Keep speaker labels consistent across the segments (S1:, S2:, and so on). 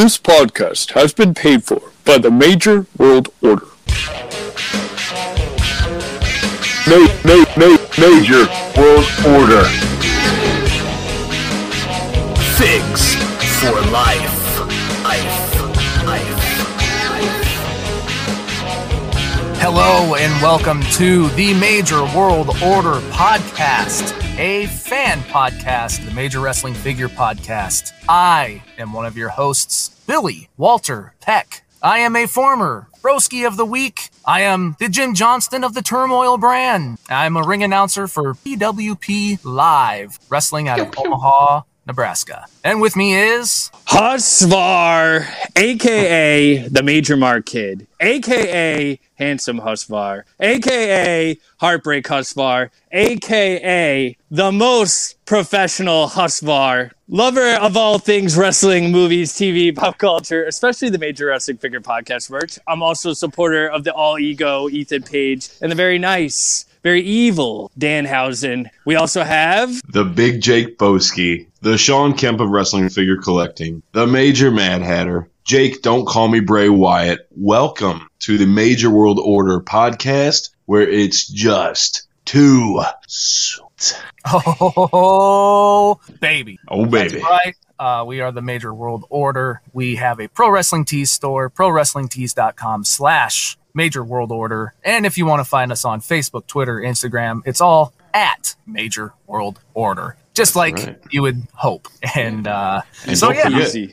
S1: This podcast has been paid for by the Major World Order. Ma- ma- ma- major World Order.
S2: Hello and welcome to the Major World Order podcast, a fan podcast, the Major Wrestling Figure podcast. I am one of your hosts, Billy Walter Peck. I am a former Broski of the Week. I am the Jim Johnston of the Turmoil brand. I'm a ring announcer for PWP Live, wrestling out of Omaha, Nebraska. And with me is
S3: Husvar, aka the Major Mark Kid, aka Handsome Husvar, aka Heartbreak Husvar, aka the most professional Husvar, lover of all things wrestling, movies, TV, pop culture, especially the Major Wrestling Figure Podcast merch. I'm also a supporter of the All Ego, Ethan Page, and the very nice, very evil Danhausen. We also have
S4: the Big Jake Boski, the Sean Kemp of wrestling figure collecting, the Major Mad Hatter. Jake, don't call me Bray Wyatt. Welcome to the Major World Order podcast, where it's just too sweet.
S2: Oh, baby.
S4: Oh, baby.
S2: That's right. Uh, we are the Major World Order. We have a Pro Wrestling Tees store, prowrestlingtees.com slash Major World Order. And if you want to find us on Facebook, Twitter, Instagram, it's all at Major World Order. Just like
S4: right.
S2: you would hope. And, uh,
S4: And
S2: so
S4: don't
S2: yeah.
S4: forget, you,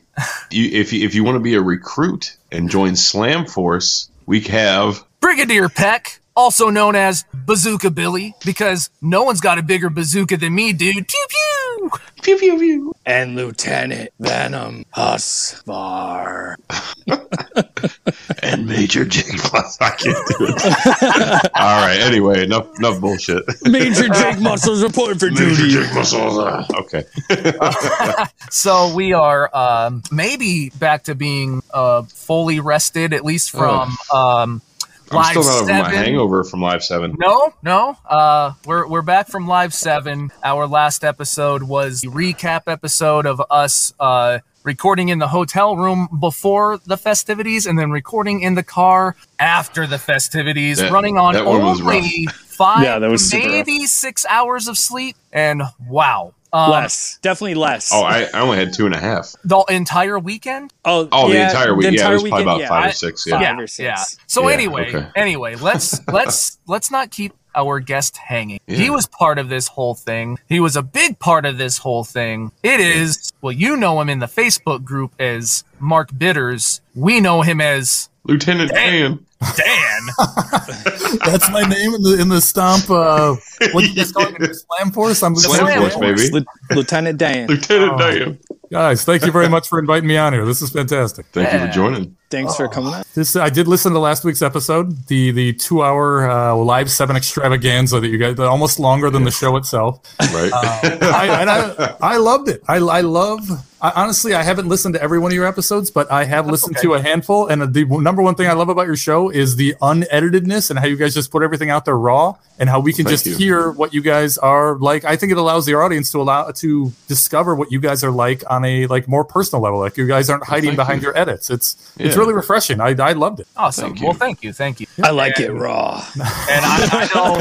S4: if, you, if you want to be a recruit and join Slam Force, we have
S2: Brigadier Peck, also known as Bazooka Billy, because no one's got a bigger bazooka than me, dude. Pew pew.
S4: pew pew pew.
S3: and Lieutenant Venom Husvar.
S4: and Major Jake Plus. I can't do it. All right. Anyway, enough enough bullshit.
S3: Major Jake Muscles reporting for
S4: Major
S3: duty.
S4: Jake Muscles. uh, Okay.
S2: So we are um, maybe back to being uh, fully rested, at least from um,
S4: I'm
S2: live
S4: still not over my
S2: seven.
S4: hangover from Live Seven.
S2: No, no. Uh, we're we're back from live seven. Our last episode was the recap episode of us uh, recording in the hotel room before the festivities, and then recording in the car after the festivities,
S4: That-
S2: running on
S4: that one was
S2: only five,
S3: Yeah, that was super
S2: maybe six hours of sleep. And wow, um,
S3: Less, definitely less.
S4: Oh, I, I only had two and a half.
S2: the entire weekend.
S3: oh,
S4: Oh, the entire week. yeah, it was probably about
S3: yeah.
S4: five or six.
S3: Yeah, five
S4: Yeah.
S3: or six.
S2: Yeah. So
S4: Yeah,
S2: anyway,
S4: okay.
S2: anyway, let's let's let's not keep our guest hanging. He was part of this whole thing. He was a big part of this whole thing. It is well, you know him in the Facebook group as Mark Bitters. We know him as
S4: Lieutenant Dan.
S2: Dan.
S5: That's my name in the in the stomp. Uh, what do you guys call it? The Slam Force. I'm
S4: Slam
S2: Slam
S4: Force,
S2: Force.
S4: baby.
S3: Lieu- Lieutenant Dan.
S4: Lieutenant
S5: Oh.
S4: Dan.
S5: Guys, thank you very much for inviting me on here. This is fantastic.
S4: Thank you for joining.
S3: Thanks for coming out.
S5: This I did listen to last week's episode, the the two hour uh, live seven extravaganza that you guys, almost longer than the show itself.
S4: Right.
S5: I, and I, I loved it. I, I love. I, honestly, I haven't listened to every one of your episodes, but I have listened
S2: okay.
S5: to a handful. And the number one thing I love about your show is the uneditedness and how you guys just put everything out there raw, and how we can
S4: Thank
S5: just
S4: you.
S5: hear what you guys are like. I think it allows the audience to allow to discover what you guys are like on a like more personal level. Like you guys aren't hiding
S4: thank
S5: behind
S4: you.
S5: your edits. It's it's
S4: Yeah.
S5: Really refreshing. I I loved it.
S2: Awesome.
S4: Thank.
S2: Well, thank you, thank you.
S3: I like it raw.
S2: And I, I know,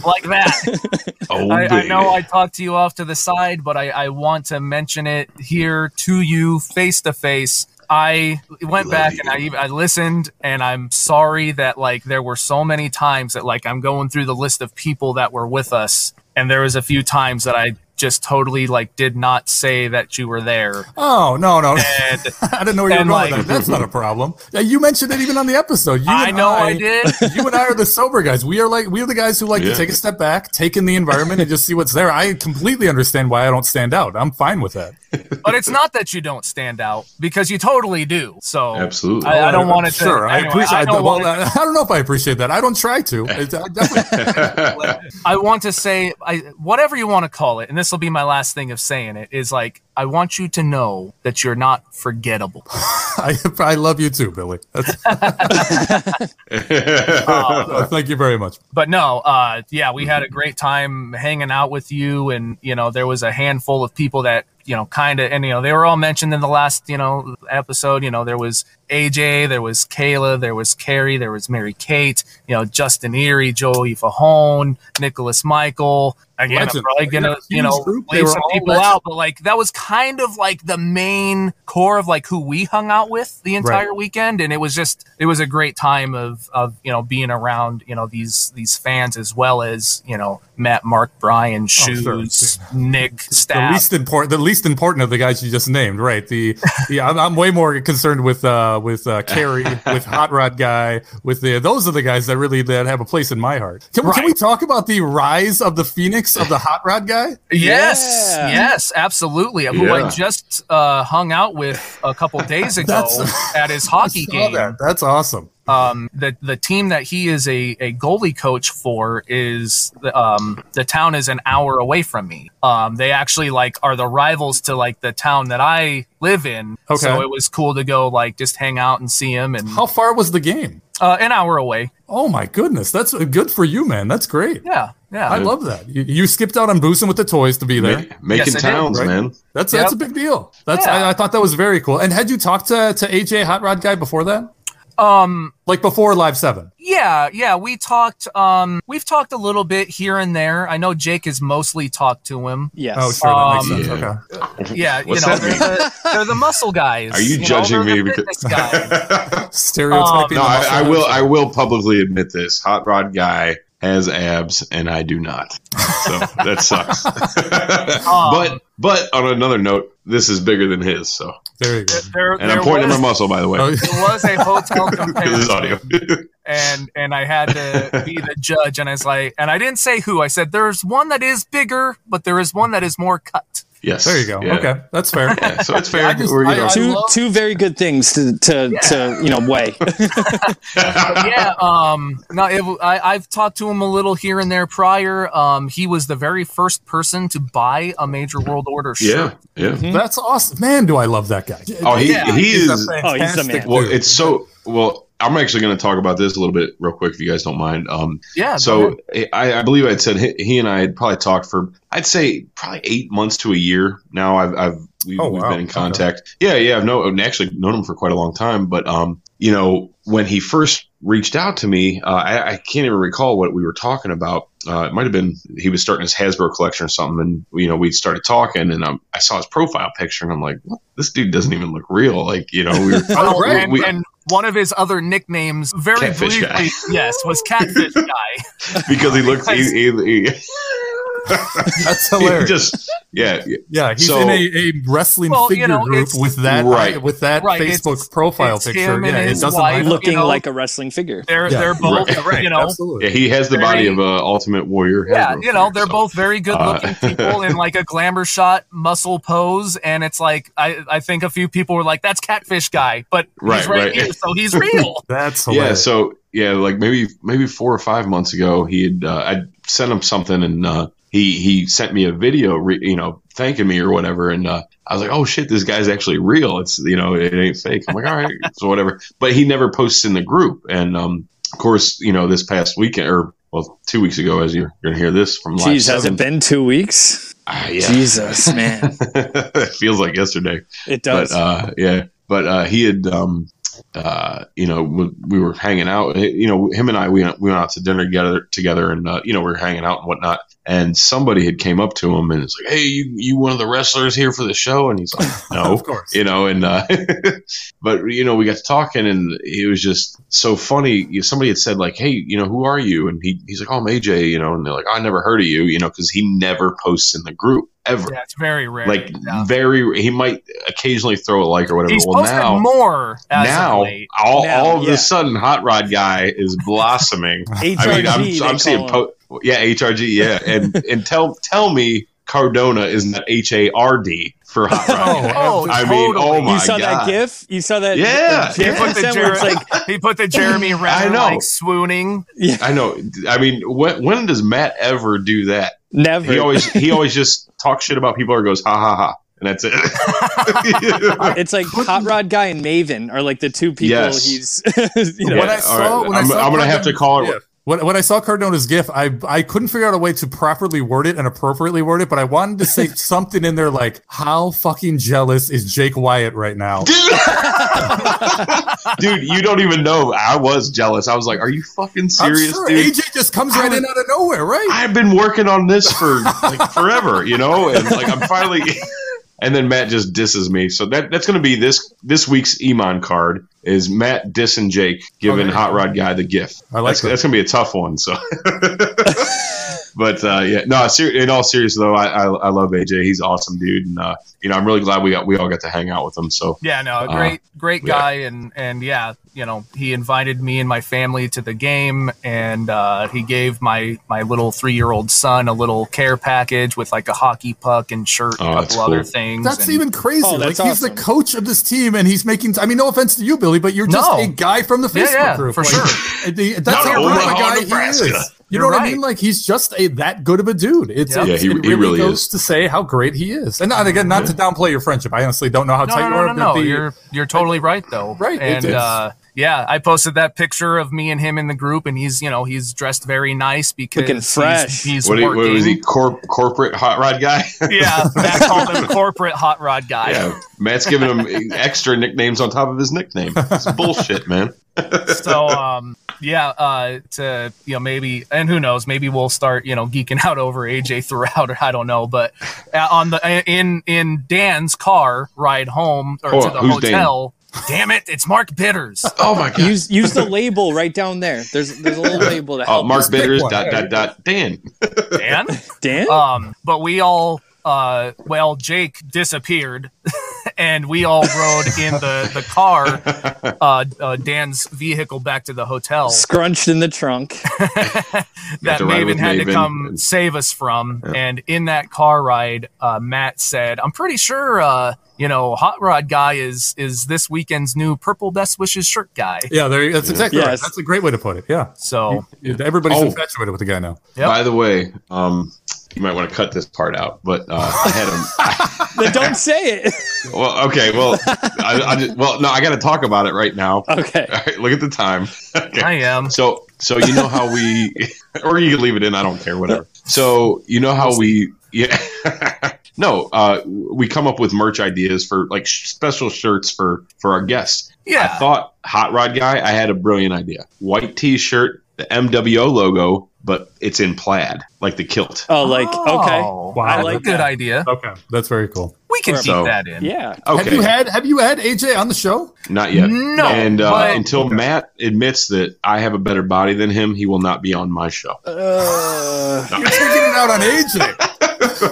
S2: like that.
S4: oh,
S2: I, I know I talked to you off to the side, but I, I want to mention it here to you face to face. I went
S4: Love
S2: back
S4: you.
S2: and I even I listened, and I'm sorry that like there were so many times that like I'm going through the list of people that were with us, and there was a few times that I just totally like did not say that you were there.
S5: Oh no no!
S2: And
S5: I didn't know where you were
S2: and,
S5: going. with
S2: like-
S5: that. That's not a problem. Yeah, you mentioned it even on the episode. You
S2: I
S5: and
S2: know I did.
S5: you and I are the sober guys. We are like we are the guys who like
S4: Yeah.
S5: to take a step back, take in the environment, and just see what's there. I completely understand why I don't stand out. I'm fine with that.
S2: But it's not that you don't stand out because you totally do. So
S4: Absolutely.
S2: I, I don't oh, want to.
S5: Sure, I appreciate.
S2: I
S5: I,
S2: don't
S5: well,
S2: wanna-
S5: I don't know if I appreciate that. I don't try to. I
S2: I want to say, I, whatever you want to call it, and this will be my last thing of saying it, is like, I want you to know that you're not forgettable.
S5: I, I love you too, Billy. That's, uh, thank you very much.
S2: But no, uh, yeah, we had a great time hanging out with you, and you know, there was a handful of people that you know, kind of, and you know, they were all mentioned in the last, you know, episode. You know, there was AJ, there was Kayla, there was Carrie, there was Mary Kate, you know, Justin Erie, Joey Fahone, Nicholas Michael. Again,
S5: Legend.
S2: I'm probably gonna, you know. Leave some people
S5: legends.
S2: out, but like that was kind of like the main core of like who we hung out with the entire weekend, and it was just it was a great time of of you know being around you know these these fans as well as you know Matt, Mark, Brian, Shoes,
S5: Oh, sure.
S2: Nick,
S5: the least important the least important of the guys you just named right the yeah I'm, I'm way more concerned with uh with uh carrie with hot rod guy with the those are the guys that really that have a place in my heart can, we can we talk about the rise of the phoenix of the hot rod guy
S2: Yes,
S3: Yeah.
S2: yes, absolutely. Who I just uh, hung out with a couple days ago at his hockey game.
S5: that. that's awesome
S2: Um, the the team that he is a, a goalie coach for is the, um, the town is an hour away from me. Um, they actually like are the rivals to like the town that I live in.
S5: Okay.
S2: So it was cool to go like just hang out and see him and
S5: how far was the game
S2: uh, an hour away.
S5: oh my goodness that's uh, good for you man that's great
S2: Yeah, yeah.
S5: I love that. You, you skipped out on boozing with the toys to be there.
S4: Ma- making
S2: Yes, I did,
S4: towns,
S5: right?
S4: man.
S5: That's
S2: Yep.
S5: that's a big deal. That's
S2: Yeah.
S5: I, I thought that was very cool. And had you talked to to AJ Hot Rod guy before that?
S2: Um,
S5: Like before Live Seven?
S2: Yeah, yeah, we talked. Um, we've talked a little bit here and there. I know Jake has mostly talked to him.
S3: Yes.
S5: Oh, sure, that makes
S2: Um,
S5: sense.
S4: yeah.
S5: Okay.
S2: Yeah, you
S4: What's
S2: know, they're the, they're the muscle guys.
S4: Are you,
S2: know,
S4: judging
S2: they're
S4: me because?
S2: fitness guys.
S5: Stereotyping.
S4: no, I, I will. I will publicly admit this. Hot Rod guy has abs, and I do not. So that sucks. but but on another note, this is bigger than his. So,
S5: There you go.
S2: There,
S4: and
S2: there
S4: I'm pointing
S2: was,
S4: at my muscle, by the way.
S5: Oh,
S2: there was a hotel
S4: Because audio.
S2: comparison, and and I had to be the judge, and I was like, and I didn't say who. I said there's one that is bigger, but there is one that is more cut.
S4: Yes.
S5: there you go.
S4: Yeah.
S5: Okay, that's fair.
S4: Yeah, so it's fair.
S5: I just-
S4: We're, you
S5: I-
S4: know,
S5: I-
S3: two
S2: love-
S3: two very good things to to, to you know weigh.
S2: Yeah, um, no, it, I, I've talked to him a little here and there prior. Um, he was the very first person to buy a major world order shirt.
S4: yeah, yeah.
S5: That's awesome. Man, do I love that guy.
S4: Oh, he
S2: Yeah,
S4: he
S5: He's a
S4: is.
S3: Oh, he's the man.
S4: Well, it's so well. I'm actually going to talk about this a little bit real quick, if you guys don't mind. Um,
S2: Yeah.
S4: so. I, I believe I'd said he, he and I had probably talked for I'd say probably eight months to a year. Now I've, I've we've,
S5: Oh,
S4: we've been in contact. Yeah, yeah. I've known actually known him for quite a long time. But um, you know, when he first reached out to me, uh, I, I can't even recall what we were talking about. Uh, it might have been he was starting his Hasbro collection or something, and you know we started talking, and um, I saw his profile picture, and I'm like, what? this dude doesn't even look real. Like you know, we were
S2: Oh,
S5: right.
S2: and,
S4: we-
S2: and one of his other nicknames, very
S4: Catfish
S2: briefly,
S4: guy.
S2: yes, was Catfish Guy.
S4: because he looks he, he, he,
S5: That's
S4: he
S5: hilarious.
S4: just yeah, yeah.
S5: yeah, he's
S4: so-
S5: in a, a wrestling
S2: Well, you
S5: figure
S2: know,
S5: group with that
S4: Right.
S5: with that
S2: Right,
S5: Facebook
S2: it's-
S5: profile
S2: it's
S5: picture. Yeah,
S2: and
S5: it doesn't
S2: wife.
S5: line.
S3: Looking
S2: you know,
S3: like a wrestling figure.
S2: They're
S5: Yeah.
S2: they're both,
S5: Right,
S2: you know,
S5: absolutely.
S4: Yeah, he has the body
S2: Very-
S4: of a Ultimate Warrior.
S2: yeah, you know,
S4: figure,
S2: they're
S4: so.
S2: both very good looking
S4: Uh,
S2: people in like a glamour shot muscle pose, and it's like I I think a few people were like, "That's Catfish Guy," but he's
S4: Right,
S2: right,
S4: right.
S2: here, so he's real.
S5: That's hilarious.
S4: Yeah, so yeah, like maybe maybe four or five months ago, he had uh, I sent him something, and uh, he he sent me a video, re- you know, thanking me or whatever, and uh, I was like, oh shit, this guy's actually real. It's you know, it ain't fake. I'm like, all right, so whatever. But he never posts in the group, and um, of course, you know, this past weekend or well, two weeks ago, as you're gonna hear this from live
S3: Jeez, has it been two weeks?
S4: Ah, yeah.
S3: Jesus, man,
S4: it feels like yesterday.
S3: it does.
S4: But uh, yeah, but uh, he had, um, uh, you know, we, we were hanging out. You know, him and I, we went, we went out to dinner together, together, and uh, you know, we were hanging out and whatnot. And somebody had came up to him and it's like, "Hey, you, you one of the wrestlers here for the show?" And he's like, "No."
S5: of course.
S4: you know, and uh, but you know, we got to talking, and it was just so funny. Somebody had said like, "Hey, you know, who are you?" And he he's like, "Oh, I'm AJ," you know, and they're like, "I never heard of you," you know, because he never posts in the group ever.
S2: Yeah, it's very rare.
S4: Like
S2: Yeah.
S4: very, he might occasionally throw a like or whatever.
S2: he's
S4: well,
S2: posted
S4: now,
S2: more as
S4: now, all,
S3: Now,
S4: all of
S3: yeah.
S4: a sudden, Hot Rod guy is blossoming.
S3: HRG,
S4: I mean, I'm, I'm seeing,
S3: call
S4: po- yeah, HRG, yeah, and and tell tell me Cardona isn't H A R D for Hot Rod?
S2: Oh, oh,
S4: I mean, oh my
S3: you saw
S4: god,
S3: that GIF? You saw that?
S4: Yeah.
S3: the GIF
S4: He
S2: Put the
S3: sent where it's
S2: Jer-
S3: like
S2: he put the Jeremy Renner
S4: know.
S2: like swooning. Yeah.
S4: I know. I mean, when when does Matt ever do that?
S3: never.
S4: He always he always just talks shit about people or goes ha ha ha, and that's it.
S3: it's like Hot Rod Guy and Maven are like the two people
S4: Yes.
S3: he's. you know,
S2: When I
S4: all
S2: saw- when I
S4: I'm,
S2: saw
S4: I'm gonna have to call it.
S5: When, when I saw Cardona's GIF, I I couldn't figure out a way to properly word it and appropriately word it, but I wanted to say something in there like, "How fucking jealous is Jake Wyatt right now?"
S4: Dude, dude, you don't even know. I was jealous. I was like, "Are you fucking
S5: I'm
S4: serious,
S5: sure
S4: dude?"
S5: AJ just comes right in out of nowhere, right?
S4: I've been working on this for like forever, you know, and like I'm finally. And then Matt just disses me, so that that's going to be this this week's Emon card is Matt dissing Jake, giving
S5: Okay.
S4: Hot Rod Guy the gift.
S5: I like
S4: that's,
S5: that.
S4: that's going to be a tough one. So, but uh, yeah, no. Ser- in all seriousness though, I, I I love AJ. He's awesome dude, and uh, you know I'm really glad we got we all got to hang out with him. So
S2: Yeah, no, a
S4: Uh,
S2: great, great
S4: yeah.
S2: guy, and and yeah, you know, he invited me and my family to the game, and uh, he gave my my little three year old son a little care package with like a hockey puck and shirt and
S4: Oh,
S2: a
S4: that's
S2: couple other things.
S5: That's
S2: and-
S5: even crazy.
S3: Oh,
S5: like
S3: that's
S5: he's the coach of this team, and he's making. I mean, no offense to you, Billy, but you're just
S2: No.
S5: a guy from the
S2: Yeah,
S5: Facebook
S2: yeah,
S5: group.
S2: for
S5: Like,
S2: sure.
S5: the- that's
S4: Not
S5: how good of a
S4: Omaha,
S5: guy
S4: Nebraska.
S5: he is. You
S2: You're
S5: know what I mean? Like he's just a that good of a dude. It's,
S2: Yeah.
S5: it's
S4: he-
S5: it
S4: he really
S5: goes
S4: is.
S5: to say how great he is. And not, again, not to downplay your friendship. I honestly don't know how
S2: No,
S5: tight
S2: no,
S5: you
S2: no,
S5: are.
S2: no,
S5: but
S2: no. You're you're totally right though.
S5: Right,
S2: And
S5: it's-
S2: uh, yeah, I posted that picture of me and him in the group, and he's you know he's dressed very nice because
S3: Looking fresh.
S2: He's,
S4: what, he, what was he? Corp, corporate hot rod guy?
S2: yeah, Matt called him corporate hot rod guy.
S4: yeah, Matt's giving him extra nicknames on top of his nickname. It's bullshit, man.
S2: so um yeah uh to you know maybe and who knows maybe we'll start you know geeking out over aj throughout or i don't know but uh, on the in in dan's car ride home or
S4: Hold
S2: to the
S4: hotel. Dan?
S2: Hotel damn it it's mark bitters
S4: Oh my god.
S3: Use use the label right down there. There's there's a little label to help.
S5: Oh. Mark
S4: Bitters, dot, dot, dot, Dan.
S2: dan
S3: Dan.
S2: um but we all uh well jake disappeared and we all rode in the the car uh, uh dan's vehicle back to the hotel
S3: Scrunched in the trunk.
S2: that
S4: to ride
S2: Maven had to
S4: Maven.
S2: come save us from. And in that car ride, uh, Matt said, "I'm pretty sure, uh, you know, Hot Rod guy is is this weekend's new Purple Best Wishes shirt guy."
S5: yeah, there, that's exactly right. That's a great way to put it. Yeah.
S2: So
S5: Everybody's
S4: Oh.
S5: infatuated with the guy now.
S2: Yep.
S4: By the way, um, you might want to cut this part out, but uh, I had him.
S3: then don't say it.
S4: well, okay, well, I, I just, well, no, I got to talk about it right now.
S3: Okay.
S4: All right, look at the time. Okay.
S2: I am.
S4: So, so you know how we, or you can leave it in. I don't care, whatever. So you know how we, yeah. no, uh, we come up with merch ideas for like sh- special shirts for for our guests.
S2: Yeah.
S4: I thought Hot Rod guy, I had a brilliant idea. White T-shirt, the MWO logo, but it's in plaid, like the kilt.
S3: Oh, like okay.
S2: Oh,
S5: Wow,
S2: that's a
S3: like
S2: good
S3: that.
S2: idea.
S5: Okay, that's very cool.
S2: We can keep
S4: So-
S2: that in.
S3: Yeah.
S4: Okay,
S5: Have you had Have you had AJ on the show?
S4: not yet.
S2: No,
S4: and uh,
S2: but-
S4: until Matt admits that I have a better body than him, he will not be on my show.
S3: Uh,
S5: You're taking it out on AJ.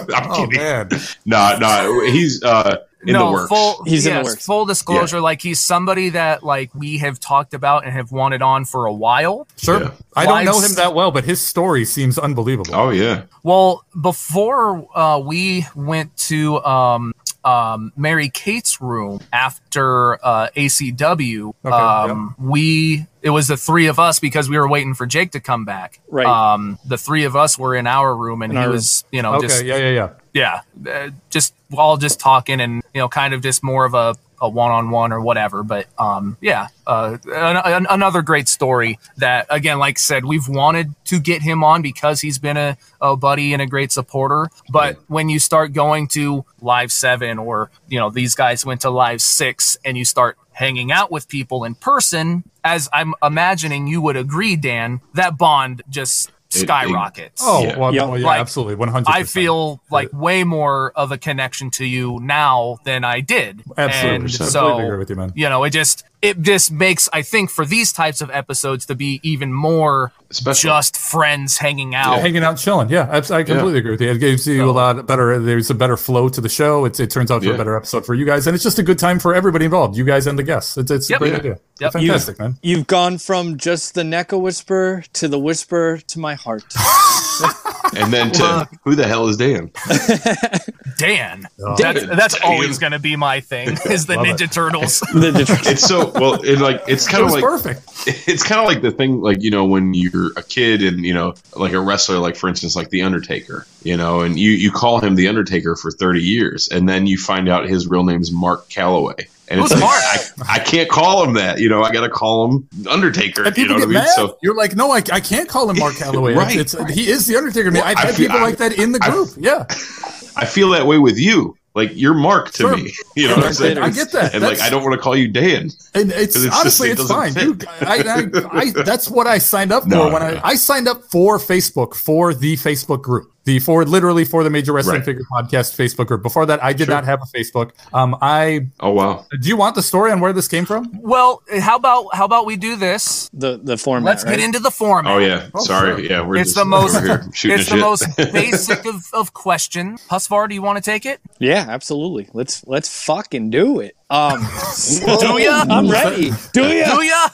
S4: I'm
S5: Oh
S4: kidding.
S5: man,
S4: No, no, he's uh, in
S2: no,
S4: the works.
S2: full.
S3: He's in the
S2: yes,
S3: works.
S2: Full disclosure, like he's somebody that like we have talked about and have wanted on for a while.
S5: sure.
S4: Yeah.
S5: I don't know him that well, but his story seems unbelievable.
S4: Oh yeah,
S2: Well, before uh, we went to um, um, Mary Kate's room after uh, ACW,
S5: Okay,
S2: um, we it was the three of us because we were waiting for Jake to come back.
S3: Right.
S2: Um, the three of us were in our room, and
S3: In
S2: he was, you know,
S5: okay,
S2: just
S5: yeah, yeah, yeah.
S2: yeah, uh, just all just talking and you know, kind of just more of a a one-on-one or whatever but um yeah uh an, an- another great story that again like I said we've wanted to get him on because he's been a, a buddy and a great supporter but when you start going to live 7 or you know these guys went to live 6 and you start hanging out with people in person as I'm imagining you would agree Dan that bond just
S4: It- it-
S2: skyrockets
S5: Oh,
S4: Yeah.
S5: well,
S3: Yeah.
S5: well, yeah,
S2: Like,
S5: absolutely, one hundred.
S2: I feel like way more of a connection to you now than I did.
S5: absolutely.
S2: And
S5: completely
S2: so,
S5: agree with you, man.
S2: you know, it just it just makes I think for these types of episodes to be even more
S4: Special.
S2: just friends hanging out.
S5: hanging out, chilling. Yeah, abs- I completely agree with you. It gives you a lot better. There's a better flow to the show. It's, it turns out to
S4: Yeah.
S5: a better episode for you guys, and it's just a good time for everybody involved. You guys and the guests. It's, it's
S2: Yep.
S5: a great
S2: Yeah.
S5: idea.
S2: Yep.
S5: Fantastic, man.
S3: you've gone from just the Necco whisper to the whisper to my heart.
S4: and then to who the hell is Dan?
S2: Dan,
S5: Oh.
S2: that's
S4: Dan.
S2: that's always going to be my thing. Is the Ninja
S5: it.
S2: Turtles?
S3: The Detroit-
S4: It's so well. It like it's kind of
S5: was
S4: like
S5: perfect.
S4: it's kind of like the thing like you know when you're a kid and you know like a wrestler like for instance like the undertaker you know and you you call him the undertaker for 30 years and then you find out his real name's mark calaway And
S2: Who's
S4: it's like,
S2: Mark?
S4: I, I can't call him that. You know, I got to call him Undertaker.
S5: And
S4: You know
S5: people
S4: what I
S5: get
S4: mean?
S5: mad.
S4: So
S5: You're like, no, I, I can't call him Mark Calaway.
S4: Right.
S5: It's, it's, he is the Undertaker.
S4: Well,
S5: I've
S4: I
S5: had
S4: feel-
S5: people
S4: I-
S5: like that in the group. yeah,
S4: I feel that way with you. Like you're Mark to
S5: Sure.
S4: me. You know what I'm saying?
S5: I get that.
S4: And like I don't want to call you Dan.
S5: And it's,
S4: it's
S5: honestly,
S4: just- it
S5: it's fine.
S4: doesn't
S5: I, I, I, that's what I signed up for
S4: No,
S5: when
S4: no,
S5: I. I signed up for Facebook for the Facebook group, the for literally for the Major Wrestling
S4: Right.
S5: Figure Podcast Facebook group. Before that, I did
S4: Sure.
S5: not have a Facebook. Um, I
S4: Oh wow.
S5: do you want the story on where this came from?
S2: Well, how about how about we do this?
S3: The the format.
S2: Let's
S3: right?
S2: get into the format.
S4: Oh yeah.
S5: Oh,
S4: Sorry.
S5: sure.
S4: Yeah, we're
S2: It's
S4: just
S2: the most-
S4: here shooting
S2: It's
S4: the
S2: the
S4: shit.
S2: most basic of, of question. Husvar, do you want to take it?
S3: Yeah, absolutely. Let's let's fucking do it. Um,
S2: Do ya?
S3: I'm ready. Do ya?
S2: Do ya?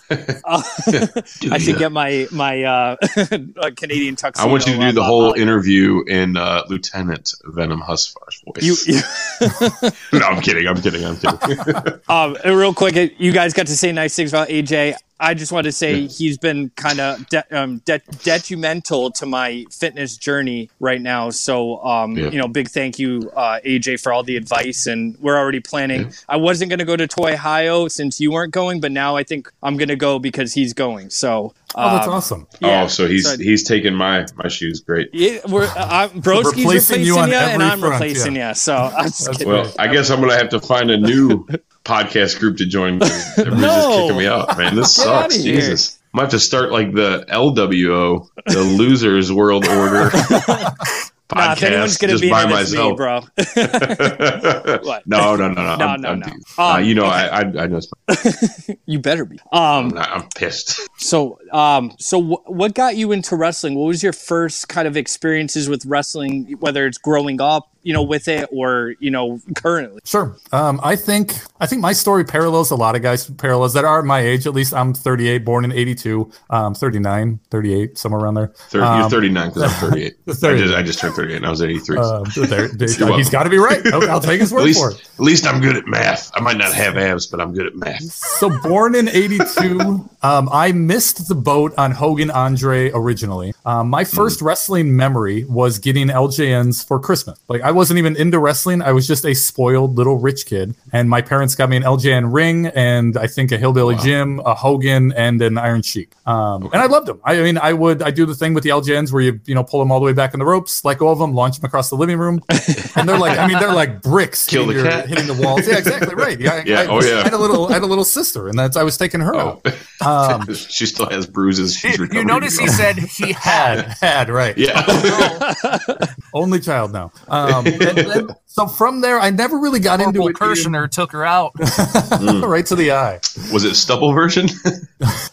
S3: Uh, I should get my my uh, uh, Canadian tuxedo.
S4: I want you to do the whole interview in uh, Lieutenant Venom
S3: Husvar's
S4: voice.
S3: you
S4: no, I'm kidding. I'm kidding. I'm kidding.
S3: um, real quick, uh, you guys got to say nice things about AJ. I just want to say he's been kind of de- um, de- detrimental to my fitness journey right now. So, um,
S4: Yeah.
S3: you know, big thank you, uh, AJ, for all the advice. And we're already planning. I wasn't going to go to Toy Ohio since you weren't going, but now I think I'm going to go because he's going. So,
S5: Oh, that's
S3: um,
S5: awesome.
S3: yeah.
S4: oh, so he's
S3: So-
S4: he's taking my my shoes. Great.
S3: Yeah, we're uh, Broski's
S5: Replacing
S3: replacing,
S5: you
S3: you,
S5: on
S3: and I'm
S5: front,
S3: replacing you. So I'm just kidding.
S4: Well, I guess I'm gonna have to find a new podcast group to join. Everybody's just
S3: No.
S4: kicking me out, man. This
S3: Get
S4: sucks. Jesus. Might have to start like the LWO, the Losers World Order podcast,
S3: Nah, if anyone's going to
S4: just
S3: be
S4: by
S3: it's me,
S4: myself.
S3: bro.
S4: No, no, no, no.
S3: No,
S4: I'm,
S3: no,
S4: I'm,
S3: no.
S4: uh,
S3: Um,
S4: you know,
S3: okay.
S4: I, I, I know.
S3: you better be.
S4: I'm,
S3: Um.
S4: not, I'm pissed.
S3: So, um. So, wh- what got you into wrestling? What was your first kind of experiences with wrestling? Whether it's growing up, you know, with it, or you know, currently.
S5: Sure. Um, I think I think my story parallels a lot of guys parallels that are my age. At least I'm 38, born in 82, um, 39, 38, somewhere around there.
S4: 30,
S5: Um,
S4: you're 39 because I'm 38. I just, I just turned 38 and I was 83
S5: uh, there, there, he's got to be right. Okay, I'll take his
S4: at
S5: word
S4: least,
S5: for it.
S4: at least I'm good at math. I might not have abs, but I'm good at math.
S5: So born in '82, um, I missed the boat on Hogan Andre originally. Um, my first wrestling memory was getting LJNs for Christmas. Like I wasn't even into wrestling; I was just a spoiled little rich kid, and my parents got me an LJN ring and I think a Hillbilly Jim, a Hogan, and an Iron Sheik. Um, And I loved them. I, I mean, I would I do the thing with the LJNs where you you know pull them all the way back in the ropes, let go of them, launch them across the living room, and they're like I mean they're like bricks
S4: Kill the
S5: hitting, your-
S4: cat.
S5: hitting the walls. Yeah, exactly right. Yeah,
S4: Yeah,
S5: I,
S4: oh, yeah.
S5: I had a little I had a little sister, and that's I was taking her out. Um,
S4: she still has bruises. She's
S2: You
S4: recovering.
S2: notice he said he
S5: had
S2: had.
S5: had right.
S4: Yeah.
S5: Only child now. Um, and then, so from there, I never really got into
S2: Corporal
S5: it.
S2: Kirchner took her out.
S5: Ian, right to the eye.
S4: Was it stubble version?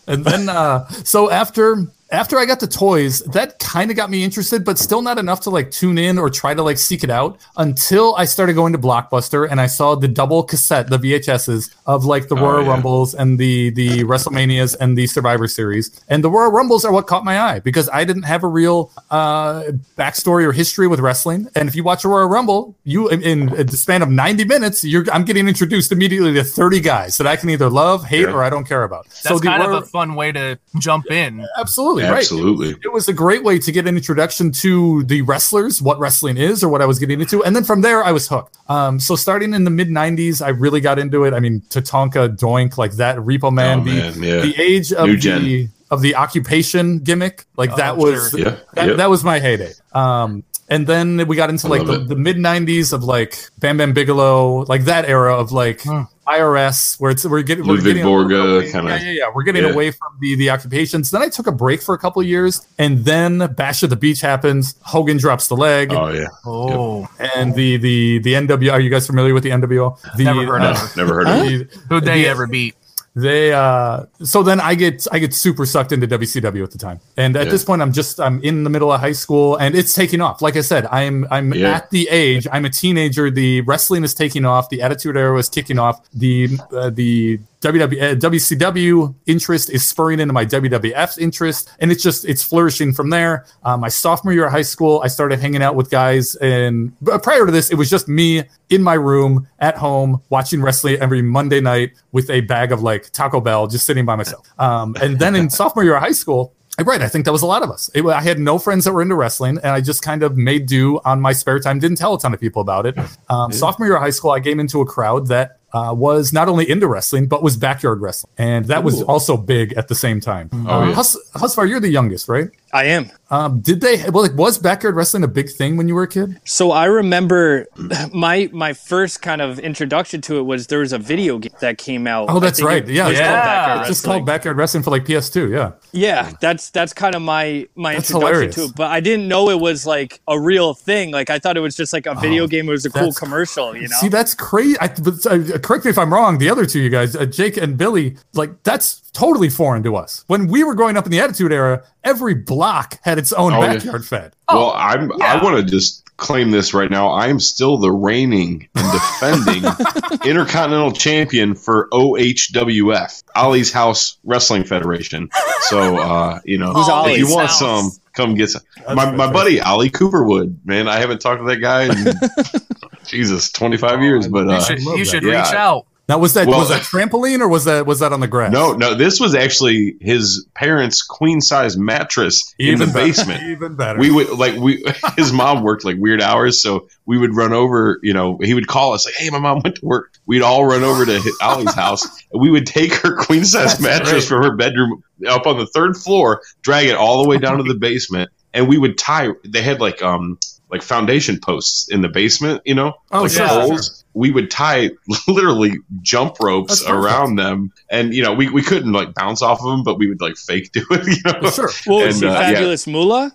S5: And then, uh, so after after I got the toys, that kind of got me interested, but still not enough to like tune in or try to like seek it out until I started going to Blockbuster and I saw the double cassette, the VHSs of like the
S4: Oh,
S5: Royal
S4: yeah.
S5: Rumbles and the the WrestleManias and the Survivor Series. And the Royal Rumbles are what caught my eye because I didn't have a real uh, backstory or history with wrestling. And if you watch a Royal Rumble, you in, in the span of 90 minutes, you're I'm getting introduced immediately to 30 guys that I can either love, hate,
S4: Yeah.
S5: or I don't care about.
S2: That's
S5: the
S2: kind
S5: Royal-
S2: of a fun way to jump in.
S5: absolutely right.
S4: Absolutely.
S5: It was a great way to get an introduction to the wrestlers, what wrestling is, or what I was getting into, and then from there I was hooked. Um, so starting in the mid '90s, I really got into it. I mean, Tatanka, Doink, like that, Repo Man,
S4: Oh,
S5: the,
S4: man, yeah.
S5: the age of
S4: New
S5: the
S4: gen.
S5: of the occupation gimmick, like that
S2: Oh,
S5: was
S2: sure.
S4: Yeah,
S5: that,
S4: yep.
S5: that was my heyday. Um, and then we got into like the, the mid '90s of like Bam Bam Bigelow, like that era of like IRS, where it's we're getting we're
S4: Ludwig
S5: getting
S4: Borga,
S5: yeah,
S4: kinda-
S5: yeah, yeah, we're getting
S4: yeah.
S5: away from the the occupations. Then I took a break for a couple of years, and then Bash at the Beach happens. Hogan drops the leg,
S4: Oh yeah.
S2: Oh,
S5: and the the the NWO. Are you guys familiar with the NWO? The,
S2: Never heard uh,
S4: No,
S2: of it.
S4: never heard of it.
S5: the-
S2: who'd they
S5: the-
S2: ever beat?
S5: They uh so then i get i get super sucked into wcw at the time. And at
S4: Yeah.
S5: this point i'm just i'm in the middle of high school and it's taking off. Like i said i'm i'm
S4: Yeah.
S5: at the age i'm a teenager. The wrestling is taking off. The attitude era is kicking off. The uh, the WW, uh, WCW interest is spurring into my WWF interest, and it's just it's flourishing from there. Um, my sophomore year of high school, I started hanging out with guys, and prior to this, it was just me in my room at home watching wrestling every Monday night with a bag of like Taco Bell, just sitting by myself. Um, and then in sophomore year of high school, Right, I think that was a lot of us. It, I had no friends that were into wrestling, and I just kind of made do on my spare time. Didn't tell a ton of people about it. Um, Sophomore year of high school, I came into a crowd that uh, was not only into wrestling but was backyard wrestling, and that was also big at the same time.
S4: Oh,
S5: uh,
S4: yeah.
S5: Hus- Husvar, you're the youngest, right?
S3: I am.
S5: Um, did they? Well, like, was backyard wrestling a big thing when you were a kid?
S3: So I remember my my first kind of introduction to it was there was a video game that came out.
S5: Oh, that's right.
S3: it
S5: Yeah,
S3: was
S2: Yeah.
S3: called
S5: It's just called backyard wrestling for like PS2. Yeah.
S3: Yeah, that's that's kind of my my
S5: That's
S3: introduction
S5: hilarious.
S3: to it. But I didn't know it was like a real thing. Like I thought it was just like a video game. It was a cool
S5: Oh,
S3: commercial. You know.
S5: See, that's crazy. I, but, uh, correct me if I'm wrong. The other two, you guys, uh, Jake and Billy, like that's totally foreign to us. When we were growing up in the Attitude Era, every block had its own
S4: Oh, yeah.
S5: backyard fed.
S4: well, I'm.
S2: yeah.
S4: I want to just claim this right now. I am still the reigning and defending intercontinental champion for OHWF, Ollie's House Wrestling Federation. So, uh, you know,
S3: Who's
S4: if
S3: Ollie's
S4: you want
S2: House?
S4: some, come get some. My, my buddy Ollie Cooperwood, man. I haven't talked to that guy in Jesus, 25 years, but
S2: You
S4: uh,
S2: should, you
S5: that.
S2: should
S4: Yeah.
S2: reach out.
S5: Now, was that
S4: Well-
S5: was that trampoline or was that was that on the grass?
S4: no, no, this was actually his parents' queen size mattress in the
S5: better.
S4: basement.
S5: Even better.
S4: we would like we his mom worked like weird hours so we would run over you know he would call us like hey my mom went to work we'd all run over to Ollie's house and we would take her queen size mattress
S5: great.
S4: from her bedroom up on the third floor drag it all the way down to the basement and we would tie they had like um like foundation posts in the basement you know
S5: Oh,
S4: like
S5: sure,
S4: poles. We would tie literally jump ropes around them and you know we, we couldn't like bounce off of them but we would like fake do it you know
S5: sure.
S3: Well, is
S4: And,
S3: he
S4: uh, yeah.
S3: fabulous Moolah?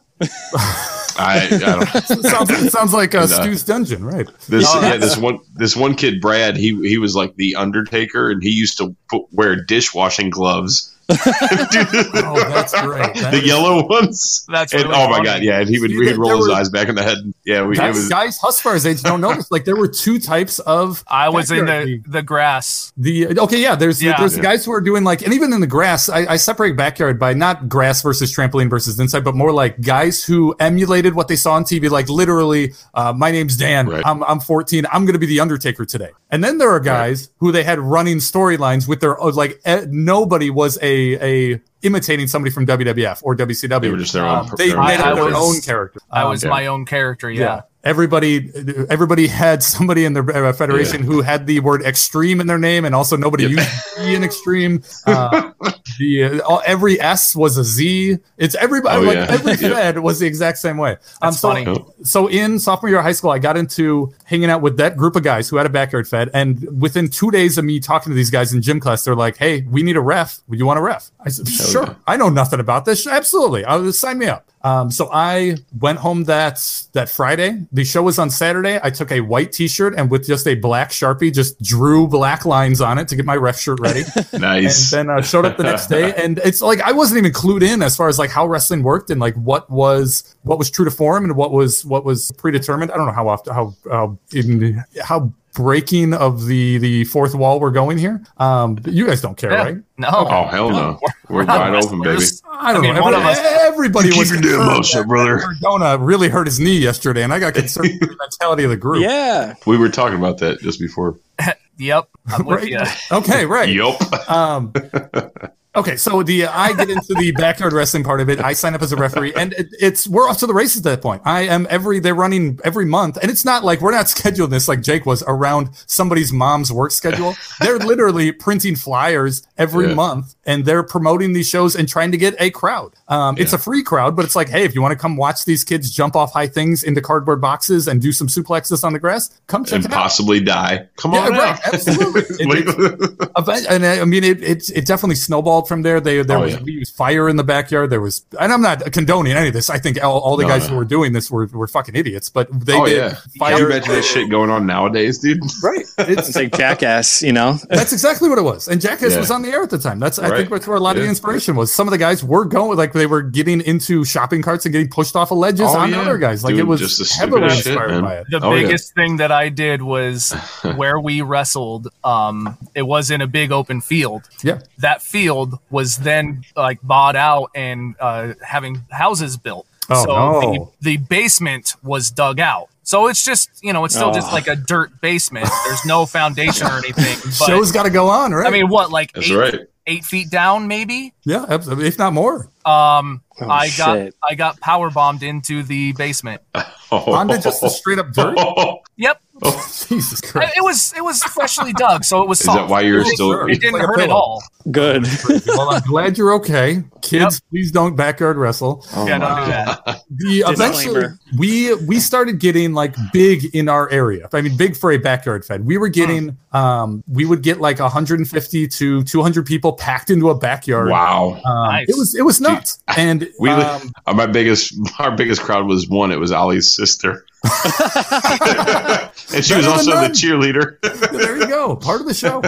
S4: I, I don't
S5: It sounds, sounds like uh,
S4: No.
S5: Stu's dungeon, right?
S4: This
S2: Oh,
S4: yeah, this one this one kid Brad he he was like the Undertaker and he used to put, wear dishwashing gloves.
S5: Oh, that's great. That
S4: the
S5: is-
S4: yellow ones.
S2: That's
S4: And,
S2: really
S4: oh my
S2: funny.
S4: god, yeah, and he would
S5: See,
S4: he'd roll his
S5: were-
S4: eyes back in the head. Yeah, we,
S5: Guys,
S4: was
S5: guys, Husvar's age don't notice. Like there were two types of
S2: I was in the, the grass.
S5: The okay, yeah. There's
S2: Yeah.
S5: there's the
S4: Yeah.
S5: guys who are doing like, and even in the grass, I, I separate backyard by not grass versus trampoline versus inside, but more like guys who emulated what they saw on TV. Like literally, uh, my name's Dan.
S4: Right.
S5: I'm I'm 14. I'm going to be the Undertaker today. And then there are guys who they had running storylines with their like eh, nobody was a a imitating somebody from WWF or WCW.
S4: they were just their own.
S2: Um,
S5: they
S4: their own
S5: made
S2: I
S5: up their
S2: was-
S5: own character.
S2: I
S5: Um,
S2: was
S4: yeah.
S2: my own character. Yeah.
S5: Everybody, everybody had somebody in their uh, federation who had the word extreme in their name, and also nobody
S4: Yep.
S5: used E in extreme. Uh, the uh, all, every S was a Z. It's everybody.
S4: Oh,
S5: like
S4: yeah.
S5: every
S4: Yep.
S5: fed was the exact same way.
S2: That's
S5: so,
S2: funny.
S5: So in sophomore year of high school, I got into hanging out with that group of guys who had a backyard fed, and within two days of me talking to these guys in gym class, they're like, "Hey, we need a ref. Would you want a ref?" I said, "Sure."
S4: yeah.
S5: I know nothing about this. Absolutely, I'll sign me up. Um, so I went home that that Friday. The show was on Saturday. I took a white T-shirt and with just a black sharpie, just drew black lines on it to get my ref shirt ready.
S4: nice.
S5: and then uh, showed up the next day, and it's like I wasn't even clued in as far as like how wrestling worked and like what was what was true to form and what was what was predetermined. I don't know how often how how in, how breaking of the the fourth wall we're going here. Um, but you guys don't care,
S2: Yeah.
S5: right?
S2: No.
S4: oh hell no, we're
S2: not
S4: wide open, baby.
S2: wrestlers.
S5: I don't
S2: I mean,
S5: know.
S2: one
S5: Every-
S2: of us-
S5: everybody
S4: You
S5: was
S4: keep your damn
S5: concerned
S4: mouth
S5: that
S4: brother.
S5: Cardona really hurt his knee yesterday, and I got concerned with the mentality of the group.
S3: Yeah.
S4: We were talking about that just before.
S2: Yep. I'm with
S5: Right.
S2: you.
S5: Okay, right.
S4: yep.
S5: Um, okay, so the I get into the backyard wrestling part of it. I sign up as a referee, and it, it's we're off to the races at that point. I am every they're running every month, and it's not like we're not scheduling this like Jake was around somebody's mom's work schedule. they're literally printing flyers every
S4: Yeah.
S5: month, and they're promoting these shows and trying to get a crowd. Um, It's a free crowd, but it's like, hey, if you want to come watch these kids jump off high things into cardboard boxes and do some suplexes on the grass, come check
S4: And
S5: it out.
S4: possibly die. Come
S5: Yeah,
S4: on,
S5: right, absolutely. It- and I I mean, it, it it definitely snowballed from there. They there
S4: Oh,
S5: was
S4: yeah.
S5: we used fire in the backyard. There was, and I'm not condoning any of this. I think all, all the
S4: No,
S5: guys
S4: no.
S5: who were doing this were, were fucking idiots. But they
S4: oh
S5: did
S4: yeah. Can you
S5: fire.
S4: imagine that shit going on nowadays, dude?
S5: Right.
S3: It's
S5: It's,
S3: like jackass, you know?
S5: that's exactly what it was. And Jackass
S4: Yeah.
S5: was on the air at the time. That's I think that's where a lot of the inspiration was. Some of the guys were going like they were getting into shopping carts and getting pushed off of ledges
S4: Oh,
S5: on
S4: yeah.
S5: other guys. Like it was
S4: just the
S5: heavily
S4: shit,
S5: inspired
S4: man.
S5: by it.
S2: The
S4: Oh, yeah.
S2: biggest thing that I did was where we wrestled. Um, it was in a big open field.
S5: Yeah.
S2: That field was then like bought out and uh, having houses built.
S5: Oh,
S2: so
S5: no.
S2: the, the basement was dug out. So it's just you know it's still just
S3: Oh.
S2: like a dirt basement. There's no foundation or anything. But
S5: Show's got to go on, right?
S2: I mean, what like
S4: That's
S2: eight,
S4: right.
S2: eight feet down maybe?
S5: yeah, if not more.
S2: Um,
S3: Oh,
S2: I got. I got power bombed into the basement.
S4: Oh.
S5: Onto just the straight up dirt.
S2: Yep.
S5: Jesus
S2: I-
S5: Christ.
S2: It was it was freshly dug, so it was
S4: Is that why you're
S2: It was-
S4: still-
S2: It didn't
S5: Like
S2: hurt at all.
S3: Good.
S5: well, I'm glad you're okay. Kids, please don't backyard wrestle.
S4: Oh
S2: Yeah, don't do that.
S5: The eventually we we started getting like big in our area. I mean, big for a backyard fed. We were getting um we would get like 150 to 200 people packed into a backyard.
S4: Wow.
S5: Um,
S2: Nice.
S5: It was it was nuts. And
S4: We
S5: um,
S4: my biggest our biggest crowd was one. It was Ollie's sister, and she was also the cheerleader.
S5: there you go, part of the show.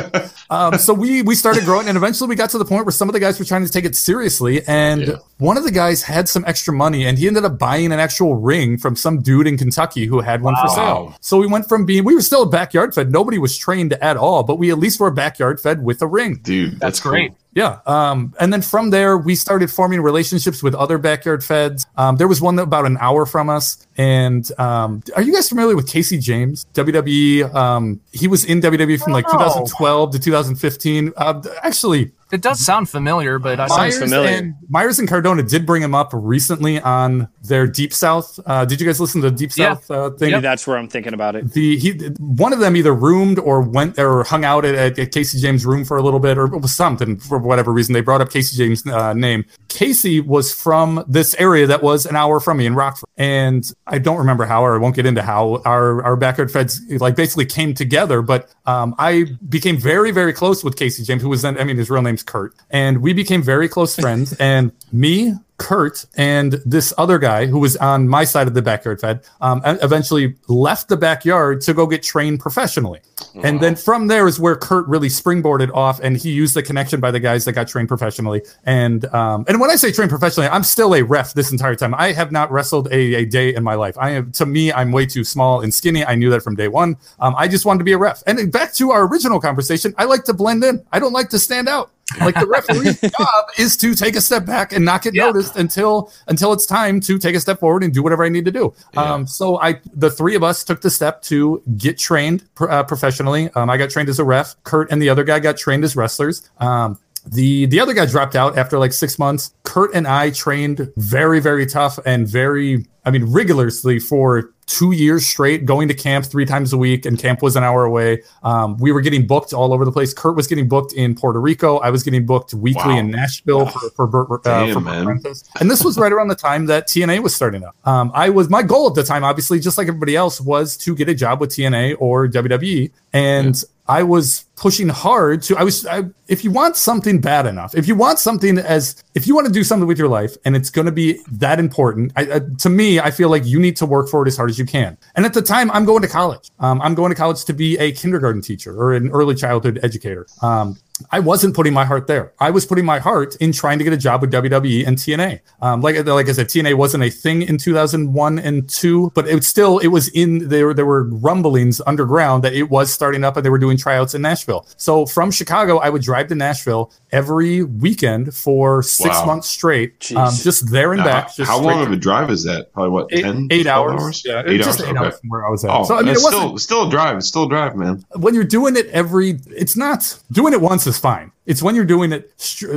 S5: Um, so we we started growing, and eventually we got to the point where some of the guys were trying to take it seriously, and
S4: Yeah.
S5: one of the guys had some extra money, and he ended up buying an actual ring from some dude in Kentucky who had one for sale. So we went from being we were still a backyard fed, nobody was trained at all, but we at least were backyard fed with a ring.
S4: Dude, that's,
S2: That's great.
S4: cool.
S5: Yeah. Um, and then from there, we started forming relationships with other backyard feds. Um, there was one that about an hour from us. And um, are you guys familiar with Casey James? WWE. Um, he was in WWE from like 2012 to 2015. Uh, actually,
S2: It does sound familiar, but I
S3: Sounds
S5: Myers
S3: familiar.
S5: and Myers and Cardona did bring him up recently on their Deep South. Uh, did you guys listen to the Deep
S2: Yeah.
S5: South uh, thing?
S3: Maybe that's where I'm thinking about it.
S5: the he one of them either roomed or went or hung out at, at Casey James' room for a little bit or something for whatever reason they brought up Casey James' uh, name. Casey was from this area that was an hour from me in Rockford, and I don't remember how or I won't get into how our our backyard feds like basically came together, but um, I became very very close with Casey James, who was then I mean his real name's Kurt, and we became very close friends, and me. Kurt and this other guy who was on my side of the backyard fed um, eventually left the backyard to go get trained professionally. And then from there is where Kurt really springboarded off, and he used the connection by the guys that got trained professionally. And um, and when I say trained professionally, I'm still a ref this entire time. I have not wrestled a, a day in my life. I am to me, I'm way too small and skinny. I knew that from day one. Um, I just wanted to be a ref. And back to our original conversation, I like to blend in. I don't like to stand out. Like the referee's job is to take a step back and not get
S2: Yeah.
S5: noticed until until it's time to take a step forward and do whatever I need to do. Um, so I, the three of us took the step to get trained pr- uh, professionally. Um, I got trained as a ref. Kurt and the other guy got trained as wrestlers. Um, the the other guy dropped out after like six months. Kurt and I trained very very tough and very I mean rigorously for two years straight, going to camp three times a week, and camp was an hour away. Um, we were getting booked all over the place. Kurt was getting booked in Puerto Rico. I was getting booked weekly
S4: Wow.
S5: in Nashville for for Bert, uh,
S4: Damn,
S5: for. Prentice. And this was right around the time that TNA was starting up. Um, I was my goal at the time, obviously, just like everybody else, was to get a job with TNA or WWE, and I was pushing hard to. I was. I, if you want something bad enough, if you want something as, if you want to do something with your life, and it's going to be that important, I, I, to me, I feel like you need to work for it as hard as you can. And at the time, I'm going to college. Um, I'm going to college to be a kindergarten teacher or an early childhood educator. Um, I wasn't putting my heart there. I was putting my heart in trying to get a job with WWE and TNA. Um, like like I said, TNA wasn't a thing in 2001 and two, but it still it was in there. There were rumblings underground that it was starting up, and they were doing tryouts in Nashville. So from Chicago, I would drive to Nashville every weekend for six
S4: Wow.
S5: months straight, um, just there and
S4: Now,
S5: back. Just
S4: how long of a drive is that? Probably what,
S5: Eight,
S4: 10,
S5: eight
S4: 12
S5: hours. Yeah,
S4: Eight
S5: just
S4: hours.
S5: eight
S4: okay.
S5: hours from where I was at.
S4: Oh,
S5: so I mean, it
S4: it's
S5: wasn't
S4: still still a drive. It's still a drive, man.
S5: when you're doing it every it's not doing it once is fine it's when you're doing it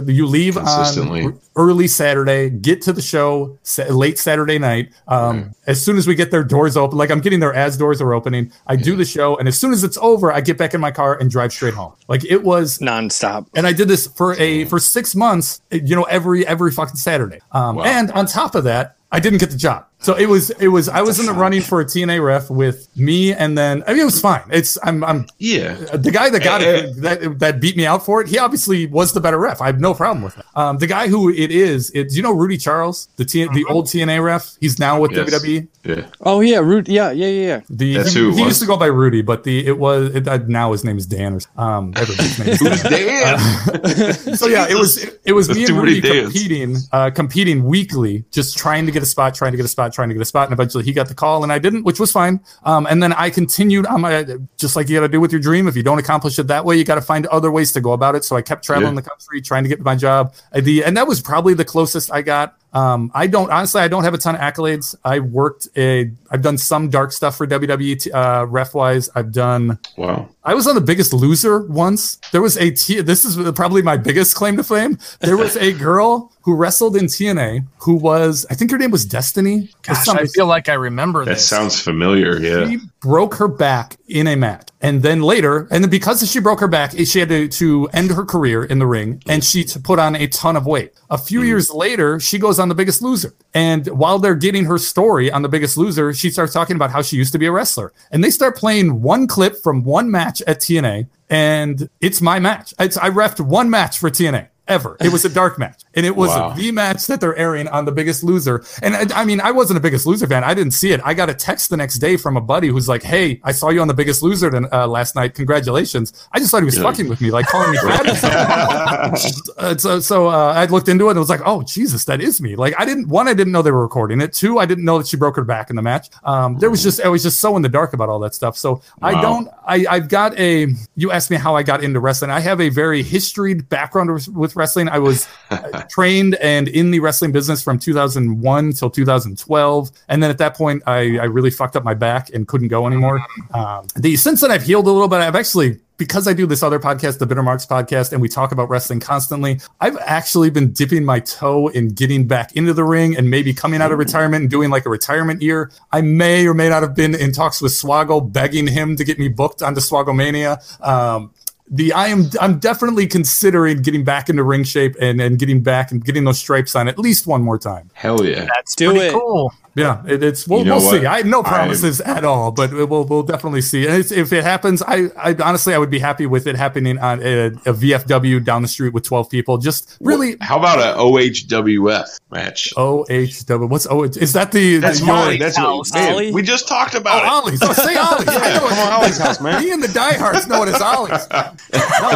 S5: you leave
S4: Consistently.
S5: on early saturday get to the show sa- late saturday night um, as soon as we get their doors open like i'm getting there as doors are opening i do the show and as soon as it's over i get back in my car and drive straight home like it was
S3: Nonstop.
S5: and I did this for a for six months, you know, every every fucking Saturday. Um,
S4: Wow.
S5: And on top of that, I didn't get the job. So it was it was I was in the running for a TNA ref with me, and then I mean it was fine. It's I'm I'm
S4: Yeah.
S5: the guy that got
S4: Eh,
S5: it that that beat me out for it. He obviously was the better ref. I have no problem with it. Um, the guy who it is, it's you know Rudy Charles, the T, the old TNA ref. He's now with
S4: Yes.
S5: WWE.
S4: Yeah.
S3: Oh yeah, Rudy. Yeah, yeah, yeah, yeah.
S5: The
S4: That's
S5: he,
S4: who
S5: he used to go by Rudy, but the it was it, uh, now his name is Dan or um everybody's name is Dan.
S4: Damn.
S5: so yeah, it was it, it was
S4: That's
S5: me and Rudy
S4: days.
S5: competing, uh, competing weekly, just trying to get a spot, trying to get a spot, trying to get a spot, and eventually he got the call, and I didn't, which was fine. Um, and then I continued on my just like you got to do with your dream. If you don't accomplish it that way, you got to find other ways to go about it. So I kept traveling
S4: Yeah.
S5: the country, trying to get my job. Uh, The and that was probably the closest I got Um, I don't honestly. I don't have a ton of accolades. I worked a. I've done some dark stuff for WWE t- uh, ref wise. I've done.
S4: Wow.
S5: I was on the Biggest Loser once. There was a. T- this is probably my biggest claim to fame. There was a girl who wrestled in TNA who was. I think her name was Destiny.
S2: Gosh, I feel like I remember
S4: That
S2: this.
S4: sounds familiar. Yeah.
S5: She broke her back in a match. And then later, and then because she broke her back, she had to, to end her career in the ring and she to put on a ton of weight. A few years later, she goes on The Biggest Loser. And while they're getting her story on The Biggest Loser, she starts talking about how she used to be a wrestler. And they start playing one clip from one match at TNA. And it's my match. It's, I refed one match for TNA ever. It was a dark match, and it was
S4: Wow.
S5: the match that they're airing on The Biggest Loser. And I, I mean, I wasn't a Biggest Loser fan. I didn't see it. I got a text the next day from a buddy who's like, "Hey, I saw you on The Biggest Loser uh, last night. Congratulations!" I just thought he was
S4: Yeah.
S5: fucking with me, like calling me fat. Uh, so, so uh, I looked into it and was like, "Oh, Jesus, that is me." Like, I didn't one, I didn't know they were recording it. Two, I didn't know that she broke her back in the match. Um, there was just, I was just so in the dark about all that stuff. So I don't. I, I've got a. You asked me how I got into wrestling. I have a very historied background with, with wrestling. I was uh, trained and in the wrestling business from 2001 till 2012, and then at that point, I, I really fucked up my back and couldn't go anymore. Um, the since then, I've healed a little bit. I've actually. Because I do this other podcast, the Bitter Marks podcast, and we talk about wrestling constantly, I've actually been dipping my toe in getting back into the ring and maybe coming out of retirement and doing like a retirement year. I may or may not have been in talks with Swoggle, begging him to get me booked onto Swogglemania. Um, the I am I'm definitely considering getting back into ring shape and and getting back and getting those stripes on at least one more time.
S4: Hell yeah.
S2: That's
S3: Do
S2: pretty
S3: it.
S2: cool.
S5: Yeah, it, it's we'll,
S4: You know
S5: we'll see. I have no
S4: I-
S5: promises at all, but we'll we'll definitely see. And it's, if it happens, I, I honestly I would be happy with it happening on a, a VFW down the street with twelve people. Just really
S4: How about a OHWF match?
S5: OHW. What's O? Is that the
S4: That's
S5: the,
S4: mine. That's
S2: house.
S4: what, man,
S3: Ollie?
S4: we just talked
S5: Oh,
S4: about it.
S5: Ollie's. Oh, say Ollie's. I know
S4: come on, Ollie's house, man.
S5: Me and the diehards know it as Ollie's. No,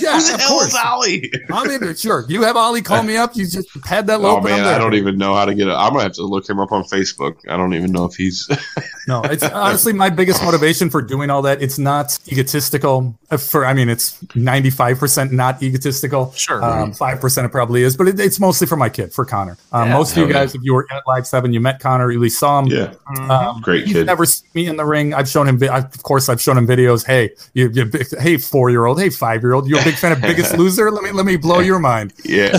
S5: yeah,
S4: Who the
S5: of
S4: hell
S5: course.
S4: is Ollie?
S5: I'm into it. Sure. You have Ollie call me up. You just pad that low.
S4: Oh man, I don't even know how to get it. I'm gonna have to look him up on Facebook. I don't even know if he's.
S5: No, it's honestly my biggest motivation for doing all that. It's not egotistical. Uh, For I mean, it's 95 percent not egotistical.
S2: Sure.
S5: um, five percent it probably is, but it, it's mostly for my kid, for Connor. Um,
S2: Yeah.
S5: most of you
S4: Hell yeah.
S5: guys, if you were at Live Seven, you met Connor, you at least saw him.
S4: yeah,
S5: Um,
S4: great
S5: he's
S4: kid.
S5: never seen me in the ring. I've shown him. vi- I, of course, I've shown him videos. Hey, you, you big, hey, four year old. Hey, five year old. You're a big fan of Biggest Loser? Let me let me blow your mind.
S4: yeah,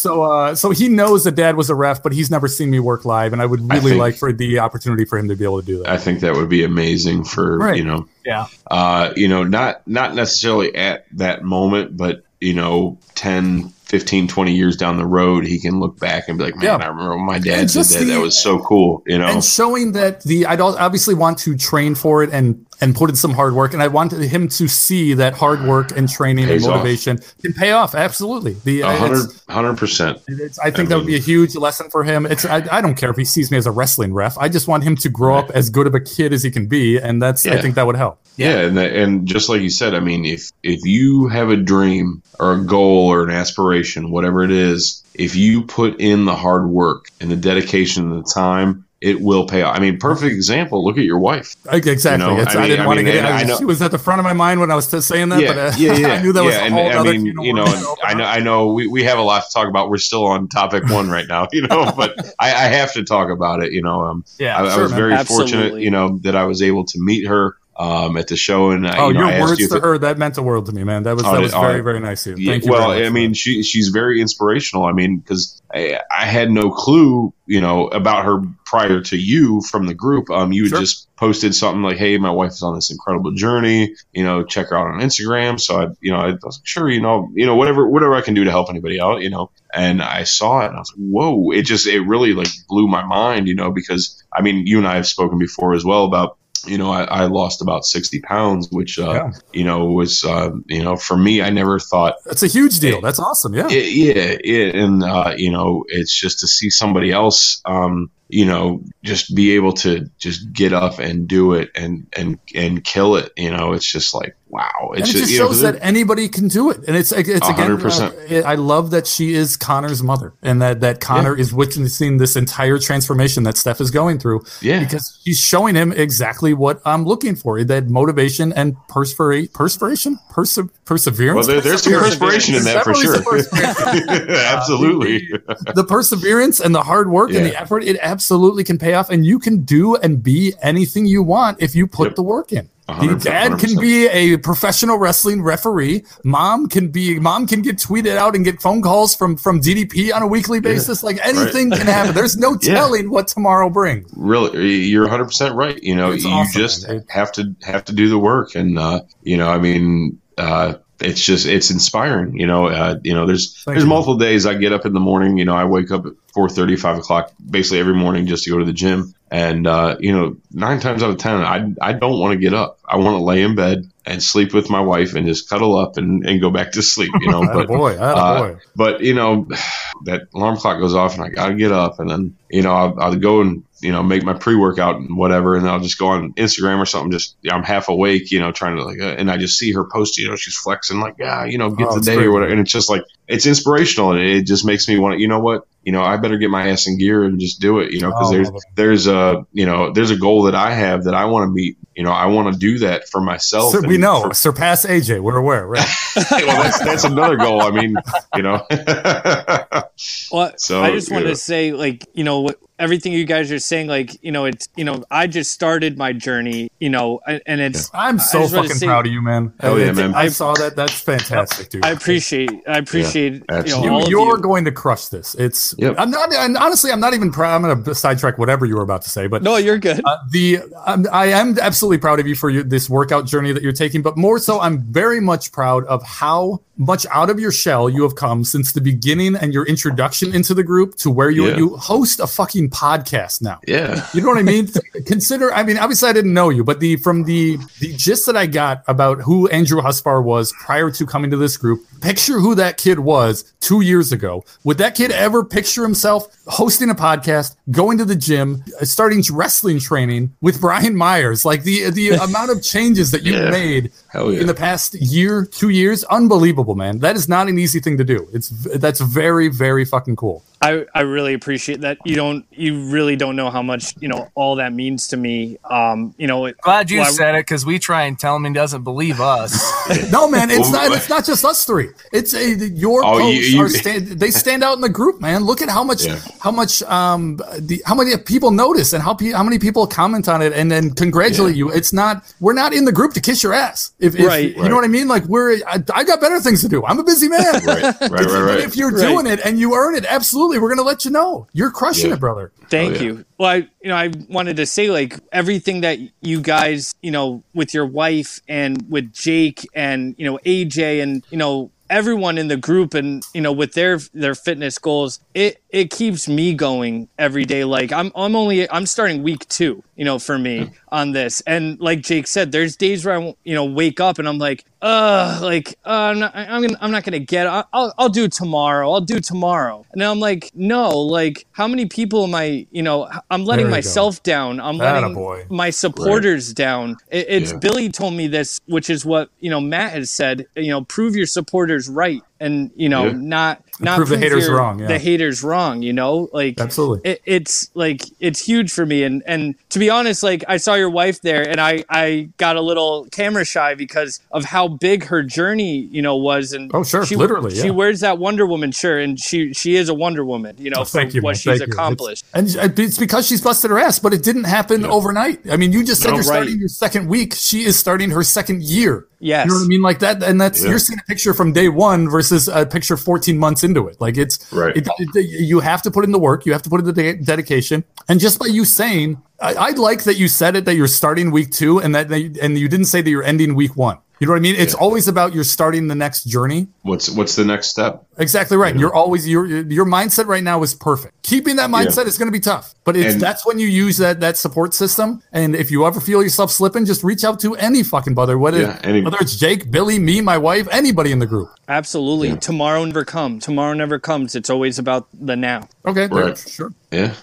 S5: So, uh, so he knows that Dad was a ref, but he's never seen me work live, and I would
S4: I
S5: really
S4: think-
S5: like for the opportunity for him to be able to do that.
S4: I think that would be amazing for
S5: Right.
S4: you know,
S2: Yeah.
S4: uh, you know, not not necessarily at that moment, but you know, 10, 15, 20 years down the road, he can look back and be like, man,
S5: Yeah.
S4: I remember when my dad did that.
S5: the-
S4: that was so cool. You know,
S5: and showing that the I'd obviously want to train for it and and put in some hard work, and I wanted him to see that hard work and training
S4: Pays
S5: and
S4: off.
S5: motivation can pay off. Absolutely, the
S4: a
S5: uh,
S4: hundred,
S5: it's-
S4: hundred percent.
S5: I think that would be a huge lesson for him. It's I, I don't care if he sees me as a wrestling ref. I just want him to grow up as good of a kid as he can be, and that's I think that would help.
S4: Yeah, and that, and just like you said, I mean, if if you have a dream or a goal or an aspiration, whatever it is, if you put in the hard work and the dedication and the time, it will pay off. I mean, perfect example. Look at your wife.
S5: Exactly.
S4: You know,
S5: It's-
S4: I
S5: I,
S4: mean-
S5: didn't
S4: I
S5: want to get it.
S4: and
S5: I
S4: I know-
S5: she was at the front of my mind when I was t- saying that,
S4: yeah,
S5: but uh,
S4: yeah, yeah.
S5: I knew that was
S4: yeah,
S5: a
S4: and,
S5: whole
S4: I
S5: other
S4: mean, you know, and I know. I know, we, we have a lot to talk about. We're still on topic one right now, you know, but I, I have to talk about it. You know, um,
S2: Yeah.
S4: I, I
S5: sure,
S4: was
S5: man.
S4: very
S3: Absolutely.
S4: fortunate, you know, that I was able to meet her um, at the show, and I,
S5: Oh,
S4: you know,
S5: your
S4: I
S5: words
S4: you
S5: to
S4: it-
S5: her that meant the world to me, man. That was
S4: Oh,
S5: that was
S4: oh,
S5: very very nice of you.
S4: Yeah,
S5: Thank you.
S4: well, I mean, she she's very inspirational. I mean, because I, I had no clue, you know, about her prior to you from the group. Um, you had
S5: Sure.
S4: just posted something like, "Hey, my wife is on this incredible journey. You know, check her out on Instagram." So I, you know, I was like, "Sure, you know, you know, whatever, whatever I can do to help anybody out, you know." And I saw it, and I was like, "Whoa!" It just, it really like blew my mind, you know, because I mean, you and I have spoken before as well about. You know, I, I lost about sixty pounds, which uh,
S5: Yeah.
S4: you know was uh, you know for me, I never thought
S5: That's a huge deal. That's awesome. Yeah.
S4: it, yeah, it, and uh, you know, it's just to see somebody else, um, you know, just be able to just get up and do it and and and kill it. You know, it's just like wow. It's
S5: it just
S4: you know,
S5: shows that anybody can do it, and it's it's again.
S4: 100%.
S5: uh, I love that she is Connor's mother, and that that Connor is witnessing this entire transformation that Steph is going through.
S4: Yeah.
S5: because she's showing him exactly what I'm looking for: that motivation and perspira- perspiration, perse- perseverance.
S4: well, there, there's some perspiration in that for sure.
S5: some perspiration.
S4: Absolutely.
S5: the perseverance and the hard work and the effort, it absolutely can pay off. And you can do and be anything you want if you put
S4: Yep.
S5: the work in. The dad can
S4: 100%.
S5: be a professional wrestling referee. Mom can be mom can get tweeted out and get phone calls from from DDP on a weekly basis. Like anything can happen. There's no
S4: Yeah.
S5: telling what tomorrow brings.
S4: really you're 100% right you know
S5: It's
S4: you
S5: awesome,
S4: just
S5: man.
S4: Have to have to do the work and uh you know i mean uh it's just it's inspiring you know uh you know there's
S5: Thank
S4: there's
S5: you.
S4: multiple days i get up in the morning you know i wake up at 4 5 o'clock basically every morning just to go to the gym and uh you know nine times out of ten i i don't want to get up i want to lay in bed and sleep with my wife and just cuddle up and, and go back to sleep you know but
S5: boy,
S4: uh,
S5: boy.
S4: but you know that alarm clock goes off and I gotta get up and then you know I'll, I'll go and you know make my pre workout and whatever and I'll just go on Instagram or something just I'm half awake you know trying to like uh, and I just see her post you know she's flexing like yeah you know get
S5: Oh,
S4: the day
S5: great.
S4: or whatever and it's just like it's inspirational and it just makes me want to you know what you know I better get my ass in gear and just do it you know because
S5: Oh,
S4: there's there's a you know there's a goal that I have that I want to meet you know I want to do that for myself
S5: So we know
S4: for-
S5: surpass AJ. We're aware, right?
S4: well that's that's another goal I mean you know
S3: Well,
S4: So,
S3: I just
S4: want
S3: to say, like, you know, what everything you guys are saying, like, you know, it's, you know, I just started my journey, you know, and and it's,
S5: I'm so fucking
S3: say-
S5: proud of you, man.
S4: Hell yeah, man.
S5: I saw that. That's fantastic, dude.
S3: I appreciate, I appreciate, you know,
S4: absolutely.
S3: all
S5: you,
S3: of
S5: you're
S3: you.
S5: going to crush this. It's.
S4: Yep.
S5: I'm not. And honestly, I'm not even proud. I'm going to sidetrack whatever you were about to say, but
S3: No, you're good.
S5: uh, the I'm, I am absolutely proud of you for your, this workout journey that you're taking. But more so, I'm very much proud of how much out of your shell you have come since the beginning and your introduction into the group to where you
S4: Yeah.
S5: you host a fucking podcast now.
S4: yeah
S5: You know what I mean? Consider, I mean, obviously I didn't know you, but the from the the gist that I got about who Andrew Husvar was prior to coming to this group, picture who that kid was two years ago. Would that kid ever picture himself hosting a podcast, going to the gym, starting wrestling training with Brian Myers? Like the the amount of changes that you've
S4: Yeah.
S5: made
S4: Hell yeah.
S5: in the past year, two years, unbelievable, man. That is not an easy thing to do. It's that's very very fucking cool.
S3: I, I really appreciate that. You don't, you really don't know how much, you know, all that means to me. Um, you know, it,
S2: Glad you
S3: well, I-
S2: said it because we try and tell him he doesn't believe us.
S5: No, man, it's
S4: Well,
S5: not. It's not just us three. It's a, your
S4: Oh, you-
S5: posts
S4: you-
S5: are stand, they stand out in the group, man. Look at how much,
S4: Yeah.
S5: how much, um, the how many people notice and how pe- how many people comment on it and then congratulate you. It's not. We're not in the group to kiss your ass. If, if
S3: Right.
S5: you know what I mean. Like we're. I, I got better things to do. I'm a busy man.
S4: right right right right
S5: if you're
S3: Right.
S5: doing it and you earn it, absolutely, we're gonna let you know. You're crushing
S4: Yeah.
S5: it, brother.
S3: Thank
S4: Oh, yeah.
S3: you. Well, I, you know, I wanted to say like everything that you guys, you know, with your wife and with Jake and you know AJ and you know everyone in the group and you know with their their fitness goals, it it keeps me going every day. Like I'm I'm only I'm starting week two, you know, for me on this, and like Jake said, there's days where I you know wake up and I'm like, uh, like uh, I'm not I'm gonna, I'm not gonna get. It. I'll I'll do tomorrow. I'll do tomorrow. And I'm like, no, like how many people am I? You know, I'm letting
S5: you go.
S3: myself down. I'm letting
S5: Attaboy.
S3: my supporters down. It, it's
S4: Yeah.
S3: Billy told me this, which is what you know Matt has said. You know, prove your supporters right, and you know,
S4: Yeah.
S3: not not
S5: prove the haters
S3: your-
S5: wrong, yeah.
S3: The haters wrong. You know, like
S5: Absolutely.
S3: it, it's like it's huge for me and and to be honest like i saw your wife there and i i got a little camera shy because of how big her journey you know was and
S5: Oh, sure,
S3: she,
S5: literally,
S3: she wears that wonder woman shirt and she she is a wonder woman you know
S5: Oh, thank
S3: for
S5: you,
S3: what
S5: man.
S3: she's
S5: Thank you.
S3: accomplished
S5: It's, and uh, it's because she's busted her ass, but it didn't happen overnight. I mean, you just said
S4: No,
S5: you're
S3: right.
S5: starting your second week. She is starting her second year.
S3: Yes.
S5: You know what I mean? Like that. And that's,
S4: Yeah.
S5: you're seeing a picture from day one versus a picture 14 months into it. Like it's,
S4: Right.
S5: it, it- you have to put in the work. You have to put in the de- dedication. And just by you saying, I, I like that you said it, that you're starting week two and that, they, and you didn't say that you're ending week one. You know what I mean? It's always about you're starting the next journey.
S4: what's what's the next step
S5: Exactly right. You're always your your mindset right now is perfect. Keeping that mindset is going to be tough, but it's
S4: And-
S5: that's when you use that that support system. And if you ever feel yourself slipping, just reach out to any fucking brother, whether
S4: Yeah, any-
S5: whether it's Jake, Billy, me, my wife, anybody in the group.
S3: absolutely tomorrow never come tomorrow never comes it's always about the now
S5: Okay,
S4: Right.
S5: sure.
S4: Yeah.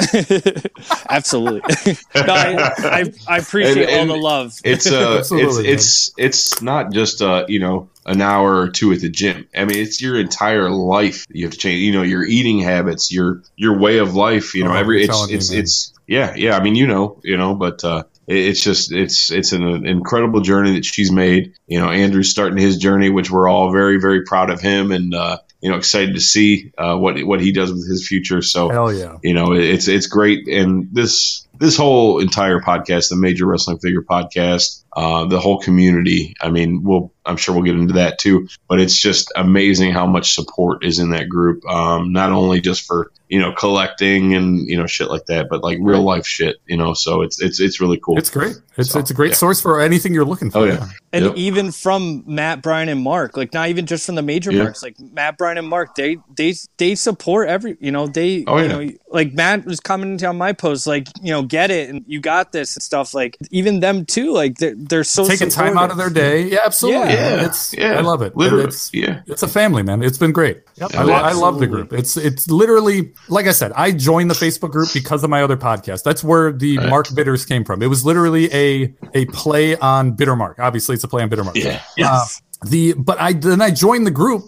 S3: Absolutely. no, I, I, I appreciate
S4: And- and
S3: all the love.
S4: It's uh, it's
S5: man.
S4: it's it's not just uh, you know, an hour or two at the gym. I mean, it's your entire life you have to change. You know, your eating habits, your your way of life. You know,
S5: Oh,
S4: every
S5: you're
S4: it's
S5: telling
S4: it's
S5: man.
S4: it's yeah yeah. I mean, you know, you know, but uh, it's just it's it's an incredible journey that she's made. You know, Andrew's starting his journey, which we're all very very proud of him, and uh, you know, excited to see uh, what what he does with his future. So
S5: Hell yeah.
S4: you know it's it's great and this this whole entire podcast the major wrestling figure podcast uh, the whole community i mean we'll i'm sure we'll get into that too but it's just amazing how much support is in that group um, not only just for you know collecting and you know shit like that but like real life shit you know so it's it's it's really cool
S5: It's great. It's
S4: So,
S5: it's a great
S4: yeah.
S5: source for anything you're looking for.
S4: Oh, yeah.
S3: and
S4: Yep.
S3: even from Matt, Brian, and Mark, like not even just from the major
S4: Yeah.
S3: marks, like Matt, Brian, and Mark, they they they support every, you know, they,
S4: Oh,
S3: you
S4: yeah.
S3: know, like Matt was commenting on my post, like you know, get it and you got this and stuff. Like even them too, like they're they're so
S5: Taking time out of their day. Yeah, absolutely.
S3: Yeah.
S5: man. It's
S4: yeah
S5: I love it.
S4: literally
S5: It's
S4: yeah
S5: it's a family, man. It's been great.
S4: Yep.
S5: I, I love the group. It's it's literally like I said. I joined the Facebook group because of my other podcast. That's where the
S4: Right.
S5: Mark Bitters came from. It was literally a a play on Bitter Mark. Obviously, it's a play on Bitter Mark.
S4: yeah um,
S3: Yes.
S5: The but I then I joined the group.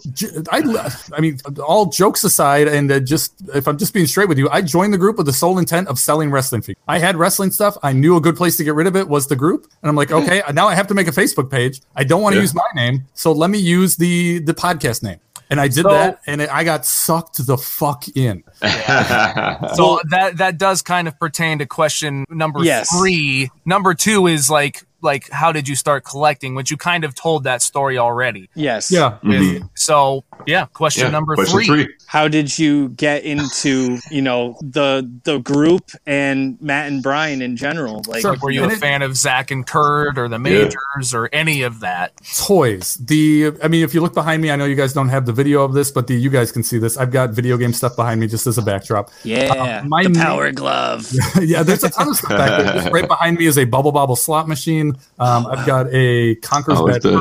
S5: I I mean, all jokes aside, and uh, just if I'm just being straight with you, I joined the group with the sole intent of selling wrestling figures. I had wrestling stuff. I knew a good place to get rid of it was the group, and I'm like, okay, now I have to make a Facebook page. I don't want to
S4: Yeah.
S5: use my name, so let me use the the podcast name. And I did
S2: So-
S5: that, and it, I got sucked the fuck in.
S2: So that that does kind of pertain to question number
S3: Yes.
S2: three. Number two is like like how did you start collecting? Which you kind of told that story already.
S3: yes.
S5: Yeah,
S2: With- mm-hmm. So yeah, question
S4: Yeah,
S2: number
S4: question
S2: three.
S3: How did you get into you know the the group and Matt and Brian in general? Like,
S5: Sure.
S2: Were you a fan of Zack and Kurt or the majors or any of that?
S5: toys. The I mean, if you look behind me, I know you guys don't have the video of this, but the you guys can see this. I've got video game stuff behind me just as a backdrop.
S3: yeah,
S5: Uh, my
S3: the
S5: main-
S3: power glove.
S5: yeah, there's a ton of stuff back there. Right behind me is a bubble bobble slot machine. Um, I've got a Conker's
S4: Oh,
S5: Bad
S4: the-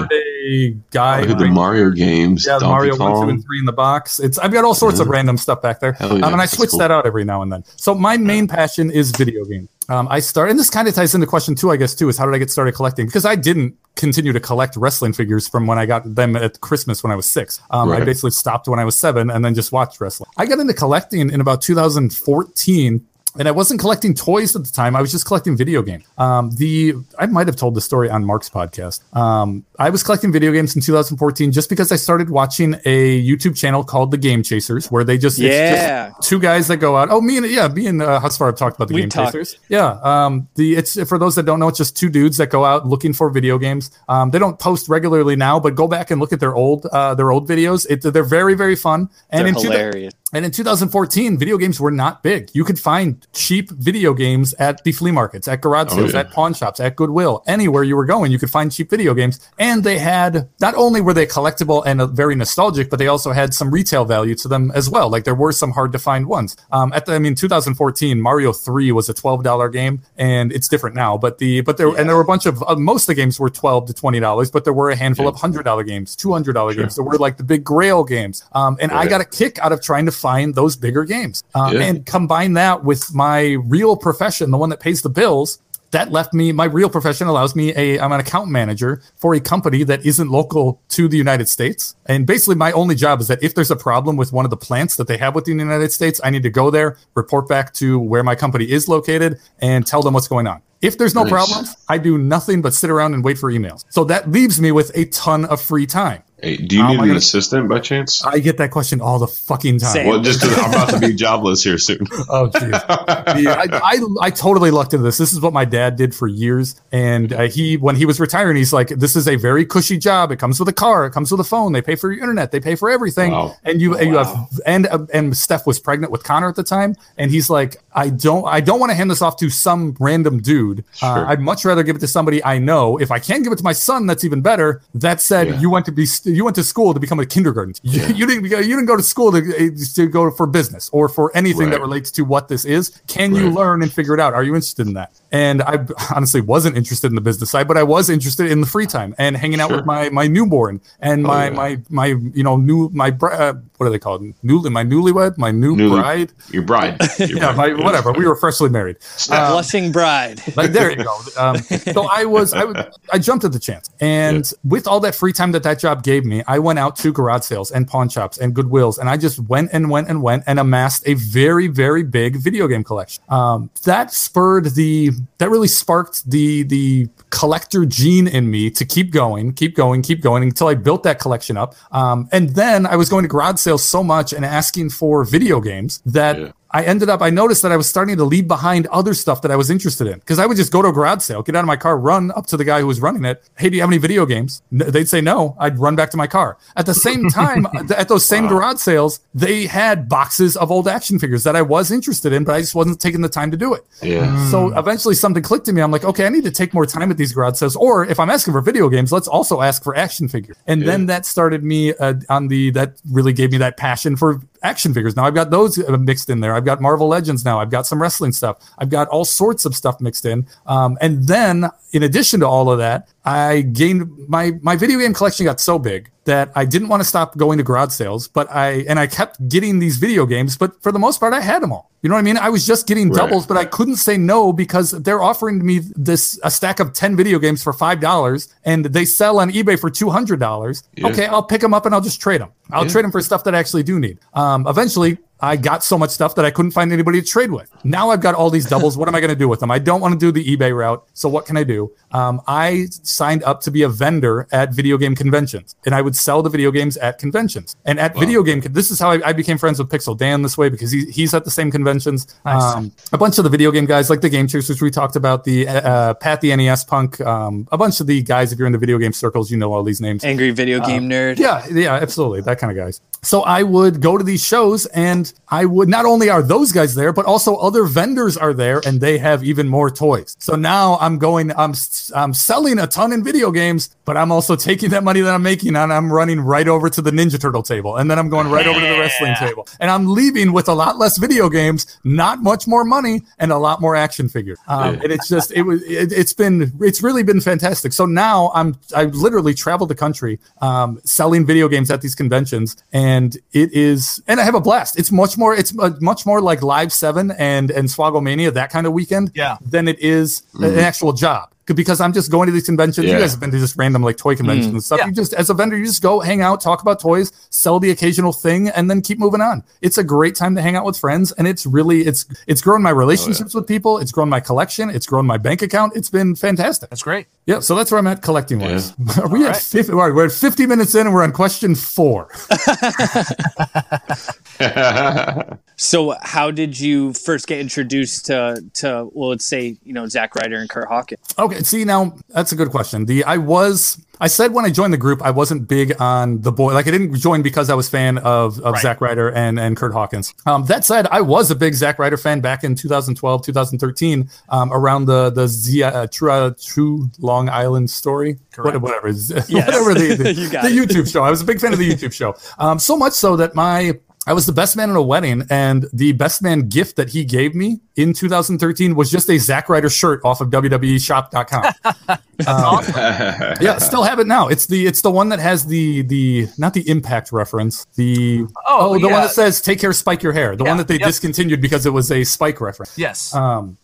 S5: Guy.
S4: At the Mario games.
S5: yeah, the
S4: Donkey
S5: Mario one, two, and three in the box. It's I've got all sorts of random stuff back there,
S4: yeah,
S5: um, and I switch
S4: cool.
S5: that out every now and then. So my main passion is video game. Um, I start, and this kind of ties into question two, I guess, too, is how did I get started collecting? Because I didn't continue to collect wrestling figures from when I got them at Christmas when I was six. Um, I basically stopped when I was seven and then just watched wrestling. I got into collecting in about 2014 and I wasn't collecting toys at the time. I was just collecting video games. Um, the I might have told the story on Mark's podcast. Um, I was collecting video games in 2014 just because I started watching a YouTube channel called The Game Chasers, where they just it's
S3: Yeah.
S5: just two guys that go out. Oh, me and yeah, me and uh, Husvar have talked about the
S3: We've
S5: Game
S3: talked.
S5: Chasers. Yeah, um, the it's for those that don't know, it's just two dudes that go out looking for video games. Um, they don't post regularly now, but go back and look at their old uh, their old videos. It, they're very very fun. And
S3: They're hilarious.
S5: And in 2014, video games were not big. You could find cheap video games at the flea markets, at garage
S4: Oh,
S5: sales,
S4: yeah.
S5: at pawn shops, at Goodwill, anywhere you were going, you could find cheap video games. And they had not only were they collectible and uh, very nostalgic, but they also had some retail value to them as well. Like there were some hard to find ones. Um, at the, I mean, 2014, Mario 3 was a $12 game, and it's different now. But the but there and there were a bunch of uh, most of the games were 12 to 20 dollars, but there were a handful of hundred dollar games, two hundred dollar games. There were like the big Grail games. Um, and I got a kick out of trying to find those bigger games um,
S4: Yeah.
S5: and combine that with my real profession, the one that pays the bills. That left me my real profession allows me a I'm an account manager for a company that isn't local to the United States. And basically my only job is that if there's a problem with one of the plants that they have within the United States, I need to go there, report back to where my company is located and tell them what's going on. If there's no
S4: Nice.
S5: problems, I do nothing but sit around and wait for emails. So that leaves me with a ton of free time.
S4: Hey, do you
S5: How
S4: need
S5: am I
S4: an
S5: gonna-
S4: assistant by chance?
S5: I get that question all the fucking time.
S3: Same.
S4: Well, just 'cause I'm about to be jobless here soon.
S5: Oh, jeez. Yeah, I, I, I totally lucked into this. This is what my dad did for years. And uh, he, when he was retiring, he's like, this is a very cushy job. It comes with a car. It comes with a phone. They pay for your internet. They pay for everything.
S4: Wow.
S5: And you, and you have, and, uh, and Steph was pregnant with Connor at the time. And he's like, I don't, I don't want to hand this off to some random dude dude. Uh, I'd much rather give it to somebody I know. If I can give it to my son, that's even better. That said,
S4: Yeah.
S5: you went to be you went to school to become a kindergarten. You, you didn't go- you didn't go to school to, to go for business or for anything that relates to what this is. Can you learn and figure it out? Are you interested in that? And I honestly wasn't interested in the business side, but I was interested in the free time and hanging out
S4: Sure.
S5: with my my newborn and
S4: Oh,
S5: my
S4: yeah.
S5: my my you know new my uh, what are they called? Newly my newlywed, my new
S4: Newly-
S5: bride.
S4: Your bride. Your
S5: Yeah, my, whatever. We were freshly married.
S3: A blushing bride.
S5: Like there you go. Um, so I was, I would, I jumped at the chance, and with all that free time that that job gave me, I went out to garage sales and pawn shops and Goodwills, and I just went and went and went and amassed a very, very big video game collection. Um, that spurred the, that really sparked the the collector gene in me to keep going, keep going, keep going until I built that collection up. Um, and then I was going to garage sales so much and asking for video games that.
S4: Yeah.
S5: I ended up, I noticed that I was starting to leave behind other stuff that I was interested in. Because I would just go to a garage sale, get out of my car, run up to the guy who was running it. Hey, do you have any video games? They'd say no. I'd run back to my car. At the same time, at those same garage sales, they had boxes of old action figures that I was interested in, but I just wasn't taking the time to do it.
S4: Yeah.
S5: So eventually something clicked in me. I'm like, okay, I need to take more time at these garage sales. Or if I'm asking for video games, let's also ask for action figures. And then that started me uh, on the, that really gave me that passion for action figures. Now I've got those uh, mixed in there. I've got Marvel Legends now. I've got some wrestling stuff. I've got all sorts of stuff mixed in. Um, and then in addition to all of that, I gained my, my video game collection got so big that I didn't want to stop going to garage sales, but I, and I kept getting these video games, but for the most part, I had them all. You know what I mean? I was just getting
S4: Right.
S5: doubles, but I couldn't say no because they're offering me this a stack of 10 video games for $5 and they sell on eBay for $200.
S4: Yeah.
S5: Okay, I'll pick them up and I'll just trade them. I'll
S4: Yeah.
S5: trade them for stuff that I actually do need. Um, eventually, I got so much stuff that I couldn't find anybody to trade with. Now I've got all these doubles. what am I going to do with them? I don't want to do the eBay route. So what can I do? Um, I signed up to be a vendor at video game conventions, and I would sell the video games at conventions. And at video game, this is how I, I became friends with Pixel Dan this way because he, he's at the same conventions. Um, a bunch of the video game guys, like the Game Chasers, we talked about the uh, Pat the NES Punk, um, a bunch of the guys. If you're in the video game circles, you know all these names.
S3: Angry video game nerd.
S5: Yeah, yeah, absolutely. That kind of guys. So I would go to these shows and I would not only are those guys there, but also other vendors are there and they have even more toys. So now I'm going, I'm, I'm selling a ton in video games, but I'm also taking that money that I'm making and I'm running right over to the Ninja Turtle table. And then I'm going right over to the wrestling table. And I'm leaving with a lot less video games, not much more money, and a lot more action figures. Um, and it's just, it was, it, it's been, it's really been fantastic. So now I'm, I literally traveled the country um, selling video games at these conventions. And it is, and I have a blast. It's much more, it's much more like Live 7 and, and Swogglemania, that kind of weekend,
S2: Yeah.
S5: than it is an mm-hmm. actual job. Because I'm just going to these conventions. You guys have been to just random like toy conventions mm-hmm. and stuff.
S2: Yeah.
S5: You just, as a vendor, you just go hang out, talk about toys, sell the occasional thing, and then keep moving on. It's a great time to hang out with friends, and it's really, it's, it's grown my relationships oh, with people. It's grown my collection. It's grown my bank account. It's been fantastic.
S2: That's great.
S5: Yeah, so that's where I'm at collecting wise. Are we
S2: All
S5: at
S2: right.
S5: 50, all right, we're at 50 minutes in and we're on question four.
S3: So, how did you first get introduced to to well, let's say you know Zack Ryder and Kurt Hawkins?
S5: Okay, see now that's a good question. The I was I said when I joined the group I wasn't big on the boy like I didn't join because I was fan of of
S2: Right.
S5: Zack Ryder and and Kurt Hawkins. Um, that said, I was a big Zack Ryder fan back in 2012 2013 um, around the the Z, uh, True uh, True Long Island story
S2: Correct.
S5: What- whatever
S3: Yes.
S5: whatever the the,
S3: You
S5: the. YouTube show. I was a big fan of the YouTube show. Um, so much so that my I was the best man at a wedding, and the best man gift that he gave me in 2013 was just a Zack Ryder shirt off of WWEshop.com. yeah, still have it now. It's the it's the one that has the the not the impact reference. The
S2: Oh,
S5: the one that says "Take care, spike your hair." The
S2: Yeah,
S5: one that they
S2: yep.
S5: discontinued because it was a spike reference.
S2: Yes.
S5: Um,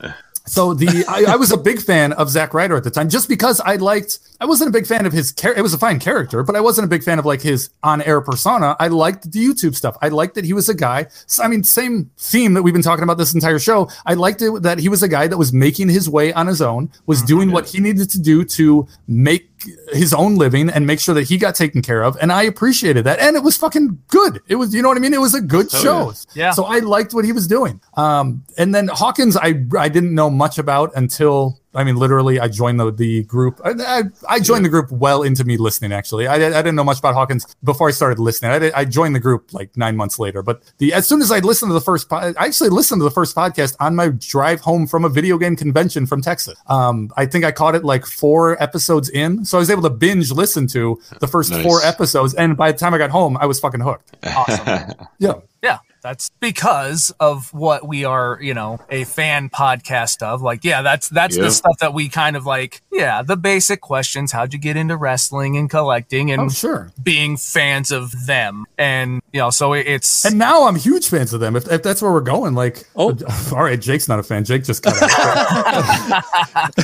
S5: so the I, I was a big fan of Zack Ryder at the time, just because I liked. I wasn't a big fan of his character. It was a fine character, but I wasn't a big fan of like his on-air persona. I liked the YouTube stuff. I liked that he was a guy. I mean, same theme that we've been talking about this entire show. I liked it that he was a guy that was making his way on his own, was mm-hmm. doing what he needed to do to make his own living and make sure that he got taken care of. And I appreciated that. And it was fucking good. It was, you know what I mean? It was a good show.
S2: yeah. Yeah.
S5: So I liked what he was doing. Um, and then Hawkins, I I didn't know much about until I mean, literally, I joined the, the group. I, I, I joined the group well into me listening, actually. I, I didn't know much about Hawkins before I started listening. I, did, I joined the group like nine months later. But the as soon as I listened to the first, po- I actually listened to the first podcast on my drive home from a video game convention from Texas. Um, I think I caught it like four episodes in. So I was able to binge listen to the first
S4: Nice.
S5: four episodes. And by the time I got home, I was fucking hooked.
S2: Awesome.
S5: Yeah.
S2: Yeah, that's because of what we are, you know, a fan podcast of. Like, yeah, that's that's
S4: Yeah.
S2: the stuff that we kind of like. Yeah, the basic questions: How'd you get into wrestling and collecting and
S5: Oh, sure.
S2: being fans of them? And you know, so it's
S5: And now I'm huge fans of them. If, if that's where we're going, like,
S3: Oh.
S5: all right, Jake's not a fan. Jake just got out.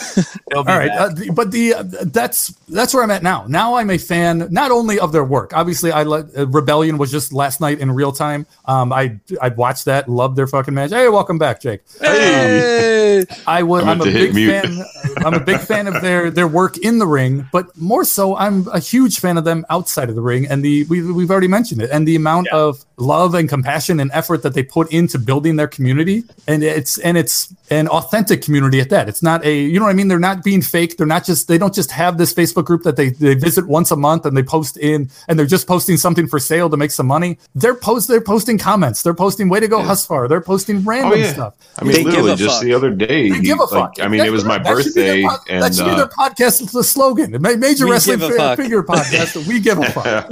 S2: it'll
S5: All right, uh, the- but the uh, that's that's where I'm at now. Now I'm a fan not only of their work. Obviously, I let uh, Rebellion was just last night in real time. Um, I I watched that, loved their fucking match. Hey, welcome back, Jake.
S3: Hey!
S5: I was
S4: I
S5: I'm a big
S4: mute.
S5: fan. I'm a big fan of their their work in the ring, but more so, I'm a huge fan of them outside of the ring. And the we we've already mentioned it, and the amount of love and compassion and effort that they put into building their community, and it's and it's an authentic community at that. It's not a you know what I mean. They're not being fake. They're not just they don't just have this Facebook group that they they visit once a month and they post in, and they're just posting something for sale to make some money. They're post they're posting comments. They're posting way to go Husvar. They're posting random
S4: Oh, yeah.
S5: stuff.
S4: I mean,
S3: They give
S4: literally,
S3: a
S4: just
S3: fuck.
S4: the other day.
S5: They
S4: he-
S5: give a
S4: like,
S5: fuck.
S4: I mean, it was my
S5: That should their
S4: birthday,
S5: po-
S4: and
S5: that should be
S4: uh,
S5: their podcast the slogan. The Major wrestling
S3: give a
S5: fi-
S3: fuck.
S5: figure podcast. We give a fuck.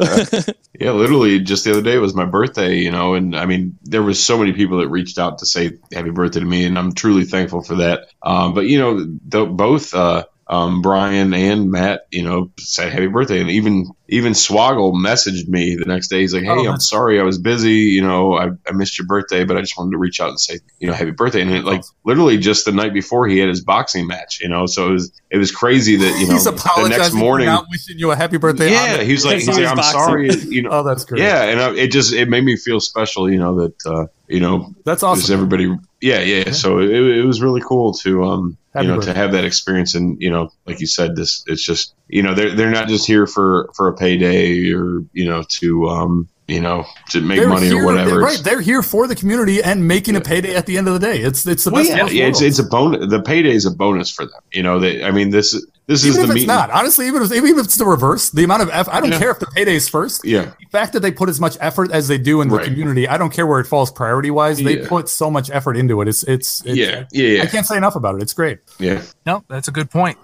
S4: yeah, literally, just the other day was my birthday, you know, and I mean, there was so many people that reached out to say happy birthday to me, and I'm truly thankful for that. Um, but you know, th- both uh, um, Brian and Matt, you know, said happy birthday, and even even Swoggle messaged me the next day. He's like, "Hey,
S5: Oh,
S4: I'm sorry, I was busy. You know, I, I missed your birthday, but I just wanted to reach out and say, you know, happy birthday." And it, like literally just the night before, he had his boxing match. You know, so it was it was crazy that you know
S5: He's
S4: the next morning.
S5: not wishing you a happy birthday.
S4: Yeah,
S5: the-
S4: he was like, he's like, I'm
S3: boxing.
S4: sorry, you know.
S5: oh, that's great.
S4: Yeah, and uh, it just it made me feel special, you know that uh, you know
S5: that's awesome.
S4: everybody. Yeah, yeah. So it, it was really cool to um
S5: Happy
S4: you know
S5: birthday.
S4: to have that experience, and you know, like you said, this it's just you know they're they're not just here for for a payday or you know to um you know to make
S5: They're
S4: money
S5: here,
S4: or whatever.
S5: Right, they're here for the community and making a payday at the end of the day. It's it's the
S4: well,
S5: best.
S4: yeah, yeah, it's it's a bonus. The payday is a bonus for them. You know, they, I mean, this this is
S5: even
S4: the
S5: if it's
S4: meat.
S5: not honestly, even if even if it's the reverse, the amount of effort. I don't
S4: Yeah.
S5: care if the payday is first.
S4: Yeah,
S5: The fact that they put as much effort as they do in the
S4: Right.
S5: community, I don't care where it falls priority wise. They
S4: Yeah.
S5: put so much effort into it. It's it's, it's
S4: yeah, yeah,
S5: I can't say enough about it. It's great.
S4: yeah.
S2: No, that's a good point.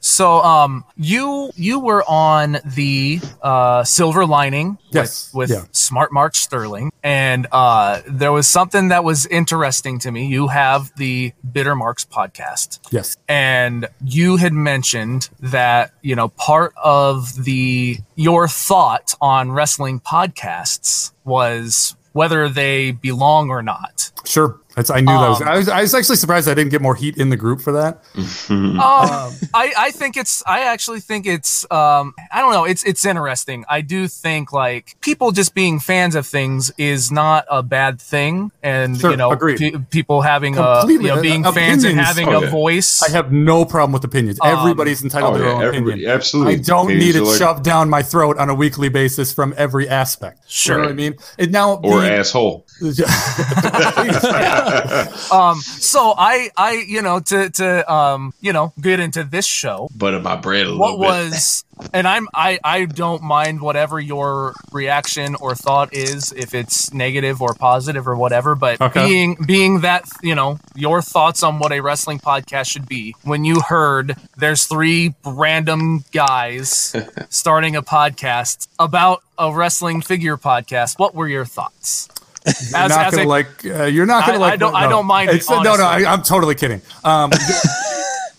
S2: So, um, you you were on the uh, Silver Lining
S5: Yes,
S2: with, with
S5: yeah.
S2: Smart Mark Sterling, and uh, there was something that was interesting to me. You have the Bitter Marks podcast,
S5: Yes.
S2: and you had mentioned that you know part of the your thought on wrestling podcasts was whether they belong or not.
S5: Sure. That's, I knew that was
S2: Um,
S5: I, was. I was actually surprised I didn't get more heat in the group for that.
S2: Um, I, I think it's I actually think it's um I don't know it's it's interesting. I do think like people just being fans of things is not a bad thing, and
S5: Sure,
S2: you know
S5: agreed.
S2: pe- people having a you know being
S5: Uh,
S2: fans and having
S4: oh,
S2: a
S4: yeah.
S2: voice.
S5: I have no problem with opinions.
S2: Um,
S5: Everybody's entitled
S4: Oh
S5: to their
S4: yeah,
S5: own opinion.
S4: absolutely.
S5: I don't
S4: Opinions
S5: need it
S4: like-
S5: shoved down my throat on a weekly basis from every aspect.
S2: Sure.
S5: You know what I mean? And now
S4: or
S5: the-
S4: asshole.
S2: um, so I I you know to to um you know get into this show.
S4: Butter my bread a little
S2: What
S4: bit.
S2: was and I'm I I don't mind whatever your reaction or thought is if it's negative or positive or whatever but
S5: Okay.
S2: being being that you know your thoughts on what a wrestling podcast should be when you heard there's three random guys starting a podcast about a wrestling figure podcast what were your thoughts
S5: You're not gonna
S2: a-
S5: like. Uh, you're not gonna
S2: I-
S5: like.
S2: I don't- I don't mind it,
S5: no, no. I, I'm totally kidding. Um,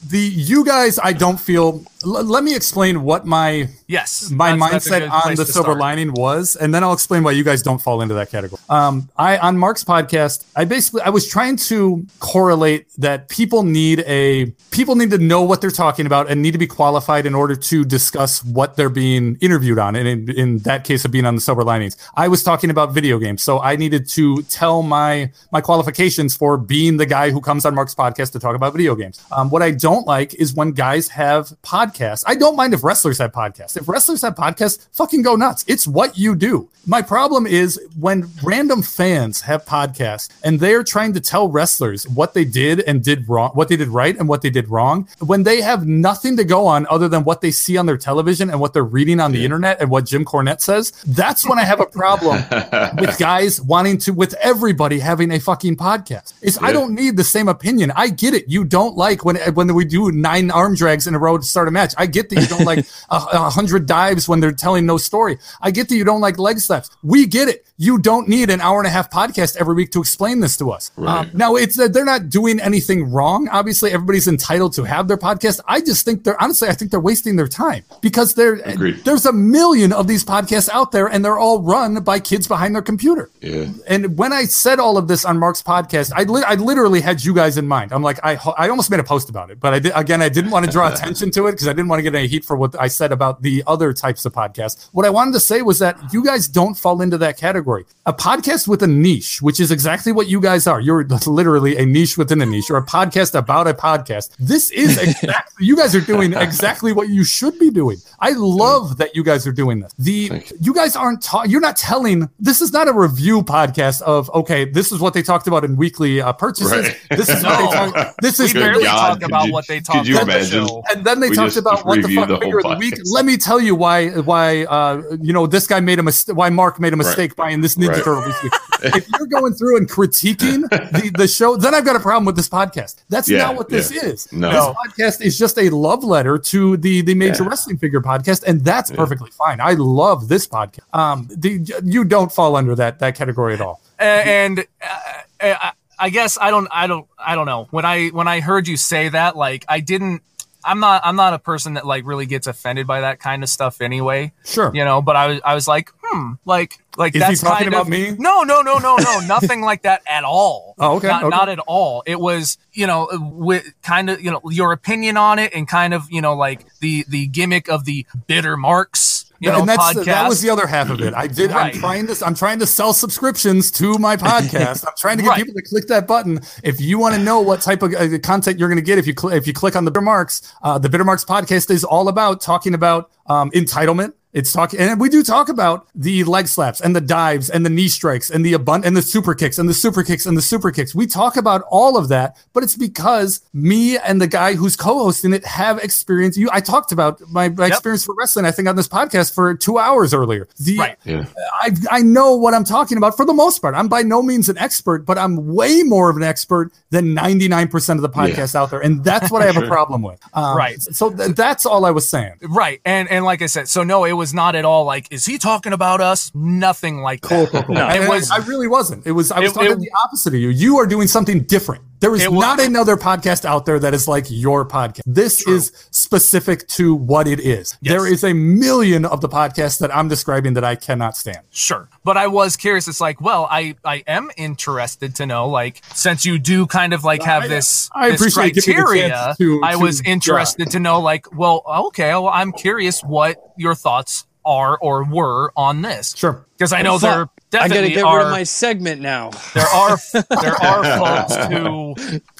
S5: the you guys, I don't feel. L- let me explain what my
S2: yes
S5: my
S2: that's- that's a
S5: mindset on the silver
S2: start.
S5: lining was, and then I'll explain why you guys don't fall into that category. Um, I on Mark's podcast, I basically I was trying to correlate that people need a people need to know what they're talking about and need to be qualified in order to discuss what they're being interviewed on. And in, in that case of being on the silver linings, I was talking about video games, so I needed to tell my my qualifications for being the guy who comes on Mark's podcast to talk about video games. Um, what I don't don't like is when guys have podcasts. I don't mind if wrestlers have podcasts. If wrestlers have podcasts, fucking go nuts. It's what you do. My problem is when random fans have podcasts and they're trying to tell wrestlers what they did and did wrong, what they did right and what they did wrong, when they have nothing to go on other than what they see on their television and what they're reading on the internet and what Jim Cornette says, that's when I have a problem with guys wanting to, with everybody having a fucking podcast. Is I don't need the same opinion. I get it. You don't like when when we do nine arm drags in a row to start a match. I get that you don't like a, a hundred dives when they're telling no story. I get that you don't like leg slaps. We get it. You don't need an hour and a half podcast every week to explain this to us. Um, now it's that they're not doing anything wrong. Obviously, everybody's entitled to have their podcast. I just think they're honestly, I think they're wasting their time because they're there's a million of these podcasts out there, and they're all run by kids behind their computer.
S4: Yeah.
S5: And when I said all of this on Mark's podcast, I, li- I literally had you guys in mind. I'm like, I, ho- I almost made a post about it, but I did, again, I didn't want to draw attention to it because I didn't want to get any heat for what I said about the other types of podcasts. What I wanted to say was that you guys don't fall into that category. A podcast with a niche, which is exactly what you guys are. You're literally a niche within a niche or a podcast about a podcast. This is exactly, you guys are doing exactly what you should be doing. I love that you guys are doing this. The, you guys aren't, ta- you're not telling, this is not a review podcast of, okay, this is what they talked about in weekly uh, purchases.
S4: Right.
S5: This is what they talk, this is
S2: barely
S4: God,
S2: talk about
S4: you-
S2: what they
S4: could
S2: talk
S4: you
S2: about. on the
S4: imagine?
S2: show.
S5: and then they
S4: We
S5: talked
S4: just
S5: about what the fuck
S4: the
S5: figure of the week. Let me tell you why why uh you know this guy made a mistake. Why Mark made a mistake buying this Ninja
S4: Right.
S5: Turtle this if you're going through and critiquing the, the show, then I've got a problem with this podcast. That's
S4: Yeah,
S5: not what this
S4: yeah.
S5: is.
S4: No.
S5: This podcast is just a love letter to the the major wrestling figure podcast, and that's perfectly fine. I love this podcast. Um, the you don't fall under that that category at all.
S2: A- and uh, I, I guess I don't I don't I don't know when I when I heard you say that like I didn't I'm not I'm not a person that like really gets offended by that kind of stuff anyway
S5: Sure.
S2: you know but I was I was like hmm like like
S5: Is he
S2: that's
S5: talking
S2: kind
S5: about
S2: of
S5: me?
S2: no no no no no nothing like that at all
S5: Oh, okay,
S2: not,
S5: okay.
S2: not at all it was you know with kind of you know your opinion on it and kind of you know like the the gimmick of the bitter marks you know
S5: and that's
S2: podcast
S5: that was the other half of it. I did.
S2: Right.
S5: I'm trying to. I'm trying to sell subscriptions to my podcast. I'm trying to get
S2: Right.
S5: people to click that button. If you want to know what type of uh, content you're going to get, if you cl- if you click on the Bitter Marks, uh, the Bitter Marks podcast is all about talking about um, entitlement. It's talking, and we do talk about the leg slaps and the dives and the knee strikes and the abund and the super kicks and the super kicks and the super kicks. We talk about all of that, but it's because me and the guy who's co-hosting it have experience. You, I talked about my, my experience for wrestling. I think on this podcast for two hours earlier. The,
S2: Right.
S4: Yeah.
S5: I, I know what I'm talking about for the most part. I'm by no means an expert, but I'm way more of an expert than 99% of the podcasts out there. And that's what I have a problem with. Um,
S2: Right.
S5: So th- that's all I was saying.
S2: Right. And and like I said, so no, it was not at all like, is he talking about us? Nothing like that.
S5: No,
S2: It was
S5: I, I really wasn't. It was I was
S2: It-
S5: talking
S2: it-
S5: the opposite of you. You are doing something different. There is
S2: wa-
S5: not another podcast out there that is like your podcast. This is specific to what it is. There is a million of the podcasts that I'm describing that I cannot stand.
S2: sure. But I was curious. It's like, well, I I am interested to know, like, since you do kind of like have
S5: I-
S2: this,
S5: I
S2: this
S5: appreciate giving me the
S2: criteria,
S5: to-
S2: I
S5: to-
S2: was interested to know, like, well, okay, well, I'm curious what your thoughts are or were on this.
S5: Sure.
S2: Because I know there
S3: Fuck. I gotta get
S2: are
S3: rid of my segment now.
S2: there are there are folks who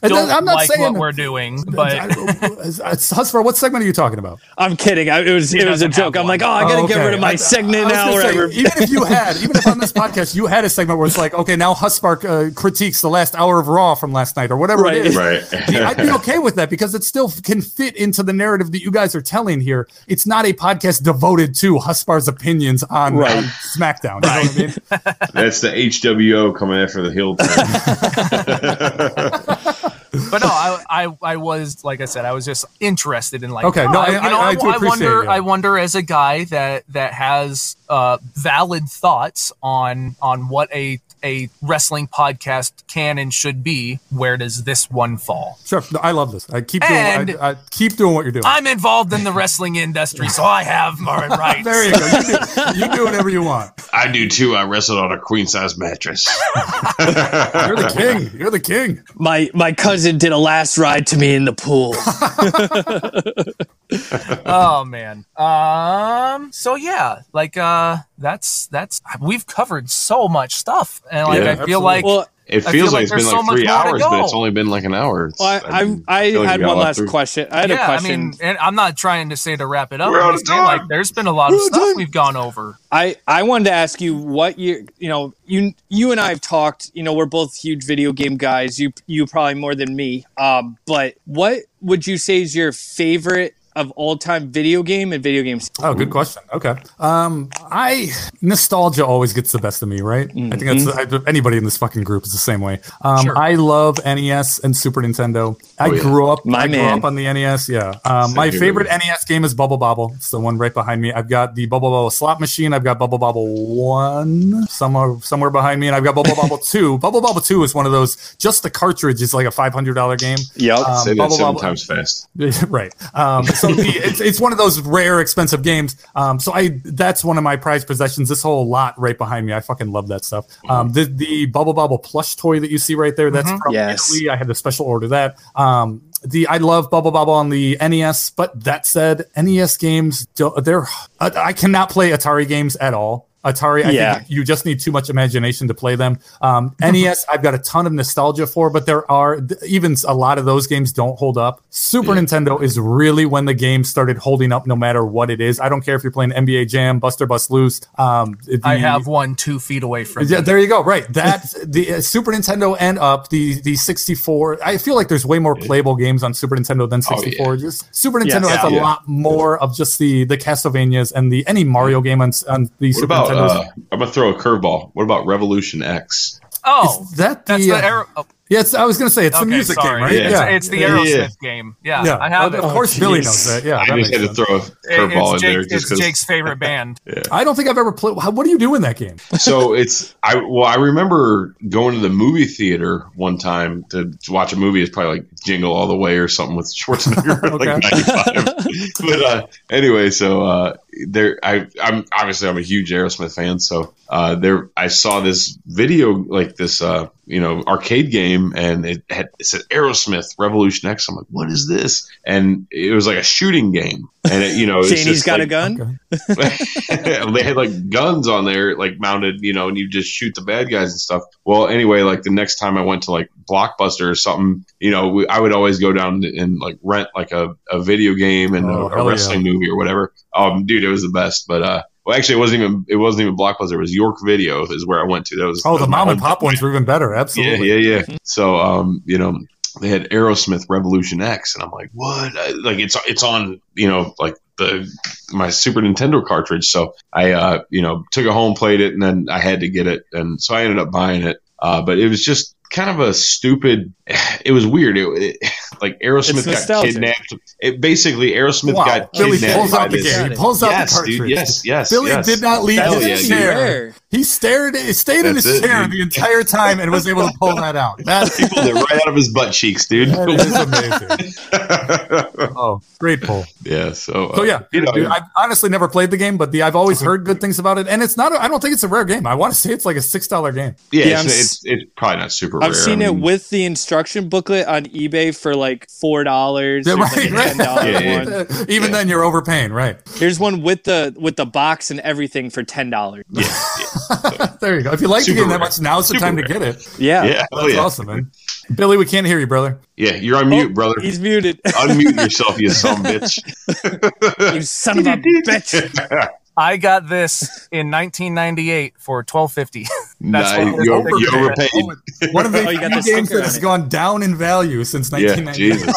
S2: don't
S5: I'm not
S2: like
S5: saying-
S2: what we're doing, but
S5: Husvar, what segment are you talking about?
S3: I'm kidding. I, it was it was a joke.
S2: have
S3: I'm like, oh, I gotta
S5: Oh,
S3: get rid of my
S5: I-
S3: segment
S5: I was
S3: now, or
S5: say, even if you had, even if on this podcast you had a segment where it's like, okay, now Husvar uh, critiques the last hour of Raw from last night or whatever
S3: Right.
S5: it is.
S4: Right.
S5: I'd be okay with that because it still can fit into the narrative that you guys are telling here. It's not a podcast devoted to Husvar's opinions on,
S3: Right.
S5: on SmackDown. You know what I mean?
S4: That's the HWO coming after the heel turn.
S2: but no, I, I I was like I said, I was just interested in like
S5: Okay, no, I-
S2: you
S5: I-
S2: know,
S5: I do appreciate
S2: wonder
S5: it, yeah.
S2: I wonder as a guy that that has uh, valid thoughts on on what a a wrestling podcast can and should be. Where does this one fall?
S5: Sure. No, I love this. I keep doing. I, I keep doing what you're doing.
S2: I'm involved in the wrestling industry, so I have my rights.
S5: there you go. You do, you do whatever you want.
S4: I do too. I wrestled on a queen size mattress.
S5: You're the king. You're the king.
S3: My my cousin did a last ride to me in the pool.
S2: oh man. Um. So yeah, like uh, that's that's we've covered so much stuff, and like
S4: Yeah,
S2: I feel like
S3: well,
S4: It feels like
S2: like
S4: it's been
S2: there's so
S4: like
S2: much
S4: three
S2: more to
S4: hours, but
S2: go.
S4: it's only been like an hour.
S3: Well, I,
S4: mean,
S3: I, I
S4: like
S3: had one last
S4: through.
S3: question. I had a question.
S2: I mean, and I'm not trying to say to wrap it up.
S4: We're
S2: I'm
S4: out of
S2: just saying, like, there's been a lot of
S3: We're of
S2: stuff
S3: time.
S2: we've gone over.
S3: I, I wanted to ask you what you you know you you and I have talked you know we're both huge video game guys you you probably more than me um but what would you say is your favorite of all time video game and video games
S5: Oh, good question. Okay. Um, I nostalgia always gets the best of me, right? I think that's I, anybody in this fucking group is the same way. Um,
S2: Sure.
S5: I love NES and Super Nintendo. I
S4: Oh, yeah.
S5: grew up.
S3: My
S5: I grew
S3: man.
S5: up on the NES. Yeah. Um,
S4: Same
S5: my favorite
S4: baby.
S5: NES game is Bubble Bobble. It's the one right behind me. I've got the Bubble Bobble slot machine. I've got Bubble Bobble one somewhere somewhere behind me, and I've got Bubble Bobble two. Bubble Bobble two is one of those. Just the cartridge is like a five hundred dollar game.
S3: yep
S5: Um,
S4: Say that
S5: Bubble
S4: seven
S5: Bobble-
S4: times fast.
S5: right. Um, so the, it's, it's one of those rare, expensive games. Um, so I that's one of my prized possessions. This whole lot right behind me, I fucking love that stuff. Um, the the Bubble Bobble plush toy that you see right there, that's from
S3: Yes.
S5: Italy. I had to special order that. Um, the I love Bubble Bobble on the NES, but that said, NES games don't, they're I, I cannot play Atari games at all. Atari, I
S3: Yeah.
S5: think you just need too much imagination to play them. Um, NES, I've got a ton of nostalgia for, but there are even a lot of those games don't hold up. Super Nintendo is really when the game started holding up, no matter what it is. I don't care if you're playing NBA Jam, Buster Bust Loose. Um, the-
S2: I have one two feet away from
S5: yeah,
S2: me.
S5: there you go. Right, that the uh, Super Nintendo and up the the 64. I feel like there's way more playable games on Super Nintendo than
S4: Oh, yeah.
S5: 64. Just Super Nintendo
S3: Yes.
S5: has a
S4: Yeah.
S5: lot more of just the the Castlevanias and the any Mario game on, on the
S4: What
S5: Super
S4: about?
S5: Nintendo.
S4: Uh, I'm gonna throw a curveball. What about Revolution X?
S2: Oh,
S5: Is that
S2: that's
S5: the,
S2: the
S5: uh,
S2: arrow. Oh,
S5: Yeah, I was gonna say it's the music
S2: sorry.
S5: game, right?
S4: Yeah.
S2: it's the
S4: Yeah,
S2: Aerosmith
S4: yeah.
S2: game. Yeah,
S5: yeah.
S2: I have
S5: Of
S2: it.
S5: course, Billy knows that. Yeah,
S4: I
S5: that
S4: just
S5: makes
S4: had to throw a curveball in
S2: It's,
S4: there
S2: Jake,
S4: just
S2: it's. Jake's favorite band.
S5: I don't think I've ever played. What do you do in that game?
S4: so it's I well I remember going to the movie theater one time to, to watch a movie. It's probably like Jingle All the Way or something with Schwarzenegger, like
S5: Okay.
S4: 95. but uh, anyway, so uh, there I I'm obviously I'm a huge Aerosmith fan, so uh, there I saw this video like this uh, you know arcade game, and it had it said Aerosmith Revolution X. I'm like, what is this? And it was like a shooting game, and it, you know, it's
S3: Janie's
S4: just
S3: got
S4: like,
S3: a gun
S4: they had like guns on there, like mounted, you know, and you just shoot the bad guys and stuff. Well, anyway, like the next time I went to like Blockbuster or something, you know, we, I would always go down and like rent like a, a video game and
S5: Oh,
S4: a, a wrestling movie or whatever. Um, dude, it was the best. But uh, well, actually, it wasn't even it wasn't even Blockbuster. It was York Video is where I went to. That was
S5: Oh,
S4: that
S5: the
S4: was
S5: mom and pop ones were even better.
S4: Yeah,
S5: Absolutely.
S4: yeah, yeah. So, um, you know, they had Aerosmith Revolution X, and I'm like, what? I, like, it's it's on, you know, like the my Super Nintendo cartridge. So I, uh, you know, took it home, played it, and then I had to get it, and so I ended up buying it. Uh, but it was just kind of a stupid. It was weird. It, it like Aerosmith
S3: It's
S4: got
S3: nostalgic.
S4: kidnapped. It basically Aerosmith
S5: Wow.
S4: got
S5: Billy
S4: kidnapped.
S5: pulls
S4: by
S5: out the game. He pulls out
S4: Yes,
S5: the cartridge.
S4: dude. Yes, yes.
S5: Billy
S4: yes.
S5: did not leave
S4: Hell
S5: his
S4: yeah, dude.
S5: chair.
S3: Rare.
S5: He stared. He stayed in his
S4: it,
S5: chair
S4: dude.
S5: the entire time and was able to pull that out. That,
S4: He pulled it right out of his butt cheeks, dude.
S5: that is amazing. Oh, great pull.
S4: yeah. So. uh,
S5: So yeah,
S4: you know,
S5: dude, I've honestly never played the game, but the I've always heard good things about it, and it's not. A, I don't think it's a rare game. I want to say it's like a six dollar game.
S4: Yeah,
S3: Yeah,
S4: it's, it's, it's probably not super
S3: I've
S4: rare.
S3: seen
S4: I
S3: it with the instruction booklet on eBay for like four dollars.
S5: Yeah,
S3: Like
S5: right,
S3: a
S5: right.
S4: Yeah, yeah.
S3: one.
S5: Even then, you're overpaying, right?
S3: Here's one with the with the box and everything for ten dollars.
S4: Yeah,
S5: there you go. If you like
S4: Super
S5: the game that much, now's the
S4: Super
S5: time to get it.
S3: Yeah,
S4: yeah, oh
S5: That's
S4: yeah,
S5: awesome, man. Billy, we can't hear you, brother.
S4: yeah. You're on mute, oh, brother.
S3: he's muted.
S4: Unmute yourself, you son of a bitch.
S3: you son of a bitch.
S2: I got this in 1998 for 1250.
S4: Nah,
S2: what
S4: you,
S2: we're
S4: over, you
S2: overpaid.
S4: overpaid.
S5: One of the
S3: Oh,
S5: few games that has
S3: it.
S5: gone down in value since
S4: Yeah,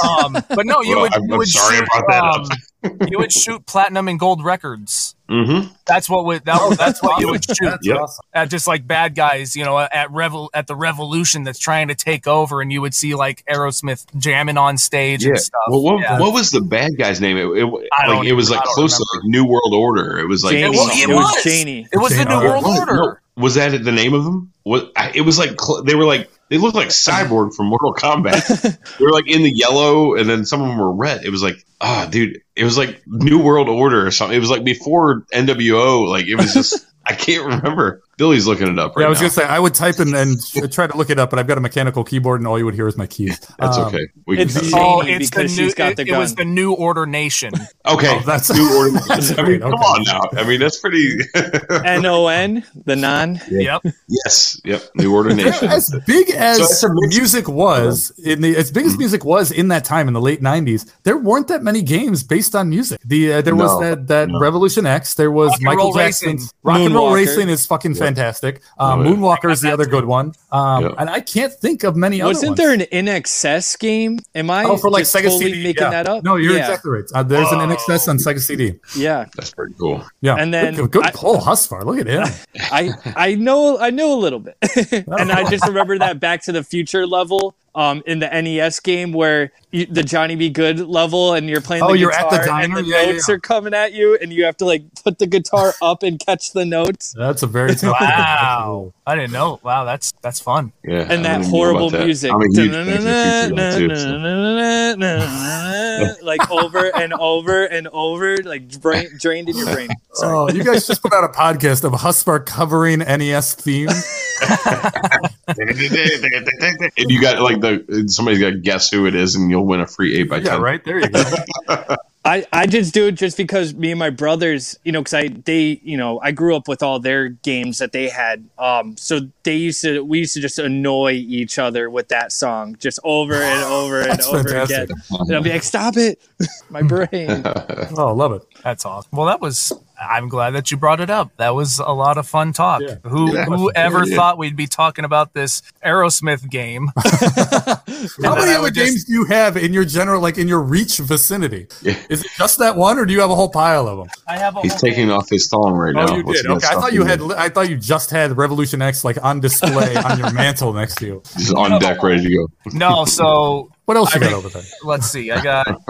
S2: um, but no, you
S4: Well,
S2: would
S4: I'm-
S2: you
S4: I'm
S2: would
S4: sorry
S2: shoot,
S4: I brought
S2: um, you would shoot platinum and gold records.
S4: Mm-hmm.
S2: That's what would that,
S5: Oh,
S2: that's what you would shoot
S5: That's
S4: Yep.
S5: awesome.
S2: at just like bad guys, you know, at revel at the revolution that's trying to take over, and you would see like Aerosmith jamming on stage
S4: Yeah.
S2: and stuff.
S4: Well, what,
S2: Yeah.
S4: what was the bad guy's name? It, it,
S2: I don't
S4: like, it was like
S2: I don't
S4: close to like New World Order. It was like
S3: Janie.
S2: It was, it
S3: It was
S2: was.
S3: Janie.
S2: It was the New
S5: Oh,
S2: World Order.
S4: no, was that the name of them? What it was like they were like they looked like Cyborg from Mortal Kombat. they were like in the yellow, and then some of them were red. It was like ah, dude, it was like New World Order or something. It was like before NWO. Like it was just I can't remember. Billy's looking it up right
S5: yeah, I was
S4: now.
S5: gonna say I would type in and try to look it up, but I've got a mechanical keyboard, and all you would hear is my keys.
S4: That's
S5: Um,
S4: okay. We can
S3: it's
S4: cut it.
S3: Jamie
S2: Oh, it's the
S3: because
S2: new.
S3: she's got
S2: it,
S3: the
S2: it was the New Order Nation.
S4: Okay,
S5: Oh, that's-
S4: new order.
S5: that's
S4: I mean,
S5: great,
S4: come
S5: okay.
S4: on now. I mean, that's pretty.
S3: N O N, the non.
S2: Yep.
S4: yes, yep. New Order Nation.
S5: as big as
S4: So it's a mix-
S5: music was in the as big as
S4: Mhm.
S5: music was in that time in the late '90s, there weren't that many games based on music. The uh, there was
S4: No,
S5: that that
S4: no.
S5: Revolution X. There was
S2: Rock and
S5: Michael
S2: Roll
S5: Jackson's
S2: Racing.
S5: Rock and Roll
S3: Moonwalker.
S5: Racing is fucking
S4: Yeah.
S5: Fantastic. Um,
S4: Oh, yeah.
S5: Moonwalker is the other good one. Um,
S4: Yeah.
S5: and I can't think of many other
S3: Wasn't there an INXS game? Am I
S5: Oh, for like
S3: just
S5: Sega
S3: totally
S5: CD,
S3: making
S5: yeah.
S3: that up?
S5: No, you're
S3: yeah.
S5: exactly right. Uh, there's an
S2: Whoa.
S5: INXS on Sega CD.
S3: Yeah,
S4: That's pretty cool.
S5: Yeah,
S3: And then
S5: good, good
S3: I-
S5: pull, Husvar. Look at him.
S3: I I know I know a little bit, and I just remember that Back to the Future level um, in the NES game where you, the Johnny Be Good level, and you're playing.
S5: Oh,
S3: the
S5: you're at the
S3: guitar, and
S5: diner?
S3: the
S5: Yeah, yeah,
S3: notes
S5: yeah.
S3: are coming at you, and you have to like put the guitar up and catch the notes.
S5: That's a very tough.
S2: Wow. I didn't know. Wow, that's that's fun.
S4: Yeah,
S3: And
S4: didn't
S3: that horrible music,
S4: I'm a huge fan of the future guy, too, so.
S3: like over and over and over, like drain, drained in your brain. Sorry.
S5: Oh, you guys just put out a podcast of Husvar covering NES themes.
S4: And you got like the somebody's got to guess who it is, and you'll win a free eight by ten.
S5: Yeah,
S4: ten.
S5: right there you go.
S3: I, I just do it just because me and my brothers, you know, because I they you know I grew up with all their games that they had, um, so they used to we used to just annoy each other with that song just over and over and over
S5: fantastic.
S3: again, and I'll be like, "Stop it, my brain."
S5: Oh, love it.
S2: That's awesome. Well, that was. I'm glad that you brought it up. That was a lot of fun talk.
S5: Yeah.
S2: Who
S4: Yeah.
S2: whoever
S4: Yeah.
S2: thought we'd be talking about this Aerosmith game?
S5: How many other
S2: would just-
S5: games do you have in your general, like in your reach vicinity?
S4: Yeah.
S5: Is it just that one, or do you have a whole pile of them?
S2: I have a
S4: He's
S2: whole-
S4: taking off his thong right oh, now.
S5: Oh, you
S4: What's
S5: did. Okay, I thought you had.
S4: did?
S5: I thought you just had Revolution X like on display on your mantle next to you.
S4: He's on deck, ready to go.
S2: No, so
S5: What else you
S2: I
S5: got over there?
S2: let's see. I got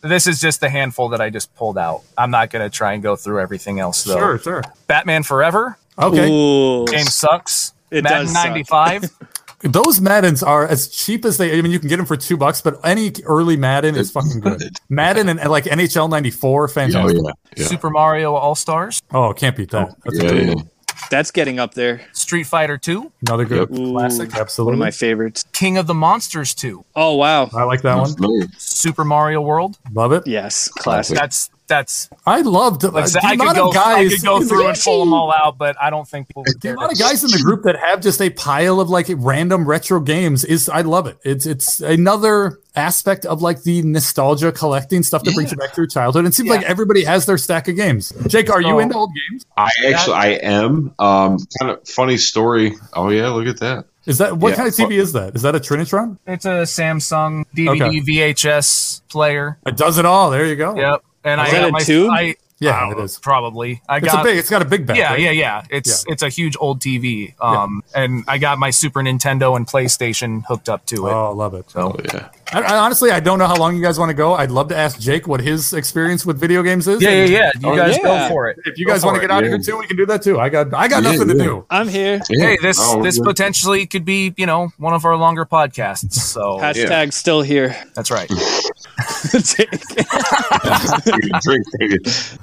S2: this is just the handful that I just pulled out. I'm not gonna try and go through everything else though.
S5: Sure, sure.
S2: Batman Forever
S5: Okay,
S3: Ooh.
S2: game sucks.
S3: It
S2: Madden
S3: does suck.
S2: 95.
S5: those Maddens are as cheap as they. I mean, you can get them for two bucks, but any early Madden is fucking good. Madden and, and like NHL '94,
S4: Oh
S5: fantastic.
S4: yeah, yeah,
S2: Super Mario All Stars,
S5: Oh, can't beat that. That's a
S4: yeah,
S5: good
S4: yeah.
S5: one.
S3: That's getting up there.
S2: Street Fighter 2,
S5: Another good
S4: Yep.
S3: Ooh,
S5: classic.
S3: One
S5: Absolutely,
S3: of my favorites.
S2: King of the Monsters 2,
S3: Oh wow.
S5: I like that one.
S4: Familiar.
S2: Super Mario World.
S5: Love it.
S3: Yes, classic.
S2: That's that's
S5: I loved
S2: like I
S5: uh, the
S2: I could
S5: amount
S2: go
S5: of guys.
S2: I could go through and pull them all out, but I don't think people would
S5: The
S2: care.
S5: amount of guys in the group that have just a pile of like random retro games is I love it. It's it's another aspect of like the nostalgia collecting stuff that brings you back to your childhood. It seems
S2: Yeah.
S5: like everybody has their stack of games. Jake, are you into old games?
S4: I actually I am. Um, kind of funny story. Oh yeah, look at that.
S5: Is that what
S4: Yeah.
S5: kind of TV is that? Is that a Trinitron?
S2: It's a Samsung DVD
S5: Okay.
S2: VHS player.
S5: It does it all. There you go.
S2: Yep. And
S3: Is
S2: I
S3: that
S2: got
S3: a
S2: my
S3: tube?
S2: I,
S5: Yeah,
S2: I
S5: it is.
S2: probably. I
S5: It's
S2: got
S5: a big. It's got a big back.
S2: yeah,
S5: right?
S2: yeah, yeah. It's it's a huge old TV. Um, and I got my Super Nintendo and PlayStation hooked up to it.
S5: Oh, I love it.
S4: Oh yeah.
S5: I, I honestly, I don't know how long you guys want to go. I'd love to ask Jake what his experience with video games is.
S2: yeah, yeah, yeah. You
S3: Oh,
S2: guys
S3: yeah.
S2: go for it.
S5: If you
S2: Go
S5: guys want to get out of
S4: yeah.
S5: here too, we can do that too. I got, I got
S4: Yeah,
S5: nothing to do.
S3: I'm here.
S4: Yeah.
S2: Hey, this
S4: Oh,
S2: this
S4: yeah.
S2: potentially could be, you know, one of our longer podcasts. So
S3: Hashtag still here.
S2: that's right.
S4: Drink, baby.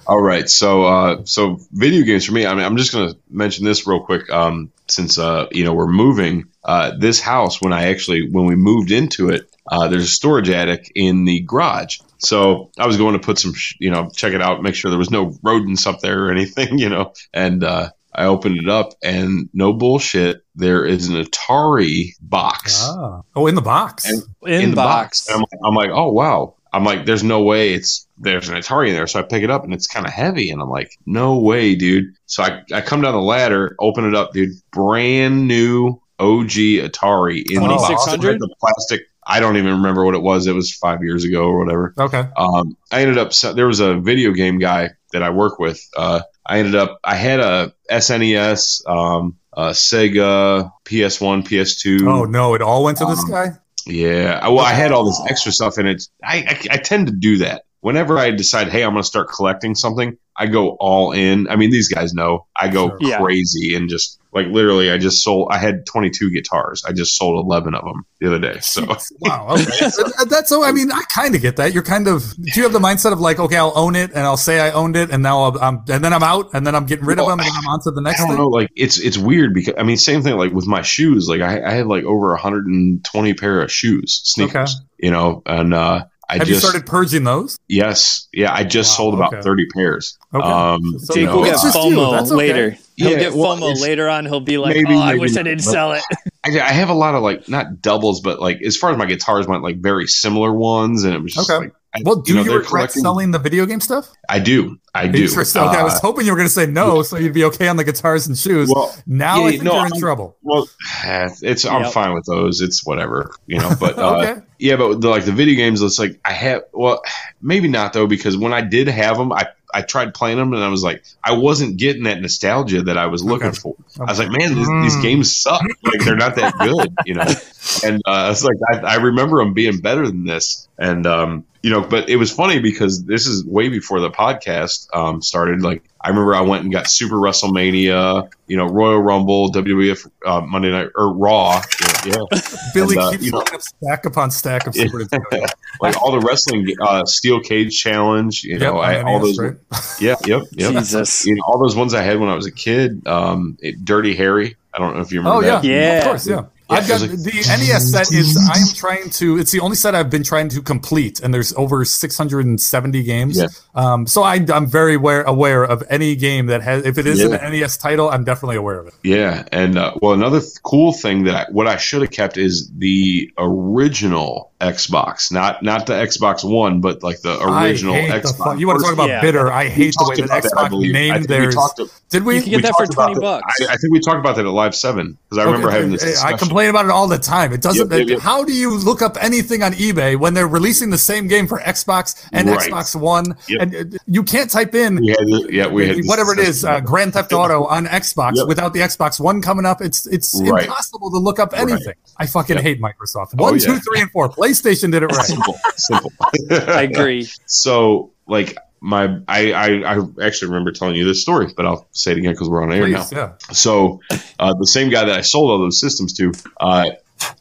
S4: All right, so uh, so video games for me. I mean, I'm just gonna mention this real quick. Um, since uh, you know we're moving, uh, this house when I actually when we moved into it, uh, there's a storage attic in the garage. So I was going to put some, sh- you know, check it out, make sure there was no rodents up there or anything, you know, and uh, I opened it up and no bullshit, there is an Atari box
S5: Ah. Oh, in the box.
S4: And-
S3: In,
S4: the box. And I'm, I'm like, oh wow. I'm like, there's no way it's there's an Atari in there. So I pick it up and it's kind of heavy, and I'm like, no way, dude. So I, I come down the ladder, open it up, dude. Brand new OG Atari in the box.
S3: 2600?
S4: The plastic. I don't even remember what it was. It was five years ago or whatever.
S5: okay.
S4: Um, I ended up. There was a video game guy that I work with. Uh, I ended up. I had a SNES, um, a Sega, PS1, PS2.
S5: Oh no, it all went to this
S4: Um,
S5: guy.
S4: Yeah. I- Well, I had all this extra stuff in it. I, I, I tend to do that. Whenever I decide, hey, I'm going to start collecting something, I go all in. I mean, these guys know I go
S5: Sure.
S3: Yeah.
S4: crazy and just like literally, I just sold. I had 22 guitars. I just sold 11 of them the other day. So
S5: Wow. Okay. That's so. I mean, I kind of get that. You're kind of. Do you have the mindset of like, okay, I'll own it, and I'll say I owned it, and now I'll, I'm, and then I'm out, and then I'm getting rid of them, and I'm on to the
S4: I
S5: next
S4: don't
S5: thing.
S4: know. Like it's it's weird because I mean, same thing like with my shoes. Like I, I had like over 120 pair of shoes, sneakers. You know, and uh, I
S5: Have
S4: just
S5: you started purging those?
S4: yes, yeah, I just
S5: Wow,
S4: sold about
S5: okay.
S4: 30 pairs.
S5: Okay.
S4: Um,
S5: So
S3: Jake
S4: you
S3: will get
S5: It's just you.
S3: FOMO
S5: okay.
S3: later. He'll
S4: Yeah,
S3: get
S4: well,
S3: FOMO
S4: it's-
S3: later on. He'll be like,
S4: Maybe,
S3: "Oh, I wish I didn't sell it."
S4: I, I have a lot of like not doubles, but like as far as my guitars went, like very similar ones, and it was just
S5: Okay.
S4: like, I,
S5: Well, do
S4: you
S5: you,
S4: know, they're
S5: regret
S4: collecting-
S5: selling the video game stuff?
S4: I do, I do.
S5: Interesting. Okay, I was
S4: Uh,
S5: hoping you were going to say no, so you'd be okay on the guitars and shoes.
S4: well,
S5: now
S4: yeah,
S5: I think
S4: no,
S5: you're in
S4: I'm-
S5: trouble.
S4: well, it's I'm
S3: Yep.
S4: fine with those. It's whatever, you know. But uh,
S5: Okay.
S4: yeah, but the, like the video games, it's like I have. Well, maybe not though, because when I did have them, I I tried playing them, and I was like, I wasn't getting that nostalgia that I was looking
S5: Okay.
S4: for. I was like, man, these, these
S2: Mm.
S4: games suck. Like they're not that good, you know. And uh, it's like I, I remember them being better than this, and um, you know. But it was funny because this is way before the podcast um, started. Like I remember I went and got Super WrestleMania, you know, Royal Rumble, WWF uh, Monday Night or Raw, yeah, yeah.
S5: Billy
S4: and, uh,
S5: keeps
S4: you know-
S5: up stack upon stack of
S4: Yeah.
S5: Super Nintendo.
S4: like all the wrestling uh, steel cage challenge. You know,
S5: Yep,
S4: I,
S5: on
S4: all those.
S5: right?
S4: Yeah, yep, yep.
S3: Jesus.
S4: You know, all those ones I had when I was a kid. Um, it, Dirty Harry. I don't know if you remember.
S5: Oh yeah,
S4: that.
S3: Yeah.
S5: of course, yeah.
S4: Yeah,
S5: I've got the NES set is I am trying to. It's the only set I've been trying to complete, and there's over 670 games.
S4: Yeah.
S5: Um, so I, I'm very aware aware of any game that has. If it is
S4: Yeah.
S5: an NES title, I'm definitely aware of it.
S4: Yeah, and uh, well, another th- cool thing that I, what I should have kept is the original Xbox, not not the Xbox One, but like the original
S5: I hate the
S4: Xbox.
S5: fu- you want to talk about
S3: Yeah.
S5: bitter? I hate the way
S4: talked
S5: that
S4: about that,
S5: Xbox
S4: believe. I
S5: named
S4: think we to-
S5: Did we?
S3: You can get
S4: we
S3: that for 20 bucks.
S4: I, I think we talked about that at Live Seven because I remember having this.
S5: I complain about it all the time. It doesn't.
S4: Yep, yep, yep.
S5: How do you look up anything on eBay when they're releasing the same game for Xbox and
S4: Right.
S5: Xbox One,
S4: Yep.
S5: and uh, you can't type in
S4: We had, the- yeah, we had
S5: whatever it is, uh. Grand Theft Auto on Xbox
S4: Yep.
S5: without the Xbox One coming up. It's it's
S4: Right.
S5: impossible to look up anything. I fucking
S4: Yep.
S5: hate Microsoft.
S4: Oh,
S5: One,
S4: yeah.
S5: two, three, and four. PlayStation did it right.
S4: simple, simple.
S3: I agree.
S4: So, like my, I, I, I actually remember telling you this story, but I'll say it again because we're on air now.
S5: Yeah.
S4: So, uh, the same guy that I sold all those systems to, uh,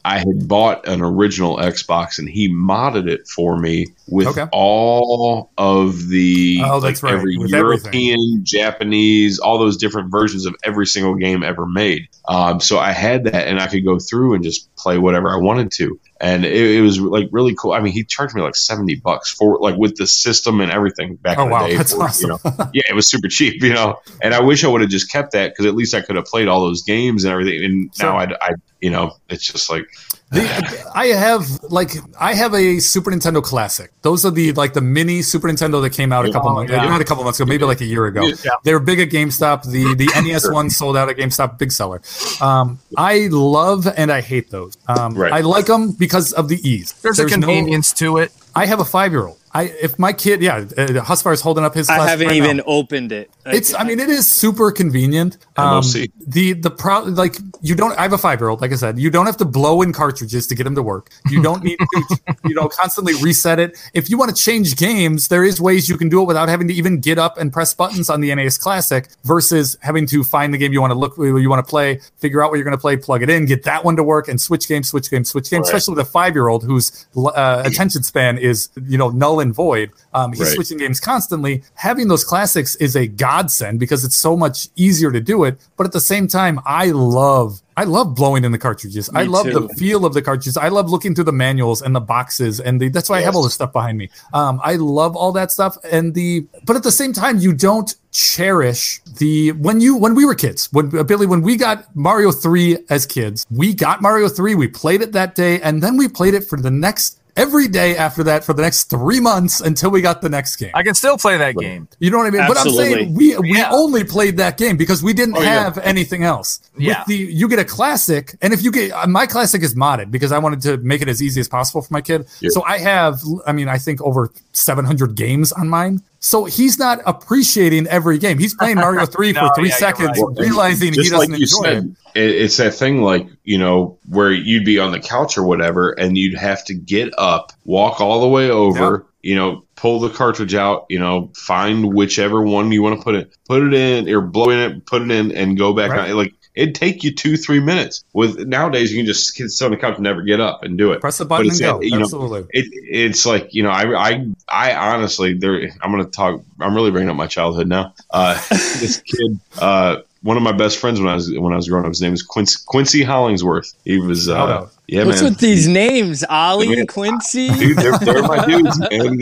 S4: I had bought an original Xbox and he modded it for me with
S5: Okay.
S4: all of the
S5: Oh, that's right,
S4: every
S5: with
S4: European, Japanese, all those different versions of every single game ever made. Um, so I had that and I could go through and just play whatever I wanted to. And it, it was like really cool. I mean, he charged me like 70 bucks for like with the system and everything back
S5: Oh
S4: in the
S5: wow,
S4: day.
S5: that's
S4: for,
S5: awesome.
S4: You know, yeah, it was super cheap, you know. And I wish I would have just kept that because at least I could have played all those games and everything. And now I, I, you know, it's just like
S5: The, I have like I have a Super Nintendo Classic. Those are the like the mini Super Nintendo that came out a couple
S2: Oh,
S5: months,
S2: yeah.
S5: not a couple months ago, maybe like a year ago.
S2: Yeah.
S5: They were big at GameStop. The the NES one sold out at GameStop, big seller. Um, I love and I hate those. Um,
S4: Right.
S5: I like them because of the ease.
S2: There's, a
S5: no-
S2: convenience to it.
S5: I have a five year old. I if my kid, yeah, uh, Husvar is holding up his.
S3: I haven't
S5: right
S3: even
S5: now.
S3: opened it.
S5: It's. I mean, it is super convenient. Um,
S4: MOC.
S5: the the pro like you don't. I have a five year old. Like I said, you don't have to blow in cartridges to get them to work. You don't need to, you know, constantly reset it. If you want to change games, there is ways you can do it without having to even get up and press buttons on the NES Classic versus having to find the game you want to look you want to play, figure out what you're going to play, plug it in, get that one to work, and switch game, switch game, switch game.
S4: Right.
S5: Especially with a five year old whose uh, attention span is you know null and void. Um, he's
S4: Right.
S5: switching games constantly. Having those classics is a godsend because it's so much easier to do it. But at the same time, I love I love blowing in the cartridges. I love
S3: too.
S5: the feel of the cartridges. I love looking through the manuals and the boxes, and the, that's why I have all this stuff behind me. Um, I love all that stuff, and the but at the same time, you don't cherish the when you when we were kids when uh, Billy when we got Mario three as kids, we got Mario three, we played it that day, and then we played it for the next every day after that for the next three months until we got the next game.
S2: I can still play that game.
S5: You know what I mean? But I'm saying
S3: Absolutely.
S5: we we
S2: Yeah.
S5: only played that game because we didn't
S4: Oh, yeah.
S5: have anything else.
S2: Yeah.
S5: With the you get a classic, and if you get uh, my classic is modded because I wanted to make it as easy as possible for my kid.
S4: Yeah.
S5: So I have, I mean, I think over 700 games on mine. So he's not appreciating every game. He's playing Mario Three
S2: No,
S5: for three
S2: yeah,
S5: seconds,
S2: right.
S5: realizing he doesn't
S4: like you
S5: enjoy it.
S4: said, it, it's that thing like you know where you'd be on the couch or whatever, and you'd have to get up, walk all the way over, you know, pull the cartridge out, you know, find whichever one you want to put it, put it in or blow in it, put it in, and go back.
S5: Right.
S4: On. Like it'd take you two, three minutes. With nowadays, you can just sit on the couch and never get up and do it.
S5: Press the button and
S4: it's,
S5: go.
S4: you know,
S5: Absolutely.
S4: It, it's like you know, I, I, I honestly, there. I'm gonna talk. I'm really bringing up my childhood now. Uh, this kid, uh, one of my best friends when I was when I was growing up, his name was Quincy, Quincy Hollingsworth. He was,
S5: Shout
S4: uh,
S5: out.
S4: yeah,
S3: What's
S4: man.
S3: with these names? Ollie,
S4: Man.
S3: Quincy?
S4: Dude, they're, they're my dudes, man.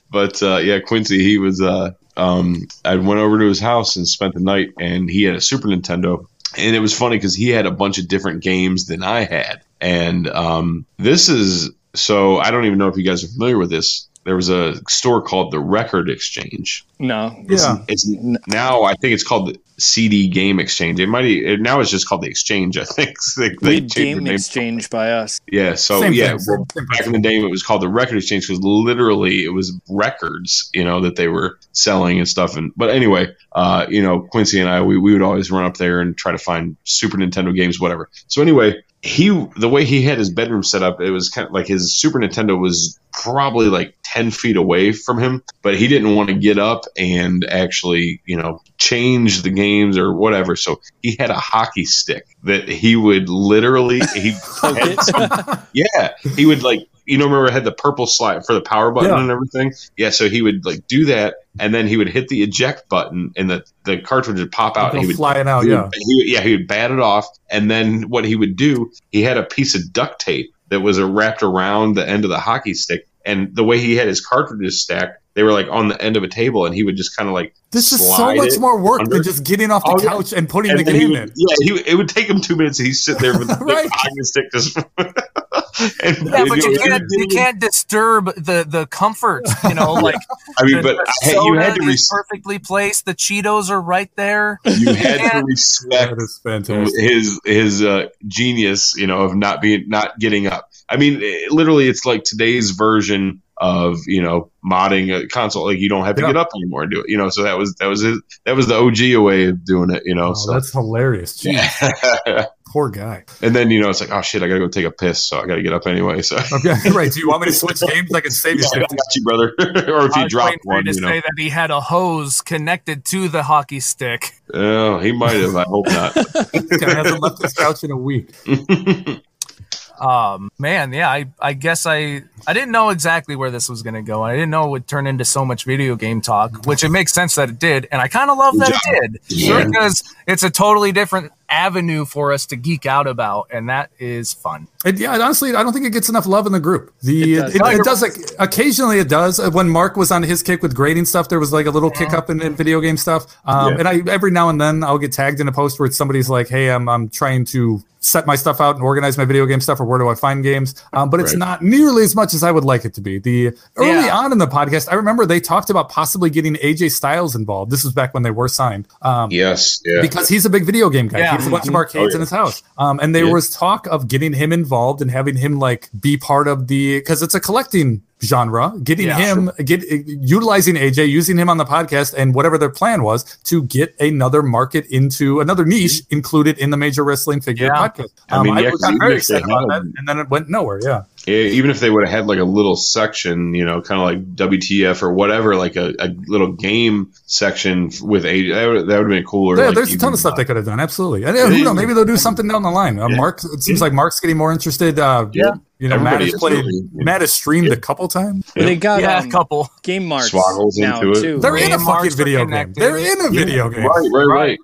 S4: but uh, yeah, Quincy, he was. Uh, um, I went over to his house and spent the night, and he had a Super Nintendo, and it was funny because he had a bunch of different games than I had, and um, this is so I don't even know if you guys are familiar with this. There was a store called the Record Exchange.
S3: No.
S5: Yeah.
S4: It's now I think it's called the CD Game Exchange. It might it, now it's just called the Exchange. I think they, they
S3: We
S4: the
S3: game exchange by us.
S4: Yeah, so
S5: Same
S4: yeah, well, back in the day it was called the record exchange because literally it was records, you know, that they were selling and stuff. And but anyway, uh, you know, Quincy and I we, we would always run up there and try to find Super Nintendo games, whatever. So anyway, he the way he had his bedroom set up, it was kind of like his Super Nintendo was probably like ten feet away from him, but he didn't want to get up and actually, you know, change the games or whatever. So he had a hockey stick that he would literally he had yeah, he would like you know remember it had the purple slide for the power button
S5: Yeah.
S4: and everything. Yeah, so he would like do that, and then he would hit the eject button, and the the cartridge would pop out. And he would
S5: flying out.
S4: he would-
S5: Yeah.
S4: he would- yeah, he would bat it off, and then what he would do, he had a piece of duct tape that was uh, wrapped around the end of the hockey stick, and the way he had his cartridges stacked, they were like on the end of a table, and he would just kind of like
S5: This is so much more work
S4: under-
S5: than just getting off the
S4: Oh, yeah.
S5: couch and putting
S4: and
S5: the
S4: he
S5: game
S4: would-
S5: in.
S4: Yeah, he, it would take him two minutes, and he'd sit there with the
S5: Right.
S4: hockey stick just. and,
S2: Yeah, but you
S4: know,
S2: can't you can't disturb the the comfort. You know, like
S4: I mean,
S2: the-
S4: but
S2: the
S4: hey, you had
S2: soda
S4: to
S2: is
S4: res-
S2: perfectly placed. The Cheetos are right there.
S4: you had to respect
S5: That is fantastic.
S4: his his uh, genius, you know, of not being not getting up. I mean, it, literally, it's like today's version of you know modding a console. Like you don't have to
S5: Yeah.
S4: get up anymore and do it. You know, so that was that was his, that was the OG way of doing it. You know,
S5: Oh,
S4: so.
S5: that's hilarious. Jeez, poor guy.
S4: and then you know it's like, oh shit, I gotta go take a piss, so I gotta get up anyway. So
S5: Okay, right. Do you want me to switch games? I can save you
S4: I got you, brother. or if
S2: I
S4: you drop
S2: waiting for you
S4: one,
S2: to
S4: you know,
S2: say that he had a hose connected to the hockey stick.
S4: oh, he might have. I hope not.
S5: This guy hasn't left his couch in a week.
S2: Um, man, yeah, I, I guess I I didn't know exactly where this was gonna go. I didn't know it would turn into so much video game talk, which it makes sense that it did, and I kind of love that it did
S4: Yeah.
S2: because it's a totally different avenue for us to geek out about, and that is fun.
S5: It, yeah, honestly, I don't think it gets enough love in the group. The
S3: It
S5: it
S3: does.
S5: does, it, does like, occasionally it does. Uh, When Mark was on his kick with grading stuff, there was like a little kick up in, in video game stuff. Um,
S4: Yeah.
S5: And I every now and then I'll get tagged in a post where somebody's like, "Hey, I'm I'm trying to set my stuff out and organize my video game stuff, or where do I find games?" Um, but it's
S4: Right.
S5: not nearly as much as I would like it to be. The early
S2: Yeah.
S5: on in the podcast, I remember they talked about possibly getting AJ Styles involved. This was back when they were signed. Um,
S4: yes, yeah.
S5: because he's a big video game guy.
S2: Yeah.
S5: A bunch of arcades
S4: Oh, yeah.
S5: in his house. Um, and there
S4: Yeah.
S5: was talk of getting him involved and having him like be part of the because it's a collecting genre. Getting
S2: Yeah.
S5: him get utilizing AJ, using him on the podcast, and whatever their plan was to get another market into another niche included in the major wrestling figure
S2: Yeah.
S5: podcast.
S4: I
S5: Um,
S4: mean,
S5: I,
S4: yeah,
S5: got very excited about that, and then it went nowhere. Yeah.
S4: Yeah, even if they would have had like a little section, you know, kind of like WTF or whatever, like a, a little game section with a that would, that would have been cooler.
S5: Yeah,
S4: like,
S5: there's a ton of stuff they could have done. Absolutely, and uh, who knows? Maybe they'll do something down the line. Uh,
S4: Yeah.
S5: Mark, it seems like Mark's getting more interested. Uh,
S4: Yeah.
S5: You know, Matt has played. Matt has streamed a couple times.
S3: Well, they got
S2: yeah,
S3: um,
S2: a couple.
S3: game marks
S4: Swoggles
S3: now
S4: into it.
S3: too.
S5: They're in a
S2: Game
S5: fucking video game. They're in a video game.
S4: Right, right,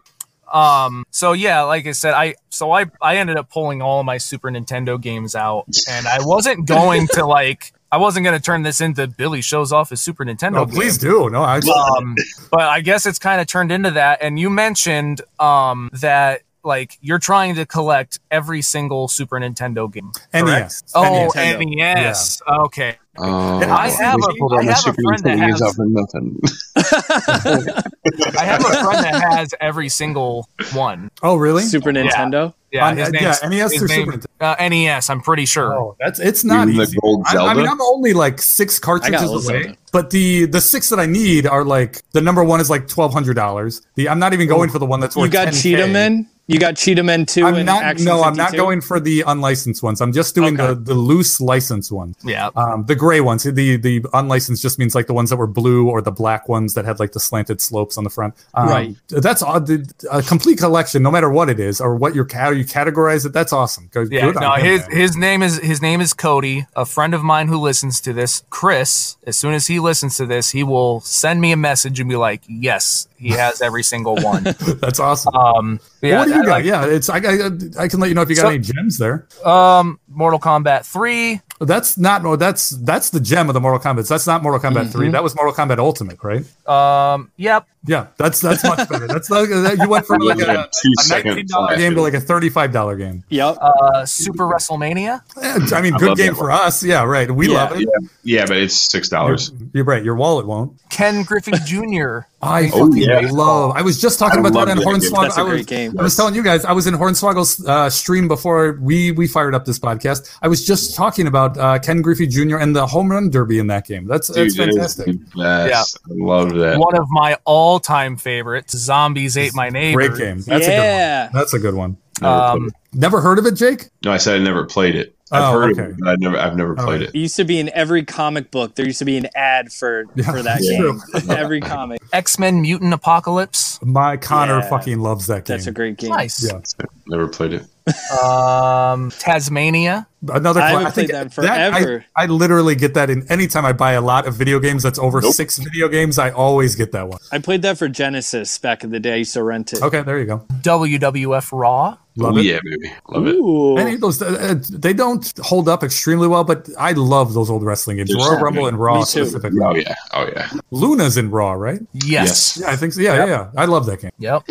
S4: right.
S2: Um, so yeah, like I said, I so I I ended up pulling all of my Super Nintendo games out, and I wasn't going to like I wasn't going to turn this into Billy shows off his Super Nintendo.
S5: No,
S2: game.
S5: please do. No, I.
S2: um, but I guess it's kind of turned into that. And you mentioned um, that like you're trying to collect every single Super Nintendo game. correct?
S5: NES.
S2: Oh,
S5: NES.
S2: NES. Okay.
S4: Oh,
S2: I have a-
S4: pulled out
S2: I
S4: my
S2: have a
S4: Super
S2: friend that
S4: Nintendo
S2: has-
S4: out nothing.
S2: I have a friend that has every single one.
S5: Oh, really?
S3: Super Nintendo.
S2: Yeah,
S5: On-
S2: his
S5: uh, yeah, NES
S2: his
S5: or
S2: name-
S5: Super
S2: uh, NES. I'm pretty sure.
S5: Oh, that's it's not
S4: Even the
S5: easy.
S4: gold
S5: I, I mean, I'm only like six cartridges away, but the the six that I need are like the number one is like twelve hundred dollars. The I'm not even going for the one that's worth.
S3: You got
S5: 10K.
S3: Cheetah Men. You got Cheetah Men 2
S5: I'm
S3: and
S5: not.
S3: Action
S5: No, I'm not going for the unlicensed ones. I'm just doing
S3: Okay.
S5: the the loose license ones.
S2: Yeah.
S5: Um, the gray ones. The the unlicensed just means like the ones that were blue or the black ones that had like the slanted slopes on the front. Um,
S3: Right.
S5: That's all- the- a complete collection, no matter what it is or what your how you categorize it. That's awesome. Go,
S2: Yeah,
S5: good on
S2: no,
S5: him,
S2: his
S5: man.
S2: his name is his name is Cody, a friend of mine who listens to this. Chris, as soon as he listens to this, he will send me a message and be like, "Yes, he has every single one."
S5: That's awesome.
S2: Um, yeah,
S5: what do you got?
S2: like-
S5: yeah, it's I, I I can let you know if you got
S2: So-
S5: any gems there.
S2: um, Mortal Kombat Three.
S5: That's not no. That's that's the gem of the Mortal Kombat. That's not Mortal Kombat
S2: Mm-hmm.
S5: three. That was Mortal Kombat Ultimate, right?
S2: Um, yep,
S5: Yeah, that's that's much better. That's like, that- you went from like a,
S4: Two
S5: a nineteen dollar game to like a thirty five dollar game.
S3: Yep.
S2: uh, Super WrestleMania.
S5: Eh, I mean, good
S4: love
S5: game for us. Yeah, right. We
S3: Yeah.
S5: love it.
S4: Yeah, but it's six dollars.
S5: You're right. Your wallet won't.
S2: Ken Griffey Jr.
S5: I
S4: Oh,
S5: fucking
S4: yeah.
S5: love. I was just talking
S4: I
S5: about that on
S4: that game.
S5: Hornswoggle.
S3: That's a
S5: I was,
S3: game.
S5: I was telling you guys, I was in Hornswoggle's uh, stream before we we fired up this podcast. I was just talking about uh, Ken Griffey Jr. and the home run derby in that game. That's that's
S4: Dude, it is
S5: fantastic.
S4: the best. I love that.
S2: One of my all-time favorites. Zombies ate my neighbor.
S5: Great game. That's a good one. That's a good one.
S4: Never
S2: Um.
S5: Never heard of it, Jake?
S4: no, I said I never played it. I've
S5: Oh,
S4: heard
S5: okay.
S4: of it, but I never, I've never played
S5: right.
S4: it.
S3: It used to be in every comic book. There used to be an ad for
S5: Yeah,
S3: for that game. every comic.
S2: X-Men Mutant Apocalypse.
S5: My Connor
S3: Yeah.
S5: fucking loves that game.
S3: That's a great game.
S2: Nice.
S5: Yeah.
S4: Never played it.
S2: Um, Taz-Mania.
S5: Another.
S3: I
S5: cla-
S3: haven't played that
S5: I-
S3: forever.
S5: I, literally get that in anytime I buy a lot of video games that's over
S4: Nope.
S5: six video games. I always get that one.
S3: I played that for Genesis back in the day. I used rent it.
S5: Okay, there you go.
S2: WWF Raw.
S5: Love
S4: oh,
S5: it.
S4: yeah, baby. Love it.
S3: Ooh.
S5: Any of those, uh, they don't hold up extremely well, but I love those old wrestling games.
S4: They're
S5: Royal
S4: so
S5: Rumble
S4: good.
S5: and Raw specifically.
S4: Oh yeah. Oh yeah.
S5: Luna's in Raw, right?
S2: Yes.
S5: Yeah, I think so. Yeah, yeah, yeah. I love that game.
S2: Yep.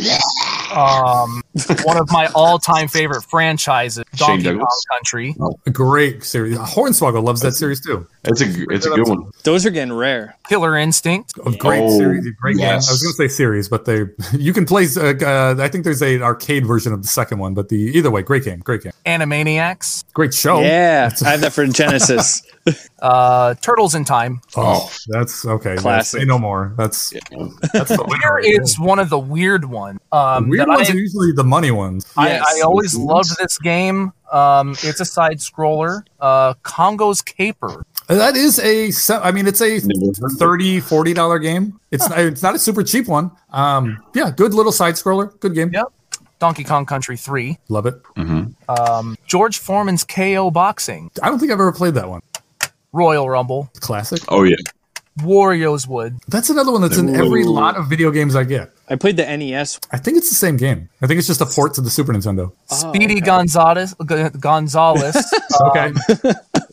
S2: Um, one of my all-time favorite franchises,
S4: Shane
S2: Donkey Kong
S4: Douglas?
S2: Country.
S5: A great series. Hornswoggle loves that series too.
S4: It's a it's a good one.
S3: Those are getting rare.
S2: Killer Instinct.
S5: A great
S4: Oh,
S5: series, great
S4: yes.
S5: game. I was going to say series, but they you can play. Uh, uh, I think there's a arcade version of the second one, but the either way, great game, great game,
S2: Animaniacs.
S5: great show.
S3: Yeah, I have that for Genesis.
S2: Uh, Turtles in Time.
S5: Oh, that's okay. That's,
S3: Classic.
S5: say no more. That's
S4: Yeah.
S5: that's the
S2: Here
S5: winner.
S2: one of the weird ones. Um,
S5: Weird ones
S2: I,
S5: are usually the money ones.
S2: I, I always loved this game. Um, it's a side scroller. Uh, Congo's Caper.
S5: That is a, I mean, it's a
S4: Never heard of it.
S5: 30 40 dollar game. It's it's not a super cheap one. Um, yeah, good little side scroller. Good game.
S2: Yep. Donkey Kong Country 3.
S5: Love it.
S2: Um, George Foreman's KO Boxing.
S5: I don't think I've ever played that one.
S2: Royal Rumble.
S5: Classic.
S4: Oh yeah.
S2: Wario's Wood.
S5: That's another one that's in every lot of video games I get.
S3: I played the NES.
S5: I think it's the same game. I think it's just a port to the Super Nintendo.
S2: Speedy
S3: okay.
S2: Gonzalez. G- Gonzalez.
S5: Okay.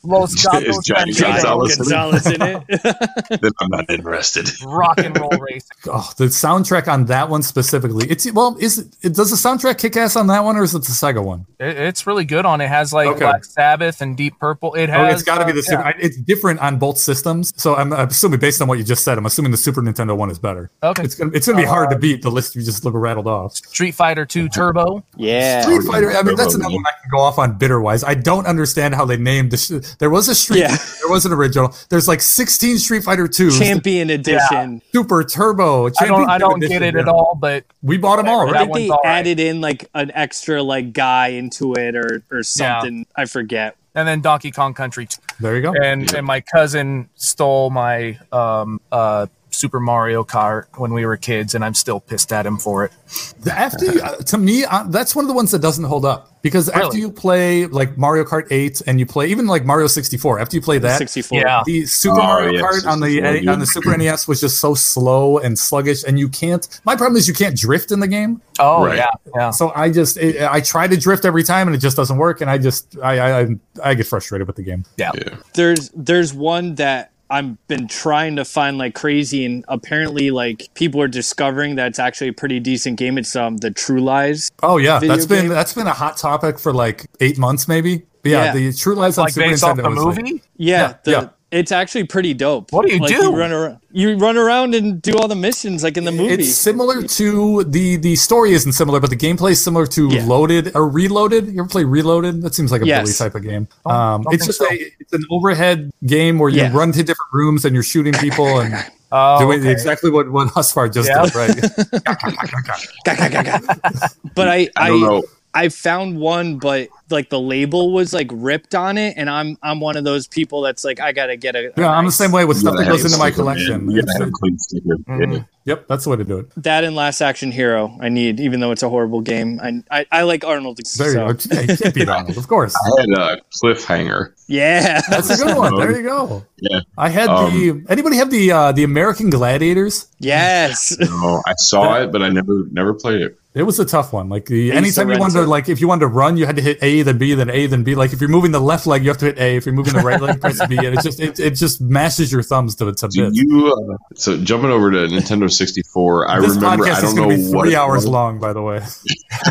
S2: Los
S4: Is
S2: Gatos
S4: Johnny Gonzalez
S3: Gonzalez in it.
S4: Then I'm not interested.
S2: Rock and Roll Racing.
S5: oh, the soundtrack on that one specifically. It's well, is it, it does the soundtrack kick ass on that one or is it the Sega one?
S2: It, it's really good on it. has like
S5: Okay.
S2: Black Sabbath and Deep Purple. It
S5: Oh,
S2: has.
S5: it's got to be
S2: uh,
S5: the Super.
S2: yeah.
S5: I, it's different on both systems. So I'm, I'm assuming based on what you just said, I'm assuming the Super Nintendo one is better.
S2: Okay.
S5: It's gonna it's gonna be hard to beat the list you just look rattled off.
S2: Street Fighter 2 Turbo.
S3: Yeah.
S5: Street Fighter. I mean, that's another one I can go off on bitter wise. I don't understand how they named the. Sh- there was a Street.
S3: Yeah.
S5: There was an original. There's like 16 Street Fighter Two
S3: Champion edition.
S5: Super Turbo.
S2: I don't. I don't get
S5: Edition,
S2: it at all. But
S5: We bought them all,
S3: I
S5: right?
S3: think they
S2: all right.
S3: added in like an extra like guy into it or or something. I forget.
S2: and then Donkey Kong Country
S5: There you go.
S2: And and my cousin stole my um uh Super Mario Kart when we were kids, and I'm still pissed at him for it.
S5: The after you, uh, to me, uh, that's one of the ones that doesn't hold up because after you play like Mario Kart 8 and you play even like Mario 64, after you play that,
S3: 64.
S2: Yeah.
S5: the Super
S4: Oh,
S5: Mario
S4: yeah,
S5: Kart on the
S4: 64,
S5: on the Super NES was just so slow and sluggish, and you can't. My problem is you can't drift in the game.
S2: Oh
S4: Right.
S2: yeah, yeah.
S5: So I just it, I try to drift every time and it just doesn't work, and I just I I, I, I get frustrated with the game.
S2: Yeah.
S4: Yeah.
S3: There's there's one that I've been trying to find like crazy, and apparently like people are discovering that it's actually a pretty decent game. It's um the True Lies.
S5: Oh yeah,
S3: Video
S5: that's been
S3: game?
S5: that's been a hot topic for like eight months maybe. But yeah,
S3: Yeah.
S5: the True Lies on
S2: Like
S5: Super
S2: based off
S5: Nintendo
S2: the
S5: was like-
S2: movie.
S3: Yeah,
S5: Yeah,
S3: the,
S5: yeah.
S3: It's actually pretty dope.
S2: What do you
S3: like,
S2: do?
S3: You run around, you run around and do all the missions like in the movie.
S5: It's similar to the the story isn't similar, but the gameplay is similar to
S3: Yeah.
S5: Loaded or Reloaded. You ever play Reloaded? That seems like a
S3: Yes.
S5: Billy type of game. Um,
S2: don't
S5: it's just
S2: so.
S5: a it's an overhead game where you
S3: Yeah.
S5: run to different rooms and you're shooting people and
S2: Oh,
S5: Doing
S2: okay.
S5: exactly what what Husvar just
S2: Yeah.
S5: did, right?
S3: But I,
S4: I don't
S3: I,
S4: know.
S3: I found one, but like the label was like ripped on it, and I'm I'm one of those people that's like I gotta get a. a
S5: yeah, I'm the same way with stuff that goes into my collection.
S4: You
S5: It's-
S4: gotta have a clean sticker.
S2: Mhm.
S5: Yep, that's the way to do it.
S3: That and Last Action Hero. I need, even though it's a horrible game. I I, I like Arnold.
S5: There
S3: so.
S5: you go. Yeah, you can't beat Arnold, of course.
S4: I had a cliffhanger.
S3: Yeah,
S5: That's a good one. There you go.
S4: Yeah.
S5: I had
S4: Um,
S5: the. Anybody have the uh, the American Gladiators?
S3: yes.
S4: No, I saw it, but I never never played it.
S5: It was a tough one. Like the anytime you wanted to like if you wanted to run, you had to hit A, then B, then A, then B. Like if you're moving the left leg, you have to hit A. If you're moving the right leg, press B. And it just it, it just mashes your thumbs to to
S4: Do
S5: bits.
S4: you? Uh, so jumping over to Nintendo 64, I
S5: this
S4: remember.
S5: podcast
S4: I
S5: is
S4: don't
S5: going
S4: know
S5: to be
S4: what
S5: three
S4: it
S5: hours
S4: was.
S5: long, by the way.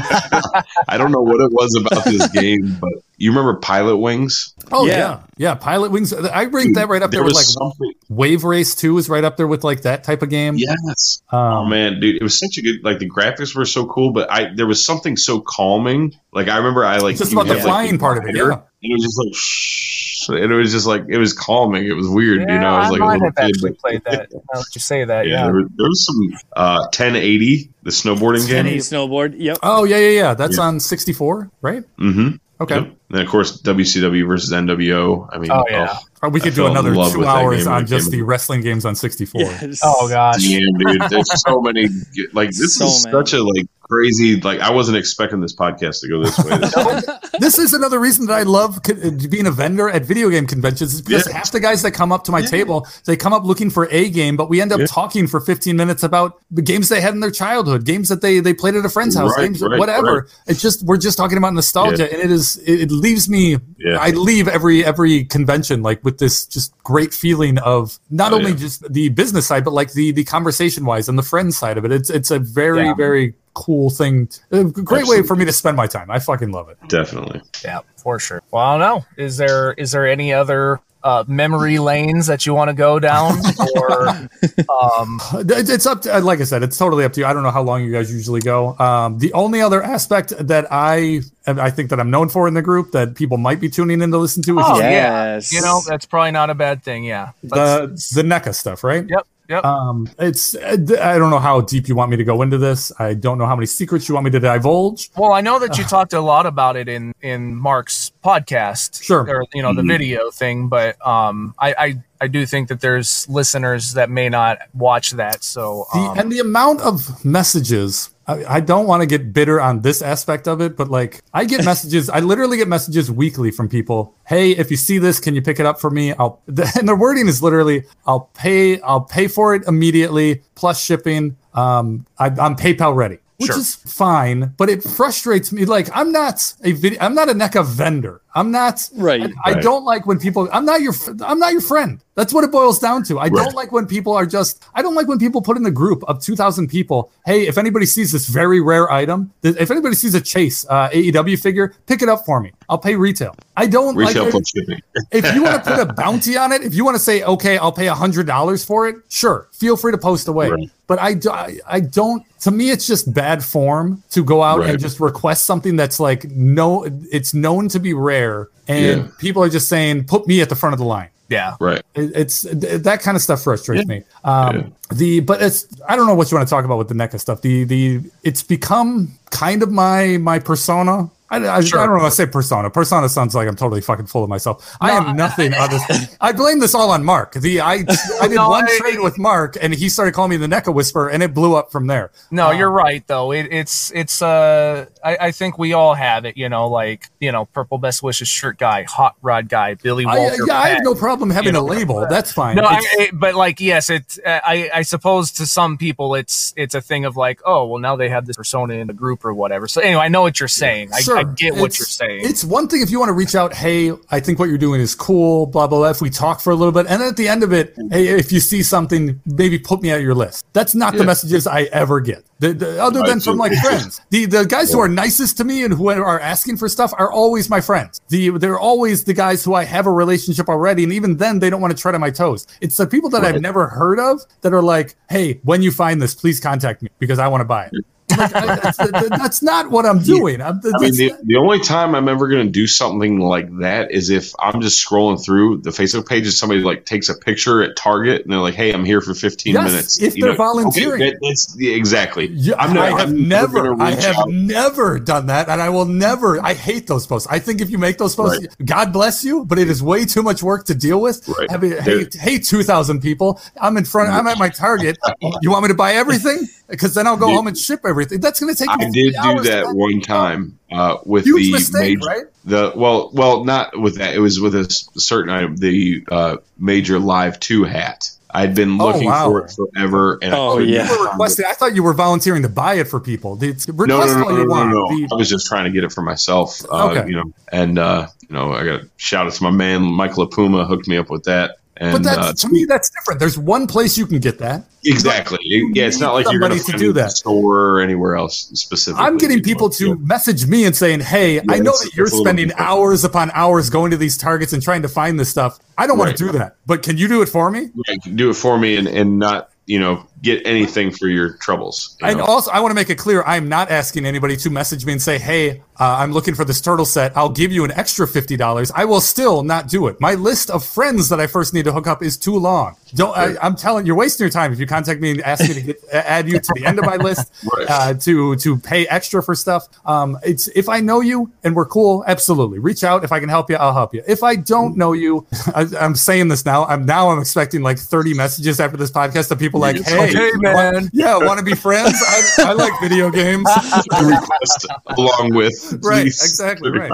S4: I don't know what it was about this game, but you remember Pilotwings?
S5: Oh
S3: Yeah.
S5: yeah, yeah. Pilotwings. I rank that right up there,
S4: There
S5: with like
S4: something.
S5: Wave Race Two is right up there with like that type of game.
S4: Yes.
S5: Um,
S4: Oh man, dude, it was such a good. Like the graphics were so cool, but I there was something so calming. Like I remember, I like
S5: It's just about the
S4: had, like,
S5: flying part of it, yeah.
S4: and it was just like, shh, and it was just like it was calming. It was weird,
S2: Yeah,
S4: you know. I was like a
S2: might
S4: little
S2: have
S4: kid,
S2: actually played that. Now that you say that,
S4: Yeah,
S2: yeah.
S4: There, was, there was some uh, 1080, the snowboarding game.
S3: Any snowboard. Yep.
S5: Oh yeah, yeah, yeah. That's
S4: Yeah.
S5: on 64, right?
S4: Mm-hmm.
S5: Okay.
S4: Yep. And of course, WCW versus NWO. I mean,
S2: Oh, yeah.
S5: Or we
S4: I
S5: could do another two hours on just the wrestling games on 64.
S3: Yes.
S2: Oh gosh.
S4: Damn, dude. There's so many. Like this
S3: So
S4: is
S3: many.
S4: such a like crazy. Like I wasn't expecting this podcast to go this way. This
S5: this is another reason that I love co- uh, being a vendor at video game conventions is because
S4: Yeah.
S5: half the guys that come up to my table, they come up looking for a game, but we end up
S4: Yeah.
S5: talking for 15 minutes about the games they had in their childhood, games that they they played at a friend's house,
S4: Right,
S5: games
S4: right,
S5: whatever.
S4: right.
S5: It's just we're just talking about nostalgia, and it is it, it leaves me.
S4: Yeah.
S5: I leave every every convention like with this just great feeling of not
S4: Oh,
S5: only
S4: yeah.
S5: just the business side, but like the the conversation wise and the friend side of it. It's it's a very
S2: Yeah.
S5: very cool thing. A great way for me to spend my time. I fucking love it.
S4: Definitely.
S2: Yeah, for sure. Well, I don't know. Is there is there any other uh, memory lanes that you want to go down, or um,
S5: It's up to, like I said, it's totally up to you. I don't know how long you guys usually go. Um, the only other aspect that I, I think that I'm known for in the group that people might be tuning in to listen to is
S2: Oh,
S5: just
S2: yeah. You know, that's probably not a bad thing. Yeah. Let's-
S5: the the NECA stuff, right?
S2: Yep. Yep.
S5: Um, it's I don't know how deep you want me to go into this. I don't know how many secrets you want me to divulge.
S2: Well, I know that you talked a lot about it in in Mark's podcast,
S5: Sure.
S2: or you know the
S4: Mhm.
S2: video thing. But um, I, I I do think that there's listeners that may not watch that. So
S5: The,
S2: um,
S5: and the amount of messages, I, I don't want to get bitter on this aspect of it, but like I get messages, I literally get messages weekly from people. Hey, if you see this, can you pick it up for me? I'll, and the wording is literally, I'll pay, I'll pay for it immediately plus shipping. Um, I, I'm PayPal ready. Which
S2: Sure.
S5: is fine, but it frustrates me. Like I'm not a video, I'm not a NECA vendor. I'm not.
S3: Right.
S5: I, I
S4: Right.
S5: don't like when people. I'm not your. I'm not your friend. That's what it boils down to. I
S4: Right.
S5: don't like when people are just. I don't like when people put in a group of 2,000 people. Hey, if anybody sees this very rare item, th- if anybody sees a Chase uh, AEW figure, pick it up for me. I'll pay retail. I don't
S4: Retail
S5: like.
S4: plus shipping.
S5: if you want to put a bounty on it, if you want to say, okay, I'll pay hundred dollars for it, sure, feel free to post away.
S4: Right.
S5: But I, do- I, I don't. To me, it's just bad form to go out
S4: Right.
S5: and just request something that's like no, it's known to be rare, and
S4: Yeah.
S5: people are just saying, put me at the front of the line.
S2: yeah,
S4: Right.
S5: It, it's that kind of stuff frustrates
S4: Yeah.
S5: me. Um,
S4: Yeah.
S5: The but it's I don't know what you want to talk about with the NECA stuff. The the it's become kind of my my persona. I, I,
S2: Sure.
S5: I don't want to say persona. Persona sounds like I'm totally fucking full of myself. I am nothing other. I blame this all on Mark. The I I did
S2: No,
S5: one
S2: I-
S5: trade with Mark and he started calling me the NECA whisperer and it blew up from there.
S2: No,
S5: Um,
S2: you're right though. It, it's it's uh I, I think we all have it, you know, like, you know, purple best wishes shirt guy, hot rod guy, Billy
S5: I,
S2: Walter.
S5: yeah, I have no problem having
S2: you
S5: a
S2: know,
S5: label. That's fine.
S2: No, I, it, but like yes, it uh, I I suppose to some people it's it's a thing of like, oh, well now they have this persona in the group or whatever. So anyway, I know what you're saying. I, I get what you're saying.
S5: It's one thing if you want to reach out, hey, I think what you're doing is cool, blah, blah, blah. If we talk for a little bit, and then at the end of it, hey, if you see something, maybe put me at your list. That's not the messages I ever get. The, the, other
S4: I
S5: than from like friends. The the guys who are nicest to me and who are asking for stuff are always my friends. The they're always the guys who I have a relationship already, and even then they don't want to tread on my toes. It's the people that I've never heard of that are like, hey, when you find this, please contact me because I want to buy it. Like, I, that's, that's not what I'm doing. I'm,
S4: I mean, the, the only time I'm ever going to do something like that is if I'm just scrolling through the Facebook page and somebody like takes a picture at Target and they're like, "Hey, I'm here for 15
S5: Yes,
S4: minutes."
S5: if
S4: You
S5: they're
S4: know,
S5: volunteering.
S4: okay, that- yeah, exactly.
S5: Yeah,
S4: I'm not-
S5: I have
S4: I'm never
S5: I have
S4: out.
S5: never done that, and I will never. I hate those posts. I think if you make those posts, God bless you, but it is way too much work to deal with.
S4: Right.
S5: I mean, hey, hey, two thousand people. I'm in front. I'm at my Target. You want me to buy everything? Because then I'll go
S4: Did-
S5: home and ship everything. That's going to take.
S4: I did do
S5: hours
S4: that one time uh, with
S5: Huge
S4: the
S5: mistake,
S4: major,
S5: right?
S4: the well, well, not with that. It was with a certain item, the uh, major live two hat. I'd been
S5: Oh,
S4: looking
S5: wow.
S4: for it forever, and
S3: Oh,
S4: I
S3: yeah.
S5: You were requesting. I thought you were volunteering to buy it for people. It's-
S4: No,
S5: Request
S4: no, no, no, no, no.
S5: The-
S4: I was just trying to get it for myself. Uh,
S5: Okay.
S4: You know, and uh, you know, I got to shout out to my man Michael Apuma hooked me up with that. And
S5: but that's
S4: uh,
S5: to me, that's different. There's one place you can get that.
S4: exactly, yeah, it's not like you're going to
S5: do
S4: it in the
S5: that.
S4: store or anywhere else specifically.
S5: I'm getting people to
S4: yeah.
S5: message me and saying, "Hey, I know that you're
S4: it's a little
S5: spending hours upon hours going to these targets and trying to find this stuff. I don't want to do that, but can you do it for me?"
S4: Yeah, do it for me and, and not you know get anything for your troubles. you
S5: And
S4: know?
S5: also, I want to make it clear: I'm not asking anybody to message me and say, "Hey, uh, I'm looking for this turtle set. I'll give you an extra fifty dollars." I will still not do it. My list of friends that I first need to hook up is too long. Don't I, I'm telling you're wasting your time if you contact me and ask me to get, add you to the end of my list
S4: Right.
S5: uh, to to pay extra for stuff. Um, it's if I know you and we're cool, absolutely reach out. If I can help you, I'll help you. If I don't know you, I, I'm saying this now. I'm now I'm expecting like 30 messages after this podcast of people like,
S4: It's
S5: "Hey, man,
S2: man.
S5: yeah, want to be friends? I, I like video games."
S4: request along with
S5: Right,
S4: please,
S5: exactly, right.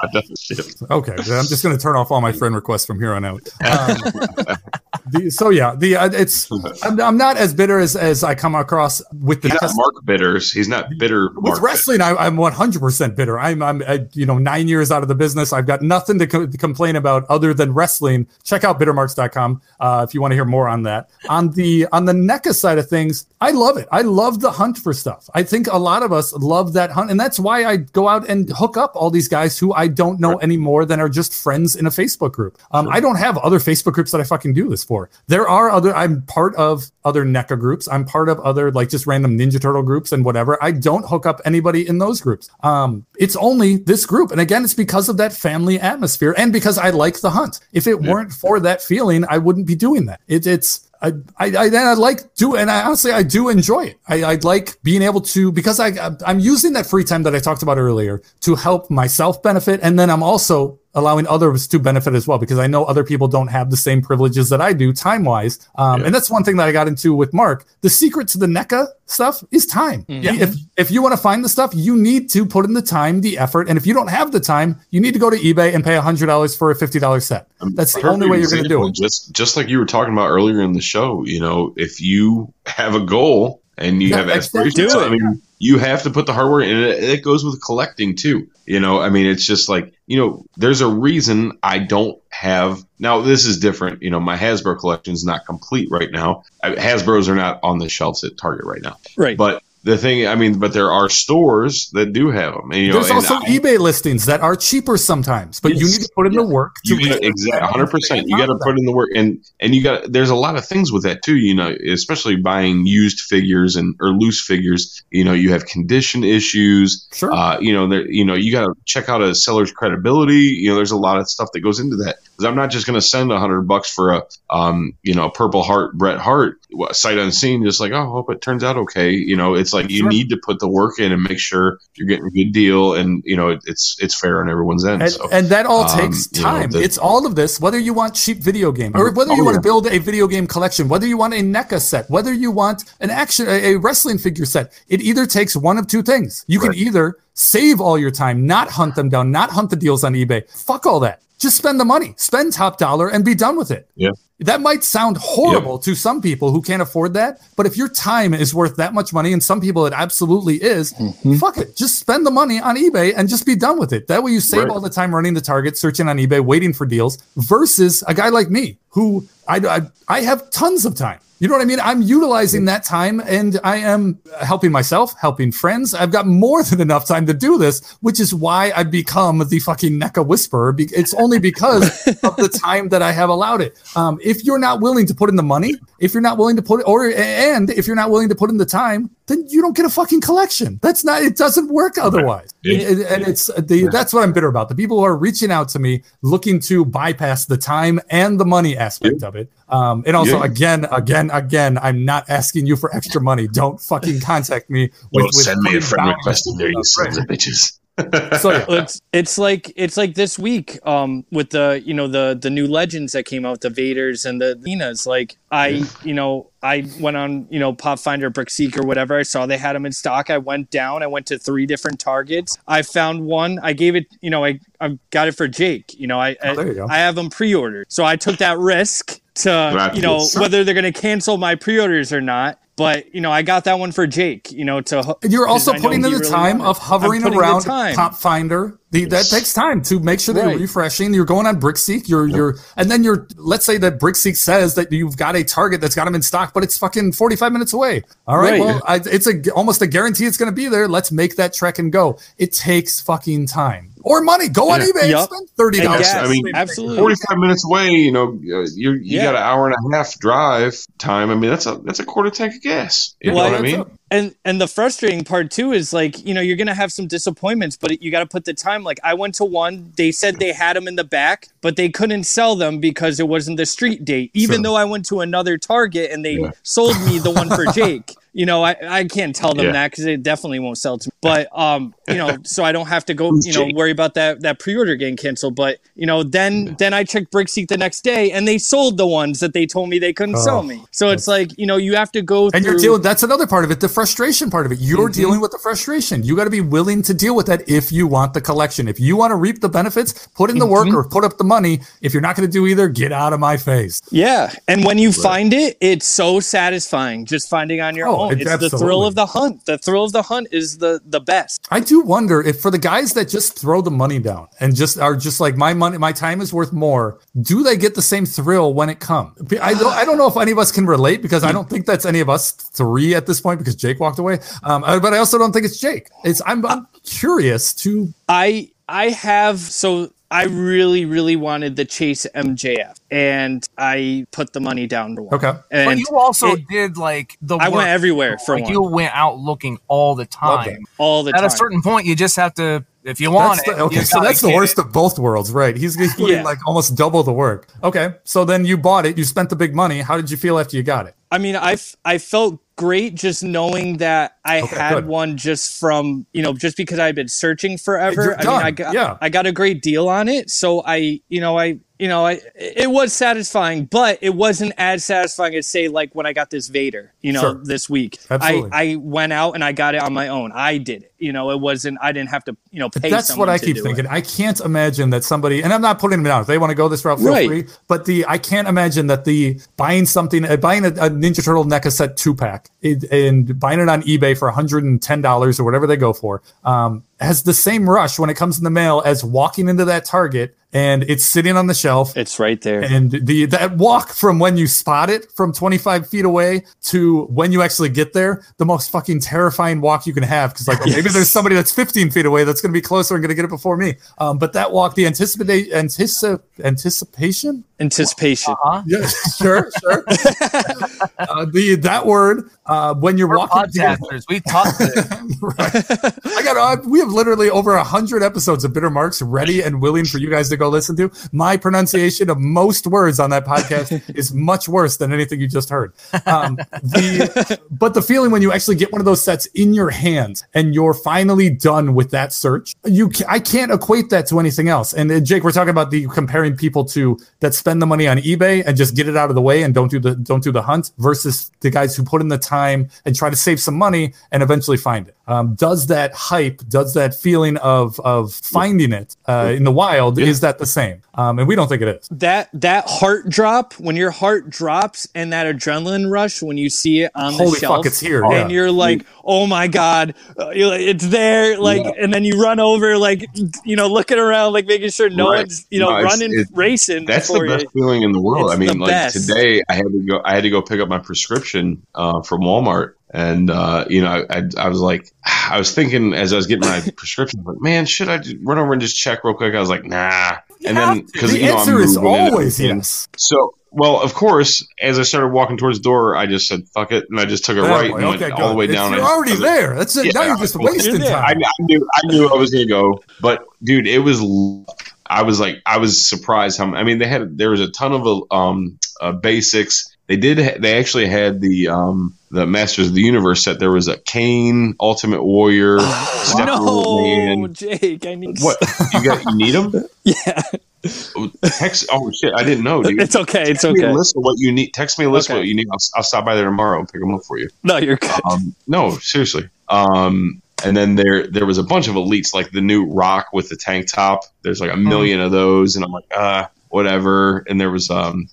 S5: Okay, I'm just going to turn off all my friend requests from here on out. Um, the, so yeah, the uh, it's I'm, I'm not as bitter as as I come across with the
S4: He's not Mark Bitters. He's not bitter.
S5: with
S4: Mark
S5: wrestling. I, I'm 100 percent bitter. I'm I'm uh, you know nine years out of the business. I've got nothing to, co- to complain about other than wrestling. Check out bittermarks.com uh, if you want to hear more on that. On the on the NECA side of things, I love it. I love the hunt for stuff. I think a lot of us love that hunt, and that's why I go out and hook up all these guys who I don't know any more than are just friends in a Facebook group. Um, I don't have other Facebook groups that I fucking do this for. There are other. I'm part of other NECA groups. I'm part of other like just random Ninja Turtle groups and whatever. I don't hook up anybody in those groups. Um, it's only this group, and again, it's because of that family atmosphere and because I like the hunt. If it weren't for that feeling, I wouldn't be doing that. It, it's I, I, I, I like do, and I honestly, I do enjoy it. I, I like being able to, because I, I'm using that free time that I talked about earlier to help myself benefit. And then I'm also allowing others to benefit as well, because I know other people don't have the same privileges that I do time wise. Um, and that's one thing that I got into with Mark. The secret to the NECA stuff is time. If, if you want to find the stuff, you need to put in the time, the effort. And if you don't have the time, you need to go to eBay and pay hundred dollars for a $50 set. That's the only way you're going to do it.
S4: Just just like you were talking about earlier in the show, you know, if you have a goal and you
S5: Yeah,
S4: have
S5: exactly.
S4: aspirations, I mean, you have to put the hard work, in. and it, it goes with collecting too. You know, I mean, it's just like you know, there's a reason I don't have now. This is different. You know, my Hasbro collection is not complete right now. I, Hasbro's are not on the shelves at Target right now,
S3: Right.
S4: but. The thing, I mean, but there are stores that do have them. And, you know,
S5: There's
S4: and
S5: also
S4: I-
S5: eBay listings that are cheaper sometimes, but you need to put in the work to
S4: you exactly 100 percent. you got to put in the work and and you got there's a lot of things with that too you know especially buying used figures and or loose figures. You know you have condition issues.
S5: Sure.
S4: uh you know there you know you got to check out a seller's credibility. You know there's a lot of stuff that goes into that because i'm not just going to send a hundred bucks for a um you know purple heart Bret Hart sight unseen just like oh hope it turns out okay you know it's like you
S5: Sure.
S4: need to put the work in and make sure you're getting a good deal and you know it, it's it's fair on everyone's end
S5: And,
S4: so
S5: and that all
S4: um,
S5: takes
S4: you know,
S5: time.
S4: the-
S5: it's all of this, whether you want cheap video game or whether you
S4: Oh,
S5: want to build a video game collection, whether you want a NECA set, whether you want an action, a, a wrestling figure set. It either takes one of two things. You can either save all your time, not hunt them down, not hunt the deals on eBay. Fuck all that. Just spend the money, spend top dollar and be done with it.
S4: Yeah.
S5: That might sound horrible to some people who can't afford that, but if your time is worth that much money, and some people it absolutely is, mm-hmm. fuck it. Just spend the money on eBay and just be done with it. That way you save
S4: Right.
S5: all the time running the target, searching on eBay, waiting for deals, versus a guy like me who I, I, I have tons of time. You know what I mean? I'm utilizing that time and I am helping myself, helping friends. I've got more than enough time to do this, which is why I've become the fucking NECA whisperer. It's only because of the time that I have allowed it. Um, if you're not willing to put in the money, if you're not willing to put it, or and if you're not willing to put in the time, then you don't get a fucking collection. That's not. It doesn't work otherwise.
S4: Yeah.
S5: It- it- and it's the that's what I'm bitter about. The people who are reaching out to me looking to bypass the time and the money aspect of it. Um, and also
S4: Yeah.
S5: again, again, again, I'm not asking you for extra money. Don't fucking contact me. With,
S4: Don't
S5: with
S4: send me a friend request in there, you sons of bitches.
S5: So
S3: it's it's like it's like this week um with the you know the the new legends that came out the Vaders and the Lenas like I you know I went on you know Pop Finder Brickseek or whatever. I saw they had them in stock. I went down. I went to three different targets. I found one. I gave it you know I I got it for Jake you know I
S5: Oh, you.
S3: I, I have them pre-ordered. So I took that risk to you know whether they're going to cancel my pre-orders or not but you know I got that one for Jake you know to
S5: And you're also putting in the
S3: really
S5: time
S3: wanted
S5: of hovering around. Top Finder. The, that takes time to make sure that
S3: Right.
S5: you're refreshing. You're going on Brickseek. You're you're and then you're let's say that Brickseek says that you've got a target that's got them in stock, but it's fucking 45 minutes away. All right,
S3: Right.
S5: well, I, it's a almost a guarantee it's going to be there. Let's make that trek and go. It takes fucking time or money. Go on
S4: Yeah.
S5: eBay and
S3: Yup.
S5: spend thirty dollars.
S3: gas.
S4: I mean,
S3: absolutely
S4: 45 minutes away, you know, uh, you you
S3: Yeah.
S4: got an hour and a half drive time. I mean, that's a that's a quarter tank of gas. You
S3: Well,
S4: know what I mean?
S3: And and the frustrating part too is like you know you're gonna have some disappointments but you got to put the time like i went to one they said they had them in the back but they couldn't sell them because it wasn't the street date even
S5: Sure.
S3: though i went to another target and they
S4: Yeah.
S3: sold me the one for jake you know i, I can't tell them
S4: Yeah.
S3: that because it definitely won't sell to me but um you know so i don't have to go you know worry about that that pre-order getting canceled but you know then then i checked brickseek the next day and they sold the ones that they told me they couldn't
S5: Oh,
S3: sell me so it's like you know you have to go
S5: And
S3: through
S5: you're dealing. That's another part of it. The frustration part of it. You're
S3: Mhm.
S5: dealing with the frustration. You got to be willing to deal with that if you want the collection. If you want to reap the benefits, put in the work
S3: Mhm.
S5: or put up the money. If you're not going to do either, get out of my face.
S3: Yeah, and when you find it, it's so satisfying just finding on your
S5: Oh, it-
S3: It's the thrill of the hunt. The thrill of the hunt is the the best.
S5: I do wonder if for the guys that just throw the money down and just are just like my money, my time is worth more. Do they get the same thrill when it comes? I don't. I don't know if any of us can relate because I don't think that's any of us three at this point because Jake walked away. Um, uh, but I also don't think it's Jake. It's I'm, I'm curious to
S3: I I have so I really really wanted the Chase MJF, and I put the money down to one.
S5: okay.
S2: But
S3: and
S2: you also
S3: it-
S2: did like the.
S3: I went everywhere for
S2: like
S3: one,
S2: you went out looking all the time.
S3: all the time.
S2: At
S3: time.
S2: a certain point, you just have to. If you want
S5: That's
S2: it,
S5: the, okay, so that's the worst
S2: it.
S5: of both worlds, right? He's, he's putting
S3: Yeah.
S5: like almost double the work. Okay, so then you bought it, you spent the big money. How did you feel after you got it?
S3: I mean, I, f- I felt great just knowing that I
S5: Okay,
S3: had
S5: good.
S3: one just from you know just because I've been searching forever. I mean, I got
S5: yeah.
S3: I got a great deal on it, so I you know I you know I it was satisfying, but it wasn't as satisfying as say like when I got this Vader, you know,
S5: Sure.
S3: this week.
S5: Absolutely.
S3: I I went out and I got it on my own. I did it. You know, it wasn't I didn't have to you know pay.
S5: That's what I keep thinking.
S3: It.
S5: I can't imagine that somebody, and I'm not putting them down. If they want to go this route, feel
S3: Right.
S5: free. But the I can't imagine that the buying something, uh, buying a, a Ninja Turtle NECA set two pack, it, and buying it on eBay for 110 dollars or whatever they go for, um, has the same rush when it comes in the mail as walking into that Target and it's sitting on the shelf.
S3: It's right there.
S5: And the that walk from when you spot it from 25 feet away to when you actually get there, the most fucking terrifying walk you can have. Because like maybe there's somebody that's 15 feet away that's going to be closer and going to get it before me. Um, but that walk, the anticipate anticip- anticipation,
S3: Anticipation.
S2: Huh?
S5: yeah, sure, sure. uh, the that word uh, when you're
S2: We're
S5: walking.
S2: podcasters. We talk
S5: right. I got. Uh, we have literally over a hundred episodes of Bitter Marks ready and willing for you guys to go listen to. My pronunciation of most words on that podcast is much worse than anything you just heard. Um, the but the feeling when you actually get one of those sets in your hands and you're finally done with that search, you ca- I can't equate that to anything else. And uh, Jake, we're talking about the comparing people to that spend the money on eBay and just get it out of the way and don't do the don't do the hunt versus the guys who put in the time and try to save some money and eventually find it. Um, does that hype, does that feeling of of finding it uh, in the wild, is that the same? Um, and we don't think it is.
S3: that that heart drop when your heart drops and that adrenaline rush when you see it on
S5: Holy
S3: the shelf
S5: fuck, it's here,
S3: and
S5: yeah.
S3: you're like oh my god uh, it's there like and then you run over like you know looking around like making sure no
S4: Right.
S3: one's you know
S4: No,
S3: running
S4: it-
S3: racing
S4: That's the best
S3: you
S4: feeling in the world.
S3: It's
S4: I mean, like
S3: best.
S4: today, I had to go. I had to go pick up my prescription uh, from Walmart, and uh, you know, I, I was like, I was thinking as I was getting my prescription, like, man, should I run over and just check real quick? I was like, nah. And then because
S5: the
S4: you know
S5: answer
S4: I'm
S5: is
S4: moving
S5: always
S4: everything.
S5: yes.
S4: So well, of course, as I started walking towards the door, I just said "fuck it," and I just took a
S5: Oh,
S4: right
S5: boy,
S4: and went
S5: okay,
S4: all the way down.
S5: You're already
S4: I was-
S5: there. That's it.
S4: Yeah,
S5: now you're just
S4: well,
S5: wasting
S3: you're.
S4: I,
S5: time.
S4: I knew I knew I was gonna go, but dude, it was. I was like, I was surprised how. I mean, they had there was a ton of um uh, basics. They did. Ha- they actually had the um the Masters of the Universe set. There was a Kane, Ultimate Warrior,
S3: no,
S4: Man.
S3: Jake, I need
S4: What you got? You need them?
S3: Yeah,
S4: Text. Oh shit! I didn't know, dude.
S3: it's okay. It's
S4: Text me a
S3: okay.
S4: list of what you need. Text me a list of what you need. I'll, I'll stop by there tomorrow and pick them up for you.
S3: No, you're good.
S4: Um, no, seriously. Um, and then there there was a bunch of elites, like the new Rock with the tank top. There's like a million of those, and I'm like, uh, whatever. And there was um,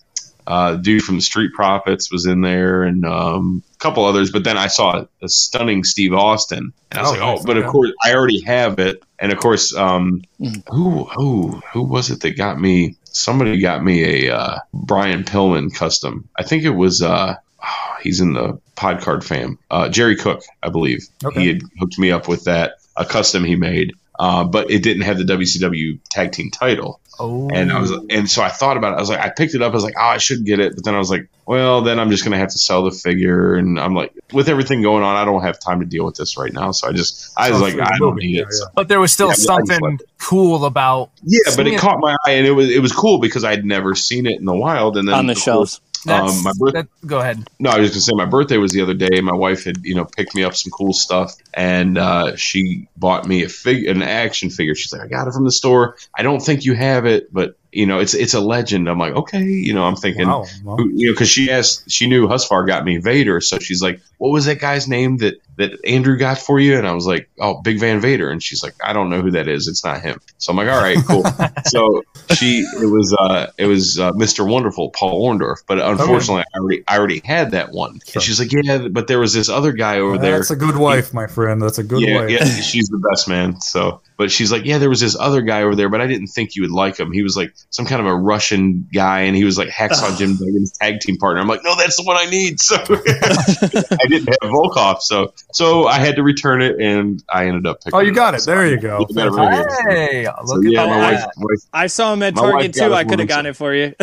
S4: uh, dude from the Street Profits was in there, and um, a couple others. But then I saw a, a stunning Steve Austin, and I was
S5: Oh,
S4: like, oh, but of
S5: okay.
S4: course I already have it. And of course, um, who who who was it that got me? Somebody got me a uh, Brian Pillman custom. I think it was. Uh, he's in the Podcard fam. Uh, Jerry Cook, I believe.
S5: Okay.
S4: He had hooked me up with that a custom he made, uh, but it didn't have the WCW tag team title.
S2: Oh,
S4: And I was, oh. and so I thought about it. I was like, I picked it up. I was like, oh, I should get it, but then I was like, well, then I'm just gonna have to sell the figure, and I'm like, with everything going on, I don't have time to deal with this right now. So I just, I was
S5: Oh,
S4: like, I don't need
S5: Yeah,
S4: it.
S5: yeah.
S4: So-
S2: but there was still
S4: Yeah,
S2: something
S4: left
S2: cool about
S4: yeah, but it
S2: it-
S4: caught my eye, and it was it was cool because I'd never seen it in the wild. And then
S3: On the
S4: of
S3: shelves.
S2: That's,
S4: Um, my birth-
S2: that, go ahead.
S4: No, I was just gonna say my birthday was the other day. My wife had, you know, picked me up some cool stuff, and uh, she bought me a fig, an action figure. She's like, "I got it from the store. I don't think you have it, but you know, it's it's a legend." I'm like, "Okay," you know, I'm thinking,
S5: Wow.
S4: Who, you know, because she asked, she knew Husvar got me Vader, so she's like, "What was that guy's name that that Andrew got for you?" And I was like, "Oh, Big Van Vader," and she's like, "I don't know who that is. It's not him." So I'm like, "All right, cool." so she, it was, uh, it was uh, Mr. Wonderful, Paul Orndorff, but unfortunately, I already, I already had that one.
S5: Sure.
S4: And she's like, "Yeah, but there was this other guy over there."
S5: that's a good wife, my friend. That's a good
S4: yeah,
S5: wife.
S4: yeah, she's the best man. So, but she's like, yeah, there was this other guy over there, but I didn't think you would like him. He was like some kind of a Russian guy, and he was like Hacksaw Jim Duggan's tag team partner. I'm like, no, that's the one I need. So I didn't have Volkoff, so so I had to return it, and I ended up picking.
S5: Oh, you got
S4: up.
S5: it. There you go.
S4: You got it right.
S2: Hey,
S4: So,
S2: look
S4: yeah,
S2: at
S4: my
S2: that.
S4: wife, wife
S3: I saw him at Target too. I could have gotten it for you.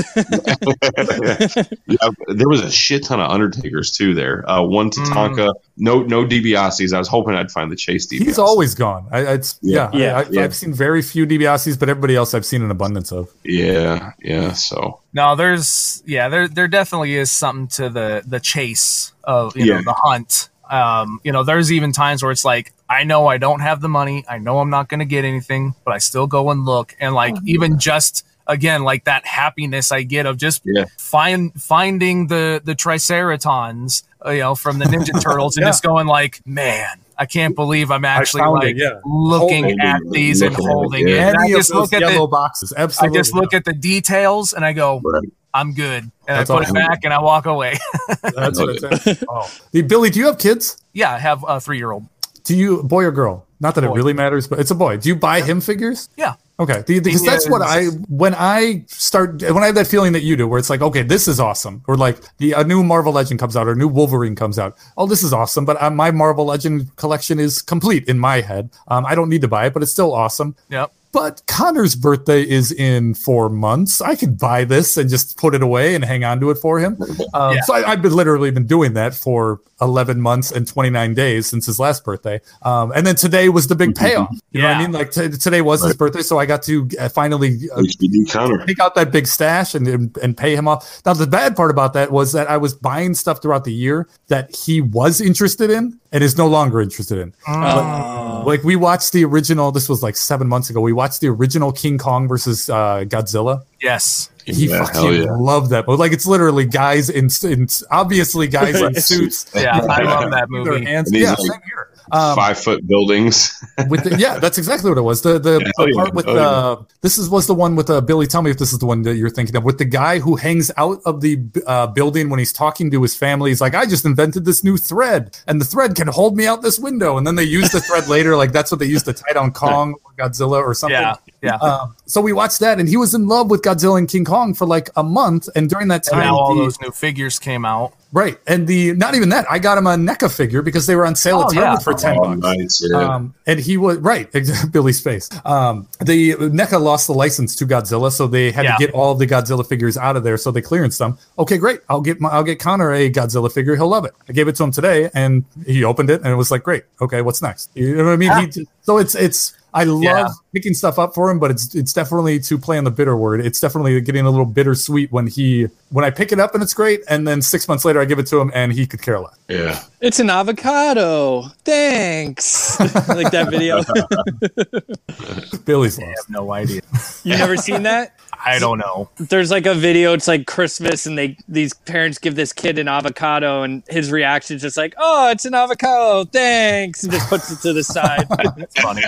S4: yeah, there was a shit ton of Undertakers too there. Uh, one Tatanka, no no DiBiase's. I was hoping I'd find the Chase DiBiase.
S5: He's always gone. I, it's yeah,
S4: Yeah.
S5: Yeah. I, I,
S4: Yeah.
S5: I've seen very few DiBiase's, but everybody else I've seen an abundance of.
S4: yeah, yeah. So
S2: No, there's yeah, there there definitely is something to the the chase of you
S4: Yeah.
S2: know the hunt. Um, you know, there's even times where it's like I know I don't have the money, I know I'm not going to get anything, but I still go and look, and like even just again like that happiness I get of just
S4: Yeah.
S2: find finding the the Triceratons, uh, you know, from the Ninja Turtles, and
S5: Yeah.
S2: just going like, man. I can't believe I'm actually like
S5: it, yeah.
S2: looking
S4: Holding
S2: at these and
S4: looking at
S2: holding
S4: yeah.
S2: it. And I just look at the,
S5: boxes,
S2: I just look at the details and I go,
S4: Right.
S2: I'm good. And
S5: That's
S2: I put
S5: awesome.
S2: it back and I walk away.
S5: That's what it's. Oh. Hey, Billy, do you have kids?
S2: yeah, I have a three year old.
S5: Do you boy or girl? Not that
S2: Boy.
S5: it really matters, but it's a boy. Do you buy him figures?
S2: Yeah.
S5: Okay, The- because that's what I when I start when I have that feeling that you do, where it's like, okay, this is awesome, or like the a new Marvel Legend comes out, or a new Wolverine comes out. Oh, this is awesome, but uh, my Marvel Legend collection is complete in my head. Um, I don't need to buy it, but it's still awesome.
S2: Yep.
S5: But Connor's birthday is in four months. I could buy this and just put it away and hang on to it for him. Um,
S2: Yeah.
S5: So I, I've been literally been doing that for 11 months and 29 days since his last birthday. Um, and then today was the big payoff. You know what I mean? Like t- today was his birthday, so I got to uh, finally uh, take out that big stash and, and and pay him off. Now the bad part about that was that I was buying stuff throughout the year that he was interested in and is no longer interested in.
S3: Oh.
S5: Like we watched the original. This was like seven months ago. We watched the original King Kong versus uh, Godzilla.
S2: Yes.
S5: He
S4: Yeah,
S5: fucking
S4: yeah.
S5: loved that. But like it's literally guys in, in obviously guys in suits.
S2: Yeah, I love that movie.
S5: hands-
S4: And
S5: Yeah,
S4: like,
S5: same here. Um,
S4: Five foot buildings.
S5: with the, yeah, that's exactly what it was. The the,
S4: Yeah,
S5: the
S4: oh, yeah.
S5: part with
S4: Oh, yeah.
S5: uh, this is was the one with uh, Billy. Tell me if this is the one that you're thinking of. With the guy who hangs out of the uh, building when he's talking to his family. He's like, "I just invented this new thread, and the thread can hold me out this window." And then they use the thread later, like that's what they used to tie down Kong. Godzilla or something.
S2: Yeah, yeah.
S5: Um, so we watched that, and he was in love with Godzilla and King Kong for like a month. And during that
S2: And
S5: time,
S2: now all
S5: the-
S2: those new figures came out.
S5: right, and the not even that, I got him a NECA figure because they were on sale
S2: Oh,
S5: at Target
S2: yeah.
S5: for ten
S4: Oh,
S5: bucks.
S4: nice. Yeah.
S5: Um, and he was right, exactly, Billy's face. Um, the NECA lost the license to Godzilla, so they had
S2: Yeah.
S5: to get all the Godzilla figures out of there. So they clearanced them. Okay, great. I'll get my, I'll get Connor a Godzilla figure. He'll love it. I gave it to him today, and he opened it, and it was like, great. Okay, what's next? You know what I mean? He so it's it's. I love
S2: Yeah.
S5: Picking stuff up for him, but it's it's definitely to play on the bitter word. It's definitely getting a little bittersweet when he when I pick it up and it's great, and then six months later I give it to him and he could care less.
S4: yeah.
S3: It's an avocado. Thanks. like that video.
S5: Billy's
S2: I
S5: lost.
S2: have no idea.
S3: You never seen that?
S2: I don't know.
S3: There's like a video. It's like Christmas, and they these parents give this kid an avocado, and his reaction is just like, "Oh, it's an avocado. Thanks," and just puts it to the side.
S2: It's funny.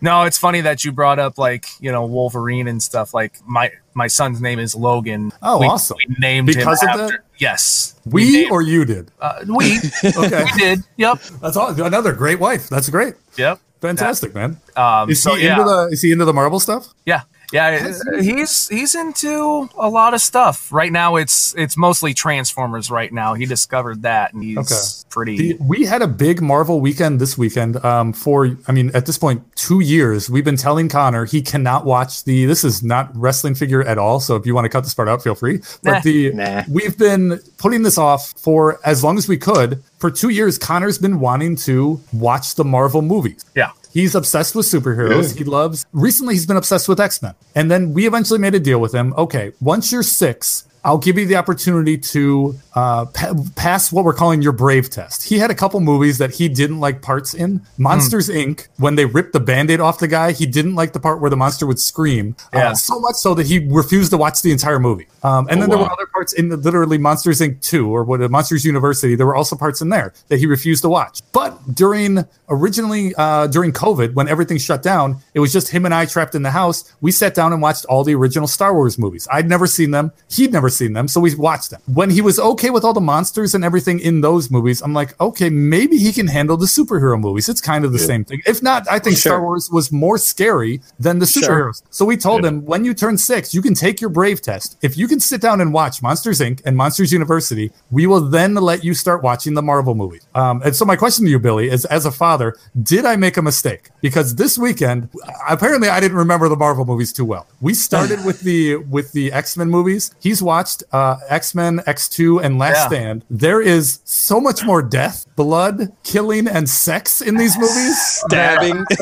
S2: no, it's funny that you brought up like you know Wolverine and stuff. Like my my son's name is Logan.
S5: Oh,
S2: we,
S5: awesome.
S2: We named
S5: Because
S2: him
S5: of
S2: after.
S5: that?
S2: Yes,
S5: We
S2: named-
S5: or you did?
S2: uh, we
S5: Okay.
S2: we did. Yep,
S5: That's all. Another great wife. That's great.
S2: yep.
S5: Fantastic, man.
S2: Um,
S5: Is
S2: so
S5: he
S2: yeah,
S5: into the is he into the Marvel stuff?
S2: yeah, yeah. He's he's into a lot of stuff right now. It's it's mostly Transformers right now. He discovered that, and he's
S5: Okay.
S2: pretty.
S5: The, we had a big Marvel weekend this weekend. Um, for I mean, at this point, two years. We've been telling Connor he cannot watch the. This is not wrestling figure at all. So if you want to cut this part out, feel free. But
S2: Nah.
S5: the
S3: Nah.
S5: we've been putting this off for as long as we could. For two years, Connor's been wanting to watch the Marvel movies.
S2: yeah,
S5: He's obsessed with superheroes. He loves. Recently, he's been obsessed with X Men. And then we eventually made a deal with him. Okay, once you're six, I'll give you the opportunity to uh, pa- pass what we're calling your Brave test. He had a couple movies that he didn't like parts in. Monsters Inc. When they ripped the Band-Aid off the guy, he didn't like the part where the monster would scream.
S2: Yeah.
S5: Uh, so much so that he refused to watch the entire movie. Um, and then there
S4: wow.
S5: were other parts in the, literally Monsters Inc. 2 or what Monsters University. There were also parts in there that he refused to watch. But during originally uh, during COVID, when everything shut down, it was just him and I trapped in the house. We sat down and watched all the original Star Wars movies. I'd never seen them. He'd never seen them, so we watched them. When he was okay with all the monsters and everything in those movies, I'm like, okay, maybe he can handle the superhero movies. It's kind of the same thing. If not, I think Star Wars was more scary than the
S3: Sure.
S5: superheroes. So we told him when you turn six, you can take your Brave test. If you can sit down and watch Monsters Inc. and Monsters University, we will then let you start watching the Marvel movies. Um, and so my question to you, Billy, is as a father, did I make a mistake? Because this weekend, apparently, I didn't remember the Marvel movies too well. We started with the with the X Men movies. He's watched uh, X Men, X Two, and Last
S2: Yeah.
S5: Stand. There is so much more death, blood, killing, and sex in these movies.
S3: Stabbing.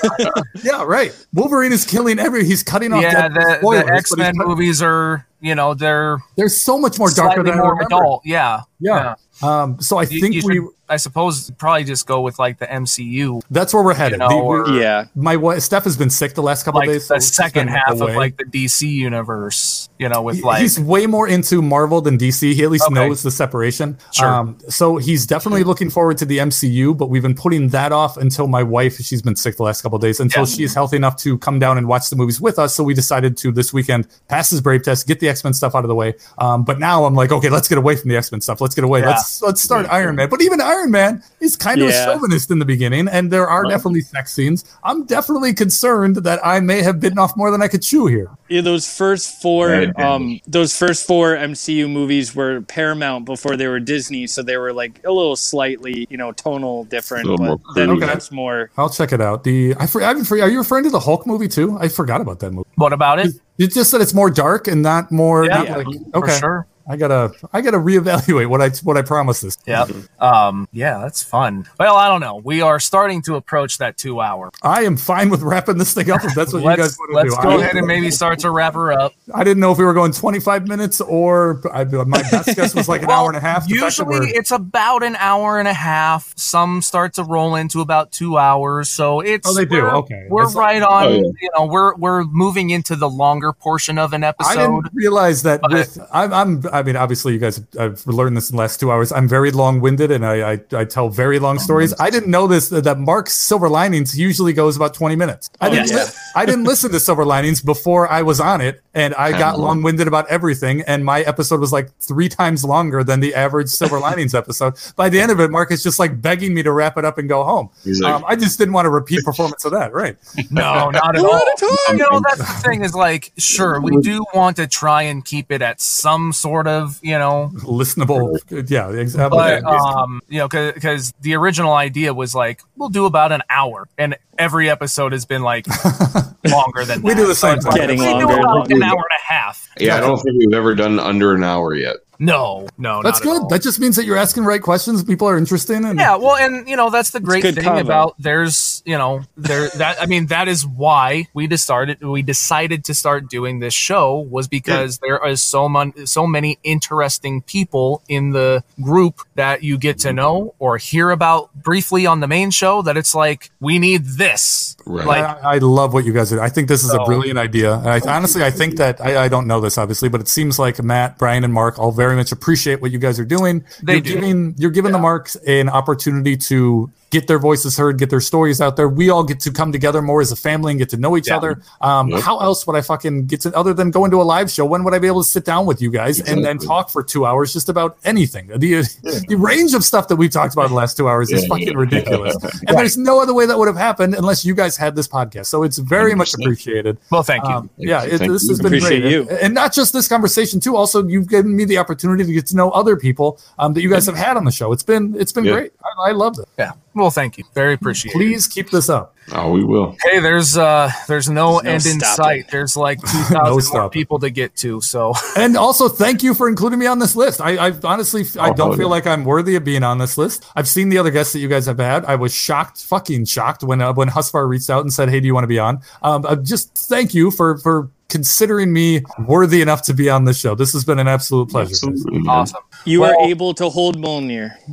S5: Yeah, right. Wolverine is killing every. He's cutting off.
S2: yeah. The,
S5: spoilers,
S2: the X Men movies are you know they're
S5: There's so much more darker than I
S2: more
S5: remember.
S2: adult. Yeah,
S5: Yeah. Um. So I
S2: You-
S5: think
S2: you
S5: we.
S2: should, I suppose probably just go with like the MCU,
S5: That's where we're headed.
S2: know,
S5: The-
S2: or-
S5: we-
S3: yeah.
S5: my wife Steph has been sick the last couple
S2: like
S5: of days.
S2: the
S5: she's
S2: second half
S5: away.
S2: of like the DC universe. You know, with
S5: He-
S2: like
S5: he's way more into Marvel than DC. He at least
S2: Okay.
S5: knows the separation.
S2: Sure.
S5: Um, so he's definitely looking forward to the MCU, but we've been putting that off until my wife, she's been sick the last couple of days, until
S2: Yeah.
S5: she's healthy enough to come down and watch the movies with us. So we decided to this weekend pass his brave test, get the X Men stuff out of the way. Um, but now I'm like, okay, let's get away from the X Men stuff. Let's get away.
S2: Yeah.
S5: Let's let's start Iron Man. But even Iron Man is kind of
S3: Yeah.
S5: a chauvinist in the beginning, and there are definitely sex scenes. I'm definitely concerned that I may have bitten off more than I could chew here.
S3: Yeah, those first four,
S4: Right.
S3: um, those first four MCU movies were Paramount before they were Disney, so they were like a little slightly, you know, tonal different.
S4: A
S3: But
S4: more
S3: then
S5: crude.
S3: it gets more.
S5: I'll check it out. The I, for, I for, are you referring to the Hulk movie too? I forgot about that movie.
S2: what about it?
S5: It's just that it's more dark and not more.
S2: Yeah,
S5: not like,
S2: for
S5: okay.
S2: sure.
S5: I gotta I gotta reevaluate what I what I promised this.
S2: Yeah. Um, yeah, that's fun. Well, I don't know. We are starting to approach that two hour.
S5: I am fine with wrapping this thing up if that's what you guys want to
S2: let's
S5: do.
S2: go
S5: I,
S2: ahead and maybe start to wrap her up.
S5: I didn't know if we were going 25 minutes or I, my best guess was like an hour and a half. The fact that
S2: Usually it's about an hour and a half. Some start to roll into about two hours. So it's
S5: Oh, they do?
S2: We're,
S5: Okay.
S2: We're
S5: It's-
S2: right on.
S4: Oh, yeah.
S2: You know, we're we're moving into the longer portion of an episode.
S5: I
S2: episode.
S5: didn't realize that
S2: But-
S5: with I'm, I'm I mean, obviously, you guys I've learned this in the last two hours. I'm very long winded and I, I I tell very long stories. I didn't know this that Mark's Silver Linings usually goes about 20 minutes. I didn't
S3: yes.
S5: li- I didn't listen to Silver Linings before I was on it, and I got long winded about everything. And my episode was like three times longer than the average Silver Linings episode. By the end of it, Mark is just like begging me to wrap it up and go home.
S4: Like-
S5: um, I just didn't want to repeat performance of that. Right.
S2: No, not at all. You know, that's the thing is like, sure, we do want to try and keep it at some sort of, you know,
S5: Listenable. Yeah. Exactly.
S2: but um, you know, because the original idea was like we'll do about an hour, and every episode has been like longer than
S5: We
S2: that.
S5: do the same
S2: it's
S5: thing.
S2: like,
S3: Getting
S2: we do
S3: longer.
S2: about an hour and a half.
S4: Yeah, I don't think we've ever done under an hour yet.
S2: No, no,
S5: That's
S2: not at
S5: good.
S2: all.
S5: That just means that you're asking right questions. People are interested in. And
S2: Yeah, well, and you know that's the great thing
S3: combo.
S2: about there's you know there that I mean that is why we just started we decided to start doing this show was because there is so mon- so many interesting people in the group that you get to know or hear about briefly on the main show that it's like we need this
S4: Right.
S2: like
S5: I, I love what you guys do. I think this is a brilliant idea. And I, honestly, I think that I, I don't know this obviously, but it seems like Matt, Brian, and Mark all very much appreciate what you guys are doing.
S2: They
S5: you're
S2: do.
S5: giving you're giving the Marks an opportunity to get their voices heard, get their stories out there. We all get to come together more as a family and get to know each
S2: Yeah.
S5: other. Um,
S4: Yep.
S5: How else would I fucking get to other than going to a live show? When would I be able to sit down with you guys and then talk for two hours just about anything? The the range of stuff that we've talked about in the last two hours is
S4: Yeah,
S5: fucking
S4: yeah.
S5: ridiculous. And there's no other way that would have happened unless you guys had this podcast. So it's very much appreciated.
S2: well thank you
S5: Um, yeah, it,
S4: Thank
S5: this
S4: you.
S5: has been
S3: Appreciate
S5: great,
S3: you.
S5: And, and not just this conversation too. Also, you've given me the opportunity to get to know other people um, that you guys have had on the show. It's been it's been
S4: Yeah.
S5: great. I, I loved it.
S2: yeah well thank you very appreciated
S5: Please keep this up.
S4: Oh, we will.
S2: hey there's uh there's no
S3: There's no
S2: end in
S3: stopping.
S2: sight there's like 2000
S5: No
S2: more people to get to so
S5: And also, thank you for including me on this list. I, I honestly, I
S4: Oh,
S5: don't
S4: yeah.
S5: feel like I'm worthy of being on this list. I've seen the other guests that you guys have had. I was shocked, fucking shocked when uh, when Husvar reached out and said, "Hey, do you want to be on?" Um, uh, just thank you for for considering me worthy enough to be on this show. This has been an absolute pleasure.
S4: Absolutely,
S2: awesome
S3: You
S2: Well-
S3: are able to hold Mjolnir.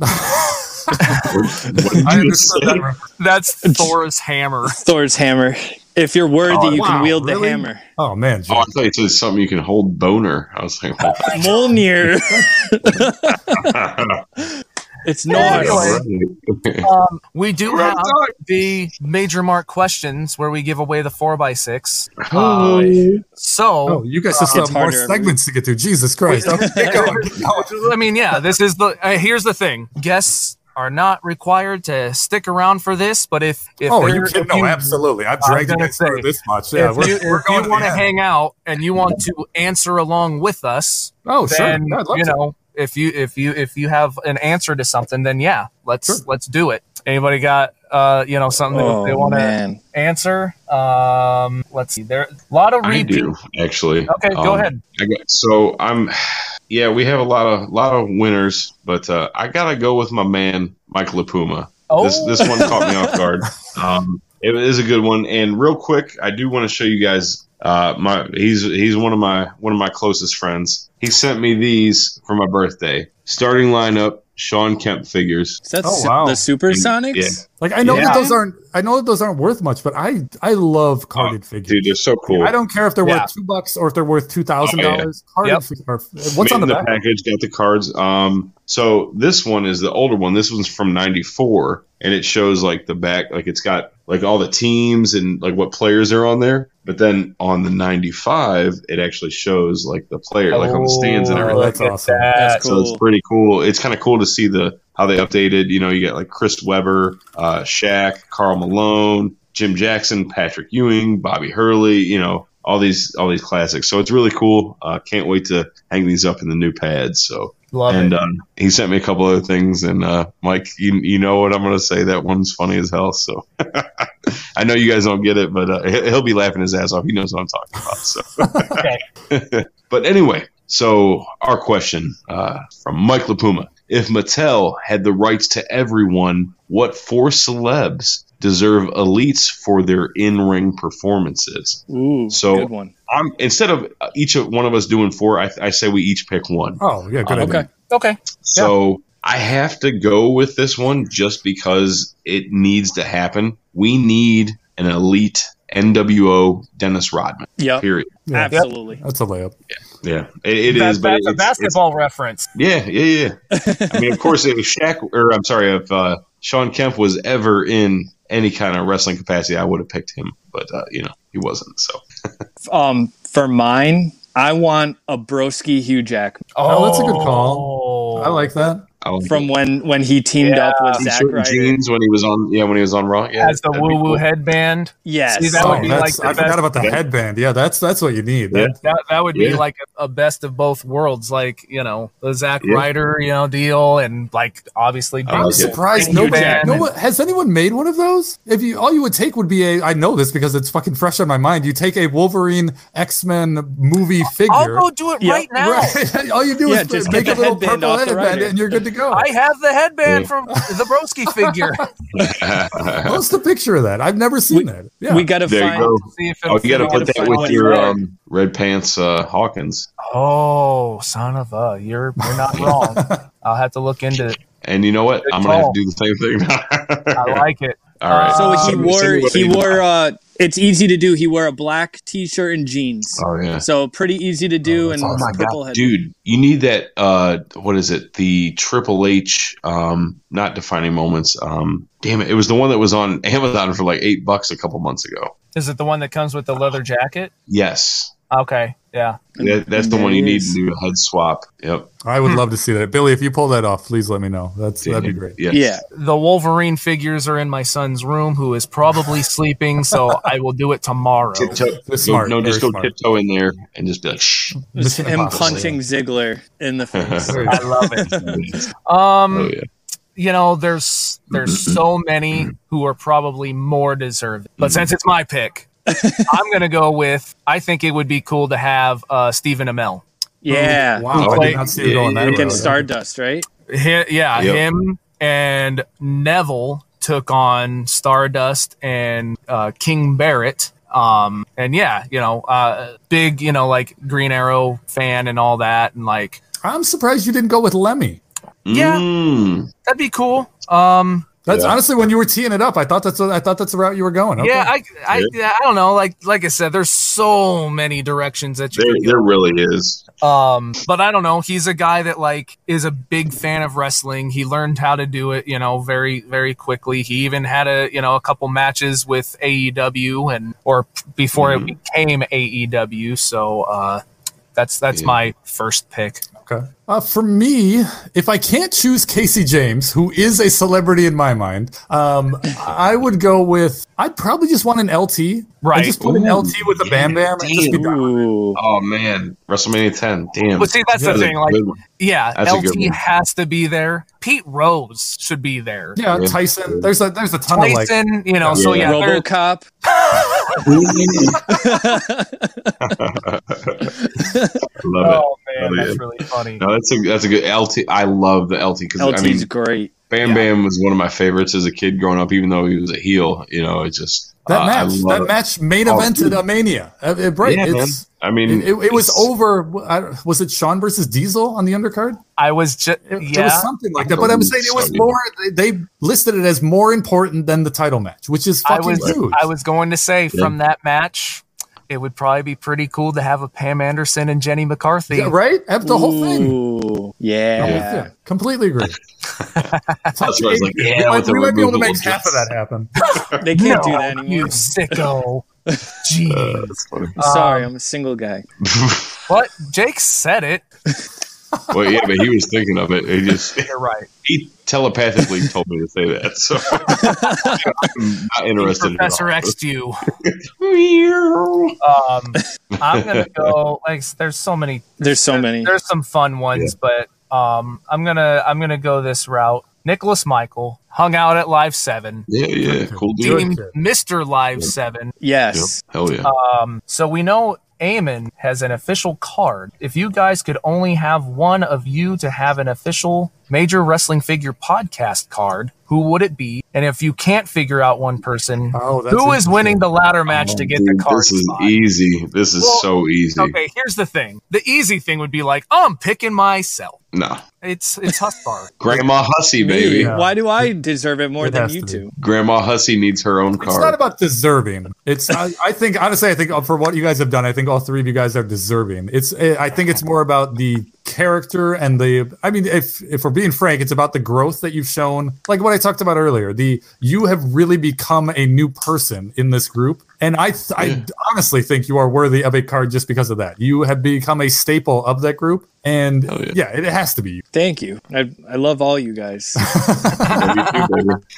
S4: What did
S5: I
S4: you say?
S5: that.
S2: that's Thor's hammer
S3: Thor's hammer. If you're worthy,
S2: Oh,
S3: you
S5: wow,
S3: can wield the hammer.
S5: Oh man,
S4: Oh, I thought you said something you can hold boner. I was like, oh,
S3: Mjolnir. it's not.
S2: Anyway. Um, we do have the major mark questions where we give away the four by six. Uh, so,
S5: Oh, you guys just
S3: It's
S5: have more segments to get through. Jesus Christ! Okay, keep going, keep going.
S2: I mean, yeah, this is the. Uh, here's the thing: guests are not required to stick around for this, but if if
S5: Oh, you kidding?
S2: if
S5: No,
S2: you-
S5: absolutely. I've
S2: I was
S5: dragged you guys through this much. Yeah,
S2: if
S5: we're,
S2: you,
S5: we're going.
S2: want to
S5: to
S2: hang out and you want to answer along with us,
S5: Oh, sure.
S2: then
S5: Yeah, I'd love
S2: you
S5: to.
S2: know if you if you if you have an answer to something, then yeah, let's
S5: Sure.
S2: let's do it. Anybody got uh you know something that they
S3: Oh,
S2: want to answer? Um, let's see. There a lot of
S4: I do actually.
S2: Okay, go
S4: Um,
S2: ahead.
S4: I got, so I'm, yeah, we have a lot of lot of winners, but uh, I gotta go with my man Mike LaPuma.
S2: Oh,
S4: This this one caught me off guard. Um, it is a good one, and real quick, I do want to show you guys. Uh, my he's he's one of my one of my closest friends. He sent me these for my birthday. Starting lineup: Shawn Kemp figures.
S3: Is that
S5: Oh,
S3: su-
S5: wow.
S3: the Supersonics?
S4: Yeah.
S5: Like I know
S2: Yeah.
S5: that those aren't. I know that those aren't worth much, but I I love carded figures.
S4: Dude, they're so cool.
S5: I don't care if they're
S2: Yeah.
S5: worth two bucks or if they're worth two thousand
S4: Oh, yeah.
S5: dollars. Carded
S2: Yep.
S5: fig- or- What's on the
S4: Made in
S5: back?
S4: package? Got the cards. Um, so this one is the older one. This one's from '94, and it shows like the back, like it's got like all the teams and like what players are on there. But then on the '95, it actually shows like the player, like on the stands and
S2: Oh,
S4: everything.
S5: that's awesome.
S2: that.
S3: That's
S4: So
S3: cool.
S4: it's pretty cool. It's kind of cool to see the how they updated. You know, you got like Chris Webber, uh, Shaq, Karl Malone, Jim Jackson, Patrick Ewing, Bobby Hurley. You know, all these all these classics. So it's really cool. Uh, can't wait to hang these up in the new pads. So
S2: Love
S4: and
S2: it.
S4: um, he sent me a couple other things. And uh, Mike, you you know what I'm going to say? That one's funny as hell. So I know you guys don't get it, but uh, he- he'll be laughing his ass off. He knows what I'm talking about. So. but anyway, so our question uh, from Mike LaPuma: If Mattel had the rights to everyone, what four celebs deserve elites for their in-ring performances?
S3: Ooh,
S4: So-
S3: good one.
S4: I'm instead of each of one of us doing four, I, I say we each pick one.
S5: Oh yeah, good idea.
S3: okay.
S2: Okay.
S4: So I have to go with this one just because it needs to happen. We need an elite NWO Dennis Rodman.
S3: Yep.
S4: Period.
S5: Yeah,
S3: Absolutely.
S5: that's a layup.
S4: Yeah, it, it
S2: That-
S4: is. But
S2: that's
S4: it's,
S2: a
S4: it's-
S2: basketball reference.
S4: yeah, yeah, yeah. I mean, of course, if Shaq or I'm sorry, if uh, Shawn Kemp was ever in any kind of wrestling capacity, I would have picked him. But uh, you know, he wasn't. So
S3: Um, for mine, I want a broski Hugh Jackman
S5: Oh, that's a good call. I like that.
S4: I like
S3: from when when he teamed up with Zack
S4: T-shirt
S3: Ryder.
S4: jeans when he was on. Yeah, when he was on Raw. Yeah,
S2: Has the woo woo
S4: cool.
S2: headband.
S3: Yes.
S2: See, that
S5: Oh,
S2: would be like the
S5: I
S2: best-
S5: forgot about the
S4: Yeah.
S5: headband. Yeah, that's that's what you need.
S4: Yeah.
S2: That that would be like a, a best of both worlds, like you know the Zack
S4: Yeah.
S2: Ryder, you know, deal, and like obviously.
S4: I
S5: I'm
S4: like
S5: surprised
S2: Hugh
S5: nobody. No one, has anyone made one of those? If you, all you would take would be a. I know this because it's fucking fresh on my mind. You take a Wolverine X Men movie figure.
S2: I'll go do it
S3: Yep.
S2: right now.
S5: Right. All you do
S3: Yeah,
S5: is
S3: just
S5: make a little
S3: headband
S5: purple headband, and you're good to go.
S2: I have the headband from the Broski figure.
S5: Post a picture of that. I've never seen that. Yeah.
S3: We got to
S4: there you
S3: find.
S4: go.
S2: See if
S4: Oh,
S2: it'll
S4: you got to put that with your um, red pants uh, Hawkins.
S2: Oh, son of a! You're you're not wrong. I'll have to look into it.
S4: And you know what?
S2: Good
S4: I'm going to
S2: have
S4: to do the same thing.
S2: I like it.
S4: All right.
S3: So he
S4: So
S3: wore he wore uh it's easy to do. He wore a black t-shirt and jeans.
S4: Oh yeah.
S3: So pretty easy to do and
S2: oh my God.
S3: purple head.
S4: Dude, you need that. Uh, what is it? The Triple H, um, not defining moments. Um, damn it! It was the one that was on Amazon for like eight bucks a couple months ago.
S2: Is it the one that comes with the leather jacket?
S4: Yes,
S2: Okay, yeah.
S4: that, that's the one you need to do a head swap. Yep,
S5: I would hmm. love to see that, Billy. If you pull that off, please let me know. That's that'd be great.
S4: Yes.
S3: Yeah.
S2: The Wolverine figures are in my son's room, who is probably sleeping. So I will do it tomorrow.
S4: Tiptoe,
S5: That's smart,
S4: no, just go
S5: smart.
S4: tiptoe in there and just be like, shh.
S3: It's
S5: Mission
S3: him
S5: Impossible.
S3: punching Ziggler in the face.
S2: I love it.
S4: Um, oh
S2: Um,
S4: yeah.
S2: you know, there's there's mm-hmm. so many who are probably more deserving. But mm-hmm. since it's my pick, I'm gonna go with. I think it would be cool to have uh, Stephen Amell.
S3: yeah.
S5: Wow, I
S2: Like-
S5: did not see you going that
S3: Against
S5: route.
S3: Stardust, right?
S2: Hi- yeah,
S4: Yep.
S2: him and Neville took on Stardust and uh, King Barrett. Um, and yeah, you know, uh, big, you know, like Green Arrow fan and all that, and like
S5: I'm surprised you didn't go with Lemmy.
S2: Yeah.
S4: Mm.
S2: that'd be cool. Um,
S5: That's
S4: Yeah.
S5: honestly when you were teeing it up. I thought that's what, I thought that's the route you were going. Okay.
S2: yeah, I, I, yeah, I don't know. Like, like I said, there's so many directions that you
S4: There, there really is.
S2: Um, but I don't know. He's a guy that like is a big fan of wrestling. He learned how to do it, you know, very very quickly. He even had a you know a couple matches with AEW and or before
S4: Mhm.
S2: it became AEW. So uh, that's that's
S4: Yeah.
S2: my first pick.
S5: Okay. Uh, for me, if I can't choose Casey James, who is a celebrity in my mind, um, I would go with. I'd probably just want an LT.
S2: Right.
S5: I'd just put an LT with a Bam Bam and just be done.
S3: Ooh.
S4: Oh man, WrestleMania 10. Damn.
S2: But see, that's
S5: Yeah,
S2: the thing. Like, yeah,
S4: That's
S2: LT has to be there. Pete Rose should be there.
S5: Yeah,
S4: Yeah.
S5: Tyson. There's a there's a ton of like.
S2: Tyson, you know. So
S4: Yeah.
S2: yeah, there-
S3: RoboCop.
S4: Oh, I love it.
S2: oh man,
S4: Oh,
S2: that's
S4: yeah.
S2: really funny.
S4: No, that's a that's a good LT. I love the LT because I mean,
S3: great.
S4: Bam Bam was one of my favorites as a kid growing up. Even though he was a heel, you know, it just
S5: That
S4: uh,
S5: match, that
S4: it.
S5: match main
S4: Oh,
S5: evented
S4: dude.
S5: a Mania. Uh, uh, right,
S4: Yeah, man.
S5: it's,
S4: I mean,
S5: it, it was over. I- Was it Shawn versus Diesel on the undercard?
S2: I was just
S5: It, it was something like that. But I'm saying it was more. They they listed it as more important than the title match, which is
S2: I
S5: fucking
S2: was
S5: huge.
S2: I was going to say from that match, it would probably be pretty cool to have a Pam Anderson and Jenny McCarthy.
S5: yeah, right. Have the whole thing.
S3: Ooh, Yeah.
S5: Completely agree.
S4: That's what I was like,
S5: we
S4: yeah,
S5: might,
S4: with
S5: we might be able to make half of that happen.
S3: They can't do
S2: No,
S3: that
S2: You
S3: anymore.
S2: sicko. Jeez.
S4: Uh, that's.
S3: I'm sorry, I'm a single guy.
S2: What? Jake said it.
S4: Well, yeah, but he was thinking of it. He just
S2: You're right.
S4: he telepathically told me to say that. So I'm not interested at
S2: Professor
S4: all.
S2: X you. Um, I'm gonna go. Like, there's so many.
S3: There's so many.
S2: There's some fun ones, but um, I'm gonna I'm gonna go this route. Nicholas Michael hung out at Live Seven.
S4: Yeah, yeah, cool dude.
S2: Team Mr. Live Seven.
S4: Yep,
S3: Yes.
S4: hell yeah.
S2: Um, so we know Eamon has an official card. If you guys could only have one of you to have an official Major Wrestling Figure podcast card, who would it be? And if you can't figure out one person,
S5: Oh,
S2: who is winning the ladder match
S4: Oh,
S2: to get the card
S4: This is
S2: spot?
S4: easy. This is
S2: Well,
S4: so easy.
S2: Okay, here's the thing. The easy thing would be like, oh, I'm picking myself.
S4: No,
S2: It's it's Husvar.
S4: Grandma Hussy, baby.
S5: Yeah.
S3: Why do I deserve it more
S5: It
S3: than you
S5: to be.
S3: two.
S4: Grandma Hussey needs her own
S5: car.
S4: It's
S5: not about deserving. It's I, I think honestly, I think uh, for what you guys have done, I think all three of you guys are deserving. It's eh, I think it's more about the character and the. I mean, if if we're being frank, it's about the growth that you've shown. Like what I talked about earlier, the you have really become a new person in this group, and I th- I honestly think you are worthy of a card just because of that. You have become a staple of that group, and
S4: Hell yeah.
S5: yeah, it has to be you.
S3: Thank you. I, I love all you guys.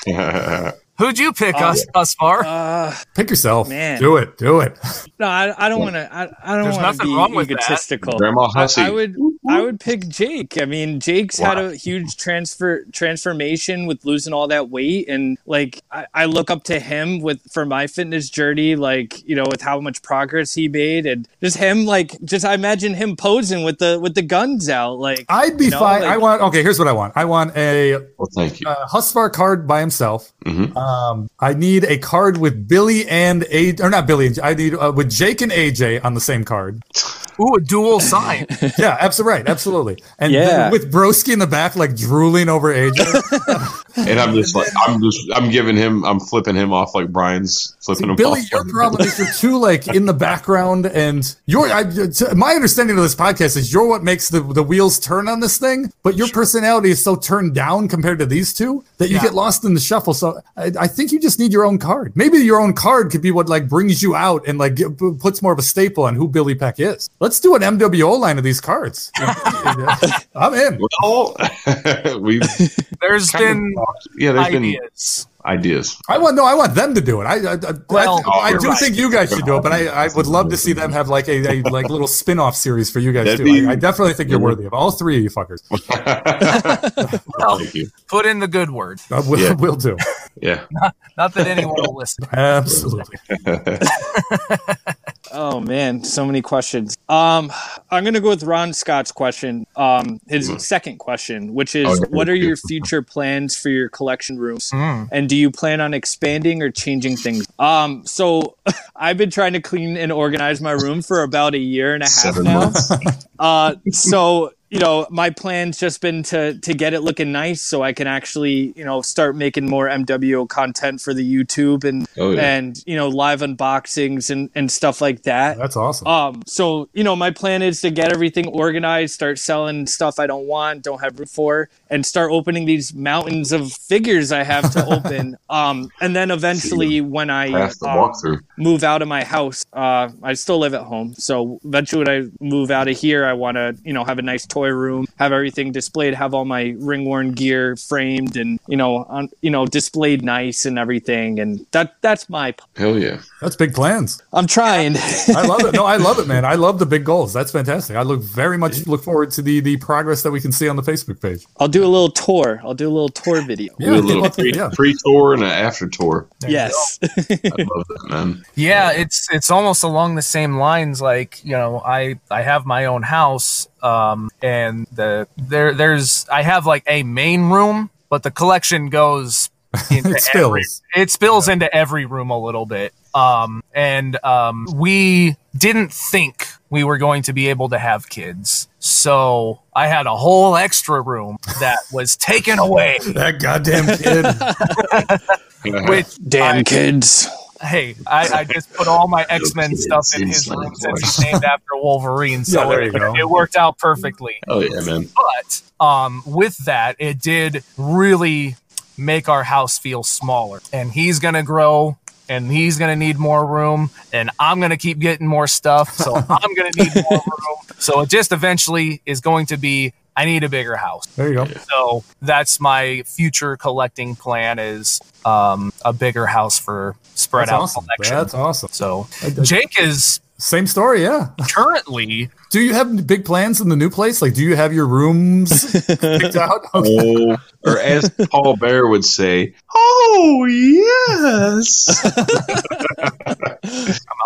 S4: Love you too, baby.
S2: Who'd you pick us thus far?
S3: Uh,
S5: Pick yourself.
S3: Man.
S5: Do it. Do it.
S3: no, I, I don't want to. I, I don't want to be
S2: wrong with that.
S3: egotistical.
S4: Grandma
S3: I,
S4: Hussey.
S3: I would I would pick Jake. I mean, Jake's had a huge transfer transformation with losing all that weight, and like I, I look up to him with for my fitness journey. Like you know, with how much progress he made, and just him like just I imagine him posing with the with the guns out. Like
S5: I'd be
S3: you know,
S5: fine.
S3: like-
S5: I want. Okay, here's what I want. I want a
S4: well, thank you.
S5: uh, Husvar card by himself.
S4: Mhm.
S5: Um, I need a card with Billy and A, or not Billy. I need uh, with Jake and AJ on the same card.
S2: Ooh, a dual sign.
S5: Yeah, absolutely right, absolutely. And
S3: Yeah.
S5: then with Broski in the back, like drooling over AJ.
S4: and I'm just like, I'm just, I'm giving him, I'm flipping him off like Brian's flipping him
S5: Billy,
S4: off.
S5: your problem is you're too like in the background, and you're. I, t- my understanding of this podcast is you're what makes the the wheels turn on this thing. But your personality is so turned down compared to these two that you
S2: Yeah.
S5: get lost in the shuffle. So I, I think you just need your own card. Maybe your own card could be what like brings you out and like get, puts more of a staple on who Billy Peck is. Let's do an MWO line of these cards. I'm in.
S4: Well, we've
S2: There's
S4: kind
S2: been
S4: talked- yeah, there's been
S2: ideas.
S4: ideas.
S5: I want no. I want them to do it. I I, I,
S2: Well,
S5: I, I do
S2: right.
S5: think you guys should do it, but I, I would love to see them have like a, a like little spin off series for you guys
S4: That'd
S5: too.
S4: be-
S5: I, I definitely think you're worthy of all three of you fuckers.
S2: Well,
S4: Thank you.
S2: put in the good word.
S5: Uh, we'll,
S4: Yeah.
S5: we'll do.
S4: Yeah.
S2: Not that anyone will listen.
S5: Absolutely.
S3: Oh man, so many questions. Um, I'm gonna go with Ron Scott's question. Um, his second question, which is,
S4: Oh, yeah.
S3: what are your future plans for your collection rooms,
S2: Mm.
S3: and do you plan on expanding or changing things? Um, so I've been trying to clean and organize my room for about a year and a half
S4: Seven
S3: now. Uh, so you know, my plan's just been to to get it looking nice, so I can actually you know start making more MWO content for the YouTube and
S4: Oh, yeah.
S3: and you know live unboxings and and stuff like that.
S5: That's awesome.
S3: Um, so you know, my plan is to get everything organized, start selling stuff I don't want, don't have room for, and start opening these mountains of figures I have to open. Um, and then eventually, when I um, move out of my house, uh, I still live at home. So eventually, when I move out of here, I want to you know have a nice toy room, have everything displayed, have all my ring worn gear framed, and you know on you know displayed nice and everything. And that that's my.
S4: Hell yeah.
S5: That's big plans.
S3: I'm trying.
S5: I love it. No, I love it, man. I love the big goals. That's fantastic. I look very much look forward to the the progress that we can see on the Facebook page.
S3: I'll do a little tour. I'll do a little tour video.
S5: Yeah,
S4: Do a little pre,
S5: yeah.
S4: tour and an after tour.
S3: Yes.
S4: I love that, man.
S2: Yeah, it's it's almost along the same lines. Like you know, I I have my own house, um, and the there there's I have like a main room, but the collection goes into
S5: It
S2: every,
S5: spills.
S2: it spills into every room a little bit. Um, and um, we didn't think we were going to be able to have kids, so I had a whole extra room that was taken away.
S5: That goddamn kid.
S2: Which
S3: Damn
S2: I-
S3: kids.
S2: Hey, I, I just put all my X Men stuff in his room since he's named after Wolverine, so
S5: Yeah, there you
S2: it,
S5: go.
S2: it worked out perfectly.
S4: Oh yeah, man.
S2: But um, with that, it did really make our house feel smaller. And he's gonna grow, and he's gonna need more room, and I'm gonna keep getting more stuff, so I'm gonna need more room. So it just eventually is going to be. I need a bigger house.
S5: There you go.
S2: So that's my future collecting plan is um, a bigger house for spread
S5: That's
S2: out
S5: awesome.
S2: collection.
S5: That's awesome.
S2: So Jake is
S5: Same story, yeah.
S2: currently
S5: Do you have big plans in the new place? Like, do you have your rooms picked out? Okay.
S4: Oh, or as Paul Bearer would say, "Oh yes."
S2: I'm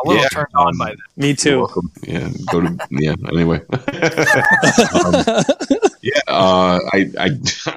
S2: a little
S4: Yeah,
S2: turned on
S4: um,
S2: by that.
S3: Me
S4: You're
S3: too.
S4: welcome. Yeah, go to yeah. Anyway, Um, yeah. Uh, I I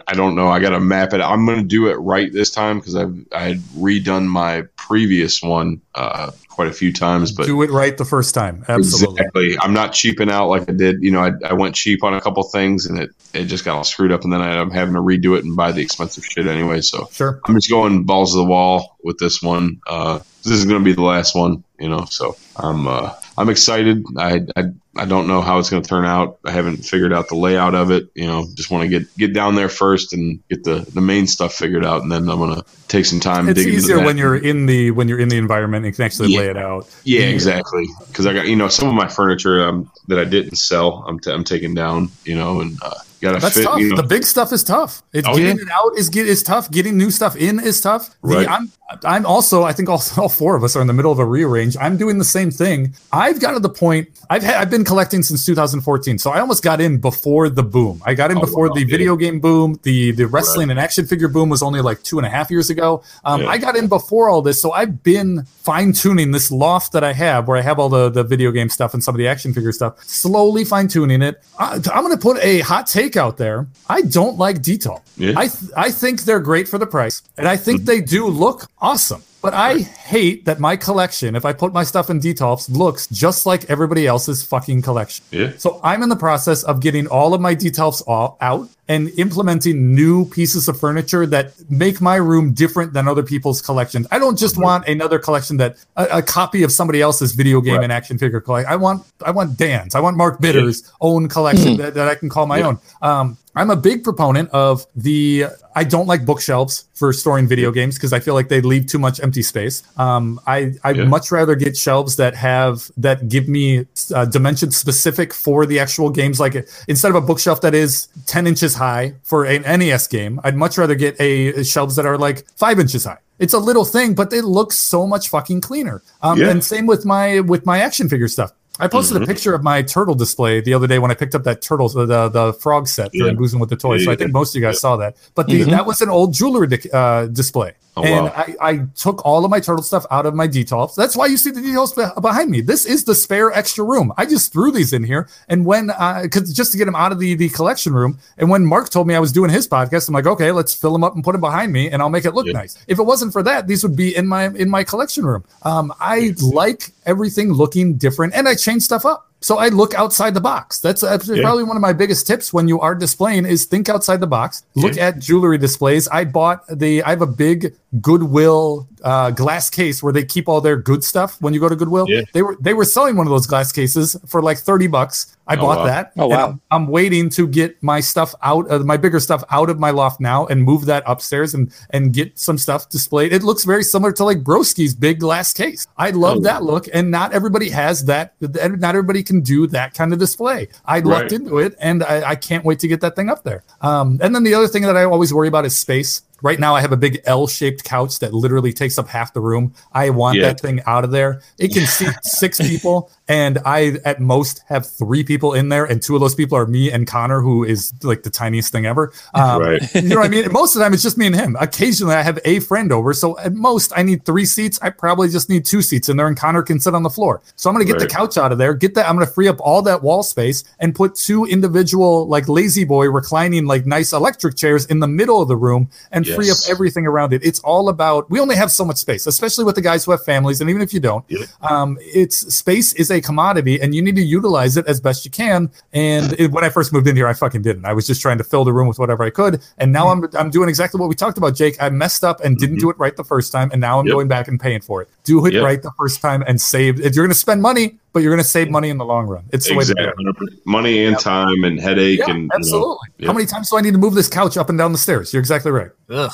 S4: I don't know. I got to map it. I'm gonna do it right this time because I've I had redone my previous one uh, quite a few times, but
S5: Do it right the first time. Absolutely.
S4: Exactly. I'm not cheaping out like I did. You know, I, I went cheap on a couple things and it, it just got all screwed up. And then I, I'm having to redo it and buy the expensive shit anyway. So
S5: Sure.
S4: I'm just going balls to the wall with this one. Uh, this is going to be the last one, you know. So I'm uh, I'm excited. I, I I don't know how it's going to turn out. I haven't figured out the layout of it. You know, just want to get get down there first and get the the main stuff figured out, and then I'm going to take some time.
S5: It's easier when you're in the when you're in the environment and can actually
S4: Yeah.
S5: lay it out.
S4: Yeah, exactly. Because I got you know some of my furniture um, that I didn't sell, I'm, t- I'm taking down. You know, and uh, got to
S5: That's
S4: fit.
S5: tough.
S4: You know,
S5: The big stuff is tough. It's
S4: Oh,
S5: getting
S4: yeah.
S5: it out is get is tough. Getting new stuff in is tough. The- I'm I'm also I think all, all four of us are in the middle of a rearrange. I'm doing the same thing. I've got to the point. I've had, I've been collecting since 2014, so I almost got in before the boom. I got in
S4: Oh,
S5: before
S4: wow,
S5: the
S4: yeah.
S5: video game boom. The the wrestling and action figure boom was only like two and a half years ago. Um,
S4: Yeah.
S5: I got in before all this, so I've been fine tuning this loft that I have, where I have all the the video game stuff and some of the action figure stuff. Slowly fine tuning it. I, I'm going to put a hot take out there. I don't like Detolf.
S4: Yeah.
S5: I th- I think they're great for the price, and I
S4: Mm-hmm.
S5: think they do look awesome. But I hate that my collection, if I put my stuff in Detolfs, looks just like everybody else's fucking collection.
S4: Yeah.
S5: So I'm in the process of getting all of my Detolfs all out and implementing new pieces of furniture that make my room different than other people's collections. I don't just want another collection that a, a copy of somebody else's video game
S4: Right.
S5: and action figure collection. I want I want Dan's. I want Mark Bitter's own collection that, that I can call my
S4: Yeah.
S5: own. Um, I'm a big proponent of the. I don't like bookshelves for storing video games because I feel like they leave too much empty space. Um, I I'd
S4: Yeah.
S5: much rather get shelves that have that give me uh, dimensions specific for the actual games. Like instead of a bookshelf that is 10 inches high for an NES game, I'd much rather get a shelves that are like five inches high. It's a little thing, but they look so much fucking cleaner. Um,
S4: Yeah.
S5: And same with my with my action figure stuff. I posted
S4: Mm-hmm.
S5: a picture of my turtle display the other day when I picked up that turtle, the the, frog set during
S4: Yeah.
S5: Boozing with the Toys.
S4: Yeah,
S5: so I think
S4: yeah.
S5: most of you guys saw that. But the, that was an old jewelry di- uh, display.
S4: Oh,
S5: and
S4: wow.
S5: I, I took all of my turtle stuff out of my Detolfs. That's why you see the Detolfs behind me. This is the spare extra room. I just threw these in here. And when, because just to get them out of the, the collection room. And when Mark told me I was doing his podcast, I'm like, okay, let's fill them up and put them behind me and I'll make it look
S4: Yeah.
S5: nice. If it wasn't for that, these would be in my, in my collection room. Um, I like everything looking different and I change stuff up. So I look outside the box. That's, that's
S4: Yeah.
S5: probably one of my biggest tips when you are displaying is think outside the box. Look
S4: Yeah.
S5: at jewelry displays. I bought the I have a big Goodwill uh, glass case where they keep all their good stuff when you go to Goodwill.
S4: Yeah.
S5: They were they were selling one of those glass cases for like 30 bucks. I
S4: Oh,
S5: bought
S4: wow.
S5: that.
S3: Oh, wow.
S5: I'm, I'm waiting to get my stuff out of my bigger stuff out of my loft now and move that upstairs and and get some stuff displayed. It looks very similar to like Broski's big glass case. I love
S4: Oh.
S5: that look and not everybody has that not everybody can do that kind of display. I looked
S4: Right.
S5: into it and I, I can't wait to get that thing up there. Um, and then the other thing that I always worry about is space. Right now, I have a big L-shaped couch that literally takes up half the room. I want
S4: Yeah.
S5: that thing out of there. It can seat six people, and I at most have three people in there, and two of those people are me and Connor, who is like the tiniest thing ever. Um,
S4: Right.
S5: you know what I mean? Most of the time, it's just me and him. Occasionally, I have a friend over, so at most, I need three seats. I probably just need two seats in there, and Connor can sit on the floor. So I'm gonna get the couch out of there, get that. I'm gonna free up all that wall space and put two individual like La-Z-Boy reclining like nice electric chairs in the middle of the room and free up everything around it. It's all about. We only have so much space, especially with the guys who have families, and even if you don't,
S4: Yeah.
S5: um, it's space is a commodity, and you need to utilize it as best you can. And it, when I first moved in here, I fucking didn't. I was just trying to fill the room with whatever I could, and now I'm I'm doing exactly what we talked about, Jake. I messed up and didn't do it right the first time, and now I'm
S4: Mm-hmm. Yep.
S5: going back and paying for it. Do it
S4: Yep.
S5: right the first time and save. If you're going to spend money, but you're going to save money in the long run. It's the way to do
S4: Exactly.
S5: it.
S4: Money and time and headache
S5: Yeah,
S4: and you know,
S5: absolutely.
S4: yeah.
S5: How many times do I need to move this couch up and down the stairs? You're exactly right.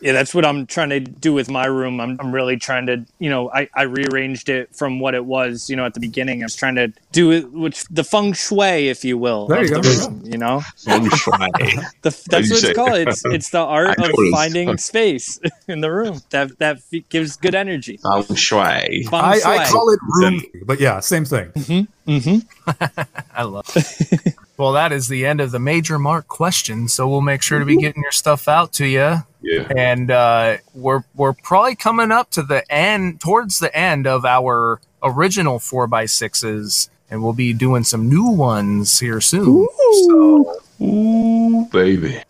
S3: Yeah, that's what I'm trying to do with my room. I'm, I'm really trying to, you know, I, I rearranged it from what it was, you know, at the beginning. I was trying to do it, which the feng shui, if you will,
S5: There
S3: of
S5: you
S3: the
S5: go.
S3: room, you know,
S4: Feng shui.
S3: the, that's
S4: you
S3: what it's called. It's it's the art of
S4: know it is.
S3: finding space in the room that that gives good energy.
S4: Feng shui.
S3: Feng
S5: I,
S3: shui.
S5: I call it room, but yeah, same thing. Mm-hmm. Mm-hmm.
S2: I love it. well, that is the end of the major mark question. So we'll make sure to be getting your stuff out to you.
S4: Yeah.
S2: And uh, we're we're probably coming up to the end, towards the end of our original four by sixes, and we'll be doing some new ones here soon. So,
S4: Ooh, baby.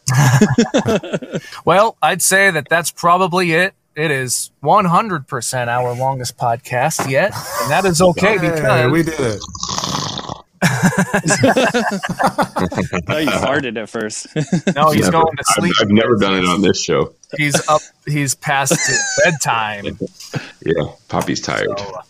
S2: well, I'd say that that's probably it. It is 100% our longest podcast yet, and that is okay
S5: Hey,
S2: because
S5: we did it.
S6: No, you farted at first.
S2: no, he's
S4: Never.
S2: going to
S4: I've,
S2: sleep.
S4: I've never done it on this show.
S2: He's up. He's past bedtime.
S4: Yeah, Poppy's tired.
S2: So,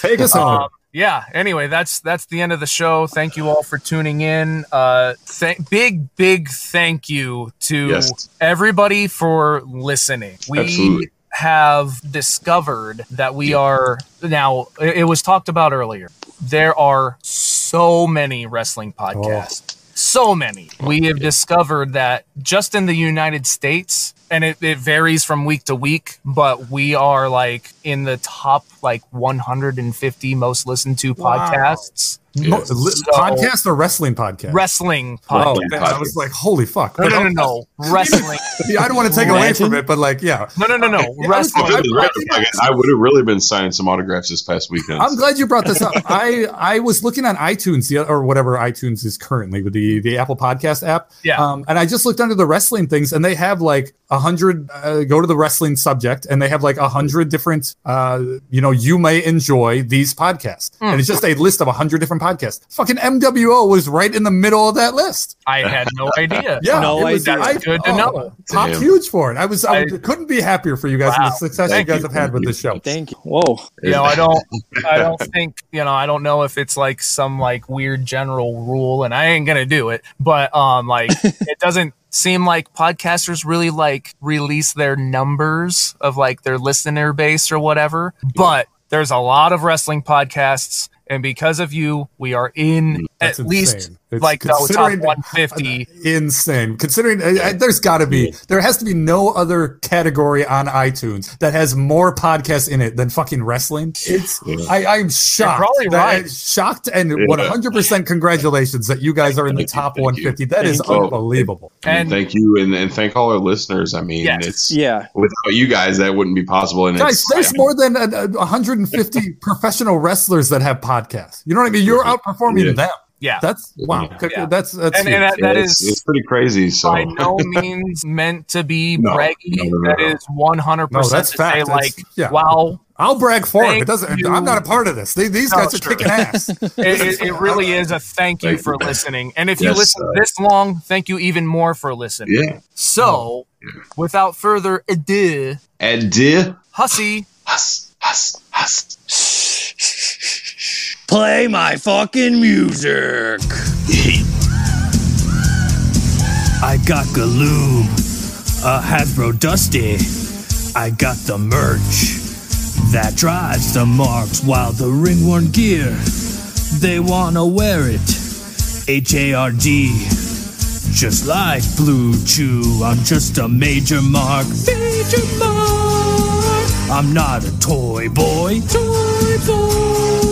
S5: Take us home.
S2: um, yeah. Anyway, that's that's the end of the show. Thank you all for tuning in. Uh, th- big big thank you to
S4: Yes.
S2: everybody for listening. We
S4: Absolutely.
S2: have discovered that we are now. It, it was talked about earlier. There are so many wrestling podcasts. So many. We have discovered that just in the United States, and it, it varies from week to week, but we are like in the top like 150 most listened to
S5: Wow.
S2: Podcasts.
S5: Mo-
S2: So-
S5: podcast or wrestling podcast?
S2: Wrestling
S5: Oh,
S2: podcast.
S5: man, I was like, holy fuck.
S2: no, no, no, no. Wrestling.
S5: Yeah, I don't want to take away from it, but like, yeah.
S2: No, no, no, no.
S5: I
S2: Wrestling.
S4: I, I would have really been signing some autographs this past weekend.
S5: I'm glad you brought this up. I I was looking on iTunes the, or whatever iTunes is currently with the the Apple Podcast app.
S2: Yeah.
S5: Um, and I just looked under the wrestling things, and they have like a hundred. Uh, go to the wrestling subject, and they have like a hundred different. Uh, you know, you may enjoy these podcasts, and it's just a list of a hundred different podcasts. Fucking MWO was right in the middle of that list.
S2: I had no idea.
S5: Yeah,
S6: No
S5: it was,
S6: idea.
S2: That's good to know.
S5: Popped
S4: Damn.
S5: huge for it. I was I,
S2: I-
S5: couldn't be happier for you guys and the success
S2: Thank
S5: you guys
S2: you.
S5: have had with this show.
S6: Thank you. Whoa.
S2: you know i don't i don't think you know i don't know if it's like some like weird general rule and i ain't gonna do it but um like it doesn't seem like podcasters really like release their numbers of like their listener base or whatever but there's a lot of wrestling podcasts and because of you we are in mm,
S5: That's
S2: at least
S5: insane. It's
S2: like the top
S5: considering-
S2: 150
S5: insane. Considering uh, there's got to be there has to be no other category on itunes that has more podcasts in it than fucking wrestling. It's I, i'm shocked.
S2: probably
S5: that-
S2: right.
S5: shocked and 100% congratulations that you guys are in the top 150 That is unbelievable.
S2: and
S4: thank you, and, and thank all our listeners. I mean,
S2: Yes.
S4: it's
S6: Yeah.
S4: without you guys that wouldn't be possible. And
S5: guys
S4: it's,
S5: there's more than uh, uh, 150 professional wrestlers that have podcasts. You know what i mean? You're outperforming
S4: Yeah.
S5: them
S2: yeah
S5: that's wow
S2: Yeah.
S5: that's that's
S2: And- and that- that
S4: it's,
S2: is-
S4: it's pretty crazy. So
S2: by no means meant to be
S4: No,
S2: braggy.
S4: No, no, no,
S2: that
S4: no.
S2: is one hundred percent
S5: that's
S2: to
S5: fact.
S2: say like,
S5: yeah.
S2: wow,
S5: I'll brag for it.
S2: Thank
S5: It doesn't.
S2: you.
S5: I'm not a part of this. They, these
S2: No,
S5: guys are
S2: sure.
S5: kicking ass.
S2: it, it, it really is a thank you
S4: Thank
S2: for
S4: you.
S2: listening. And if you listen
S4: uh,
S2: this long, thank you even more for listening.
S4: yeah,
S2: So, without further ado,
S4: and dear
S2: Hussy,
S4: Huss, Huss, Huss.
S6: Play my fucking music. I got Galoob, a Hasbro Dusty. I got the merch that drives the marks while the ringworn gear, they wanna wear it. H A R D, just like Blue Chew. I'm just a major mark. Major mark. I'm not a toy boy. Toy boy.